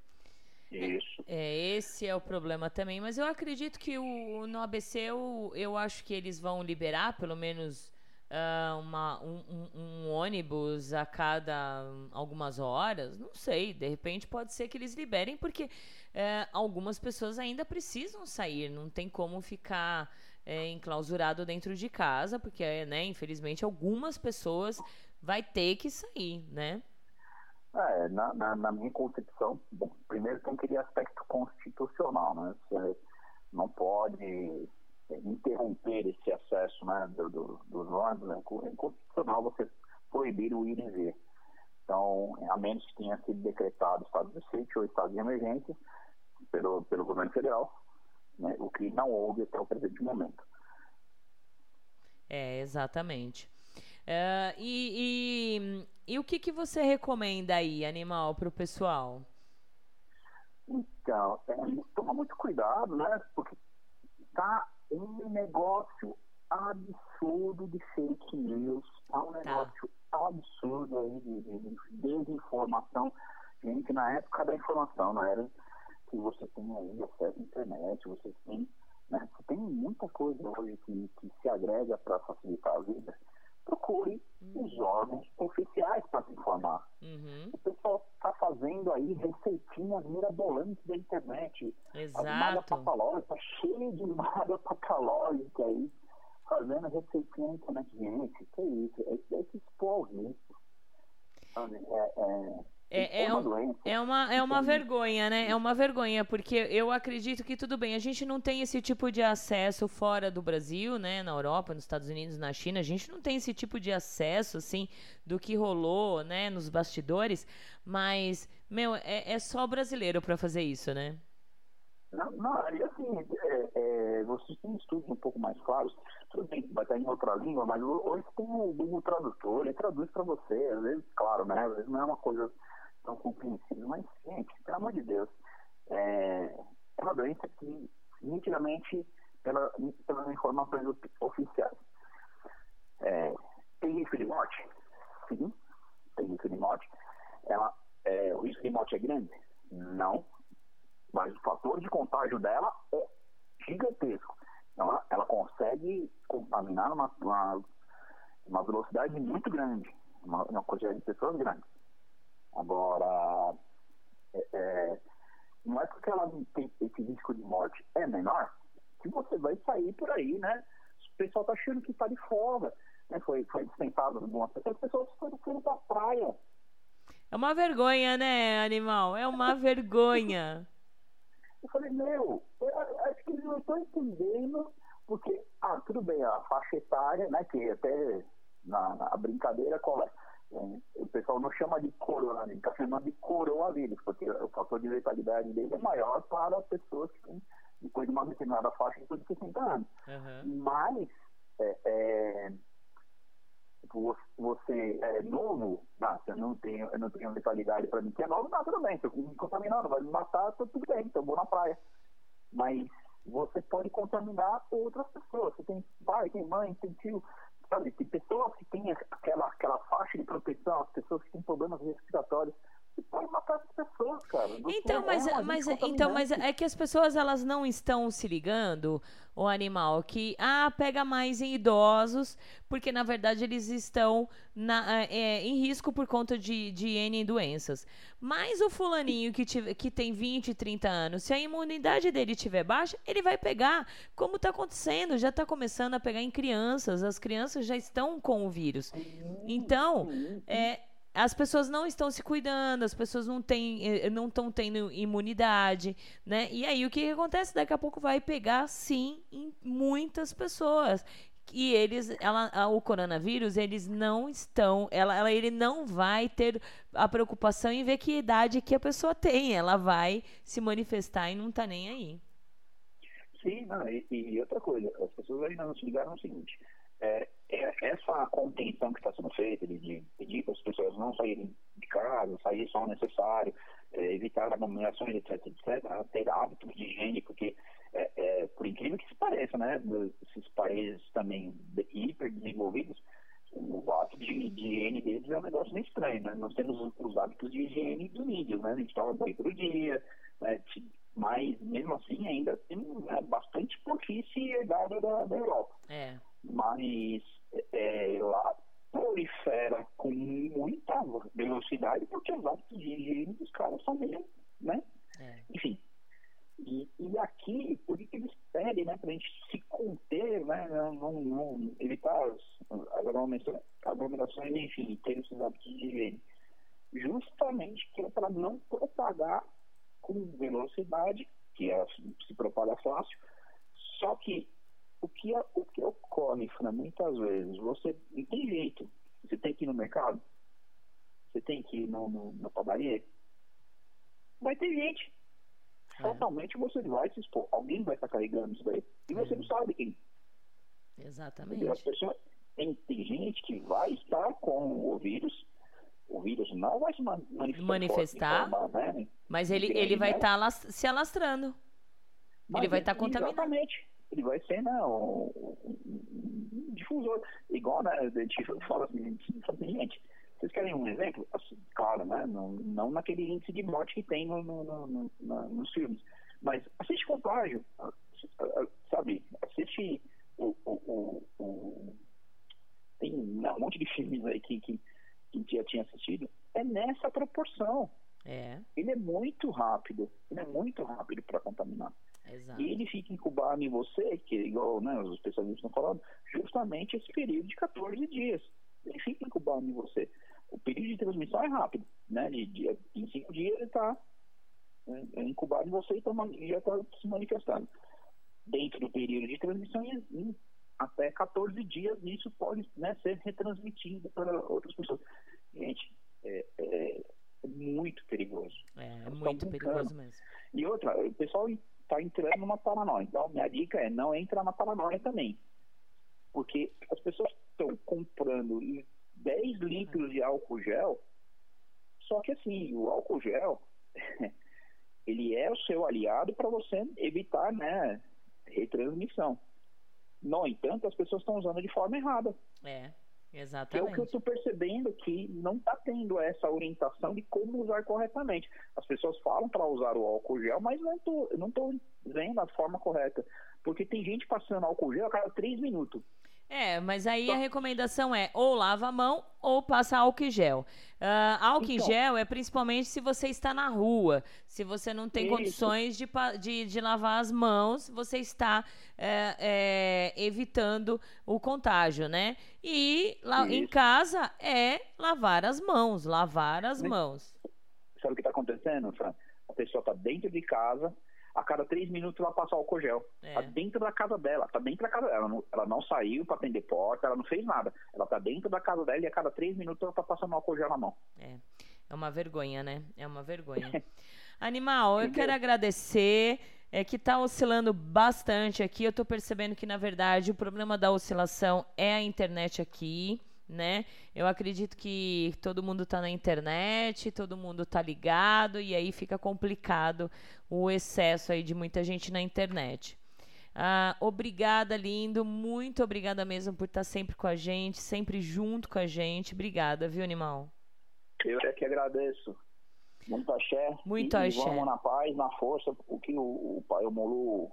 J: Isso.
C: É, esse é o problema também, mas eu acredito que o, no ABC eu, eu acho que eles vão liberar pelo menos uh, uma, um, um, um, ônibus a cada algumas horas. Não sei, de repente pode ser que eles liberem, porque uh, algumas pessoas ainda precisam sair, não tem como ficar é, enclausurado dentro de casa, porque, né, infelizmente, algumas pessoas vai ter que sair, né?
J: É, na, na, na, minha concepção, bom, primeiro tem aquele aspecto constitucional, né? Você não pode interromper esse acesso né, do, do, dos ônibus, né? é inconstitucional você proibir o ir e vir. Então, a menos que tenha sido decretado estado de sítio ou estado de emergência pelo, pelo governo federal, né, o que não houve até o presente momento.
C: É, exatamente. Uh, e, e, e, o que, que você recomenda aí, animal, para o pessoal?
J: Então, é, toma muito cuidado, né? Porque tá um negócio absurdo de fake news, tá um tá. negócio tá. absurdo aí de, de, desinformação. Gente, na época da informação, não era que você tem aí acesso à internet, você tem Né? Você tem muita coisa hoje que, que se agrega para facilitar a vida. Procure uhum. os órgãos oficiais para se informar.
C: Uhum.
J: O pessoal está fazendo aí receitinhas mirabolantes da internet.
C: Exato.
J: As malhas patológicas, está cheio de malha patológica aí, fazendo receitinha na internet. Gente, que isso? É, é se expor risco. É, é,
C: é, é, um, é, uma, é uma vergonha, né? É uma vergonha, porque eu acredito que tudo bem, a gente não tem esse tipo de acesso fora do Brasil, né? Na Europa, nos Estados Unidos, na China, a gente não tem esse tipo de acesso, assim, do que rolou, né, nos bastidores, mas, meu, é, é só brasileiro para fazer isso, né?
J: Não, não e assim, é, é, vocês têm estudos um pouco mais claros, tudo bem que vai estar em outra língua, mas hoje tem o Google Tradutor, ele traduz para você, às vezes, claro, né? Às vezes não é uma coisa tão compreensível, mas, gente, pelo amor de Deus, é, é uma doença que, nitidamente, pela, pelas informações oficiais, é, tem risco de morte? Sim, tem risco de morte. Ela, é, o risco de morte é grande? Não, mas o fator de contágio dela é gigantesco. Ela, ela consegue contaminar uma, uma, uma velocidade muito grande, uma, uma quantidade de pessoas grande. Agora, é, é, não é porque ela tem esse risco de morte é menor que você vai sair por aí, né? O pessoal tá achando que tá de folga, né? Foi, foi dispensado algumas pessoas, as pessoas foram, foram pra praia.
C: É uma vergonha, né, animal? É uma vergonha.
J: Eu falei, meu, eu acho que eles não estão entendendo, porque, ah, tudo bem, a faixa etária, né, que até na, na brincadeira, qual é? É, o pessoal não chama de coronavírus, está chamando de coronavírus, porque o fator de letalidade dele é maior para pessoas que têm, depois de uma determinada faixa de 60 anos.
C: Uhum.
J: Mas, é, é, você é novo, não, eu não tenho, eu não tenho letalidade para mim que é novo, não, tudo bem, se eu me contaminar, não vai me matar, tá tudo bem, então eu vou na praia. Mas você pode contaminar outras pessoas. Você tem pai, tem mãe, tem tio, sabe, tem pessoas que têm aquela, aquela faixa de proteção, as pessoas que têm problemas respiratórios, você pode matar as pessoas, cara.
C: Então, mas, é mas, então, mas é que as pessoas elas não estão se ligando, o animal, que ah, pega mais em idosos, porque na verdade eles estão na, é, em risco por conta de, de N doenças. Mas o fulaninho que, tive, que tem 20, 30 anos, se a imunidade dele estiver baixa, ele vai pegar, como está acontecendo, já está começando a pegar em crianças, as crianças já estão com o vírus. Então, é, as pessoas não estão se cuidando, as pessoas não têm, eh, não estão tendo imunidade, né? E aí o que, acontece? Daqui a pouco vai pegar sim em muitas pessoas e eles, ela, o coronavírus, eles não estão, ela, ela, ele não vai ter a preocupação em ver que idade que a pessoa tem, ela vai se manifestar e não tá nem aí.
J: Sim, não, e, e outra coisa, as pessoas ainda não se ligaram no seguinte, é, essa contenção que está sendo feita de, pedir para as pessoas não saírem de casa, sair só o necessário, é, evitar aglomerações, etc, etc, ter hábitos de higiene, porque, é, é, por incrível que se pareça, né, esses países também hiper desenvolvidos, o hábito de, de, higiene deles é um negócio meio estranho, né? Nós temos os hábitos de higiene do nível, né? A gente toma banho todo dia, né? mas mesmo assim ainda tem né, bastante porquice herdada da, da Europa.
C: É
J: mas é, lá prolifera com muita velocidade porque os hábitos de higiene dos caras são meio, né?
C: É.
J: Enfim. E, e aqui, por que eles pedem, né, para a gente se conter, né, não, não evitar as aglomerações, aglomerações, enfim, ter esses hábitos de higiene? Justamente que é para não propagar com velocidade, que é, se propaga fácil, só que o que, é, o que ocorre, né, muitas vezes, você não tem jeito. Você tem que ir no mercado, você tem que ir no, no, na padaria. Vai ter gente. É. Fatalmente você vai se expor. Alguém vai estar carregando isso daí. E você é. não sabe quem.
C: Exatamente.
J: As pessoas, tem, tem gente que vai estar com o vírus o vírus não vai se manifestar,
C: manifestar forma, né? mas ele, ele vai estar né? tá se alastrando. Mas ele vai estar tá contaminado.
J: Exatamente ele vai ser né, um, um, difusor. Igual, né, a gente fala assim, gente, vocês querem um exemplo? Assim, claro, né, não, não naquele índice de morte que tem no, no, no, no nos filmes, mas assiste Contágio, sabe? existe o, o, o, o tem um monte de filmes aí que, que, que já tinha assistido, é nessa proporção.
C: É.
J: Ele é muito rápido, ele é muito rápido para contaminar.
C: Exato.
J: E ele fica incubado em você, que é igual né, os especialistas estão falando, justamente esse período de 14 dias. Ele fica incubado em você. O período de transmissão é rápido, né? De, de, em cinco dias ele está é, incubado em você e, tá, já está se manifestando. Dentro do período de transmissão, em, até 14 dias, isso pode né, ser retransmitido para outras pessoas. Gente, é, é, é muito perigoso.
C: É, é muito perigoso mesmo.
J: E outra, o pessoal está entrando numa paranoia. Então, minha dica é não entra na paranoia também. Porque as pessoas estão comprando 10 litros de álcool gel, só que assim, o álcool gel, ele é o seu aliado para você evitar, né, retransmissão. No entanto, as pessoas estão usando de forma errada.
C: É, exatamente.
J: Que é o que eu estou percebendo que não está tendo essa orientação de como usar corretamente. As pessoas falam para usar o álcool gel, mas não tô, não estou vendo a forma correta. Porque tem gente passando álcool gel a cada três minutos.
C: É, mas aí a recomendação é ou lava a mão ou passa álcool gel. Uh, álcool então, gel é principalmente se você está na rua, se você não tem isso. condições de, de, de, lavar as mãos, você está é, é, evitando o contágio, né? E lá, em casa é lavar as mãos, lavar as mãos.
J: Sabe o que está acontecendo, Fran? A pessoa está dentro de casa, a cada três minutos ela passa álcool gel. É. Tá dentro da casa dela, tá dentro da casa dela. Ela não, ela não saiu para atender porta, ela não fez nada. Ela tá dentro da casa dela e a cada três minutos ela tá passando álcool gel na mão.
C: É. É uma vergonha, né? É uma vergonha. Animal, eu quero agradecer. É que tá oscilando bastante aqui. Eu tô percebendo que, na verdade, o problema da oscilação é a internet aqui né? Eu acredito que todo mundo está na internet, todo mundo está ligado e aí fica complicado o excesso aí de muita gente na internet. Ah, obrigada, lindo. Muito obrigada mesmo por estar tá sempre com a gente, sempre junto com a gente. Obrigada, viu, animal?
J: Eu é que agradeço. Muito axé.
C: Muito
J: e
C: axé.
J: Vamos na paz, na força, o que o, o pai o Molu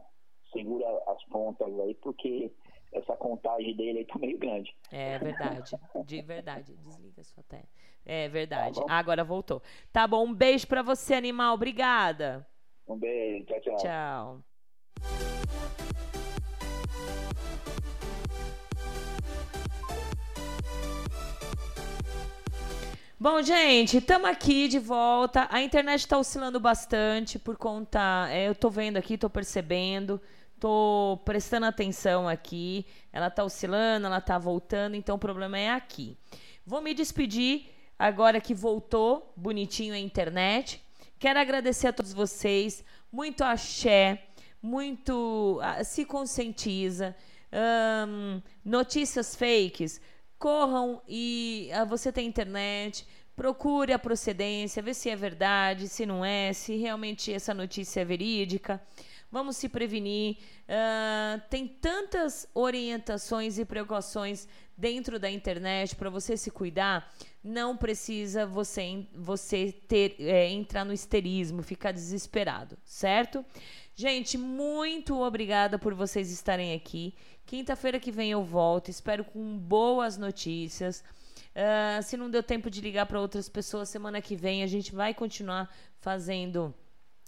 J: segura as pontas aí, porque essa contagem dele aí tá meio grande.
C: É verdade, de verdade. Desliga sua tela. É verdade. Tá Agora voltou. Tá bom, um beijo para você, animal. Obrigada.
J: Um beijo, tchau, tchau.
C: Tchau. Bom, gente, estamos aqui de volta. A internet está oscilando bastante por conta. É, eu estou vendo aqui, estou percebendo. Tô prestando atenção aqui. Ela tá oscilando, ela tá voltando, então o problema é aqui. Vou me despedir agora que voltou bonitinho a internet. Quero agradecer a todos vocês. Muito axé, muito. Uh, se conscientiza. Notícias fakes. Corram e uh, você tem internet. Procure a procedência, vê se é verdade, se não é, se realmente essa notícia é verídica vamos se prevenir. Uh, tem tantas orientações e precauções dentro da internet para você se cuidar. Não precisa você, você ter é, entrar no histerismo, ficar desesperado, certo? Gente, muito obrigada por vocês estarem aqui. Quinta-feira que vem eu volto. Espero com boas notícias. Uh, se não deu tempo de ligar para outras pessoas, semana que vem a gente vai continuar fazendo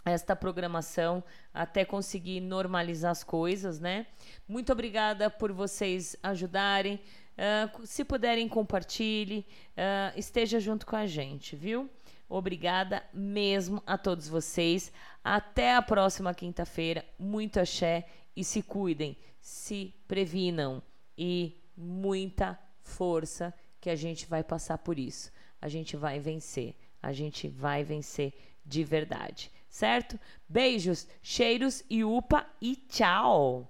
C: esta programação até conseguir normalizar as coisas, né? Muito obrigada por vocês ajudarem. Uh, se puderem, compartilhe, uh, esteja junto com a gente, viu? Obrigada mesmo a todos vocês. Até a próxima quinta-feira. Muito axé e se cuidem, se previnam e muita força que a gente vai passar por isso. A gente vai vencer. A gente vai vencer de verdade certo? Beijos, cheiros e upa e tchau!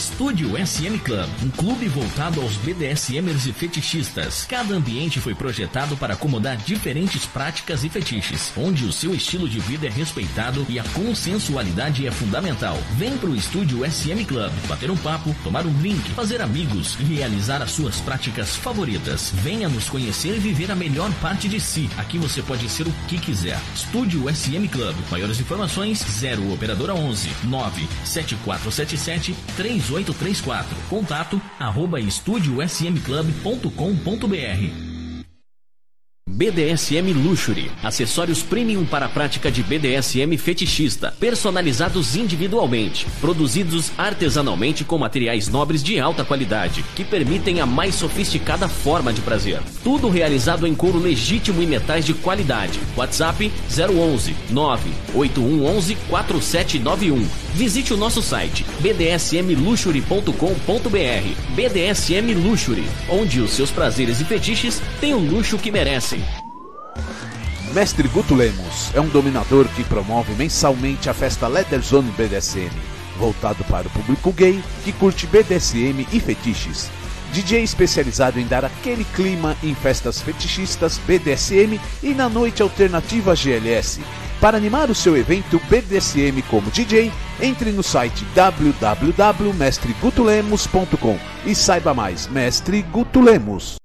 B: Estúdio SM Club, um clube voltado aos BDSMers e fetichistas. Cada ambiente foi projetado para acomodar diferentes práticas e fetiches, onde o seu estilo de vida é respeitado e a consensualidade é fundamental. Vem pro Estúdio SM Club, bater um papo, tomar um drink, fazer amigos e realizar as suas práticas favoritas. Venha nos conhecer e viver a melhor parte de si. Aqui você pode ser o que quiser. Estúdio SM Club. Maiores informações 0 operadora 11 97477 3834. Contato arroba estúdiosmclub.com.br. BDSM Luxury, acessórios premium para a prática de BDSM fetichista, personalizados individualmente, produzidos artesanalmente com materiais nobres de alta qualidade, que permitem a mais sofisticada forma de prazer. Tudo realizado em couro legítimo e metais de qualidade. WhatsApp 011 98111 4791. Visite o nosso site bdsmluxury.com.br. BDSM Luxury, onde os seus prazeres e fetiches têm o luxo que merecem.
L: Mestre Guto Lemos é um dominador que promove mensalmente a festa Leather Zone BDSM, voltado para o público gay que curte BDSM e fetiches. DJ especializado em dar aquele clima em festas fetichistas BDSM e na noite alternativa GLS. Para animar o seu evento BDSM como DJ, entre no site www.mestregutulemos.com e saiba mais. Mestre Guto Lemos.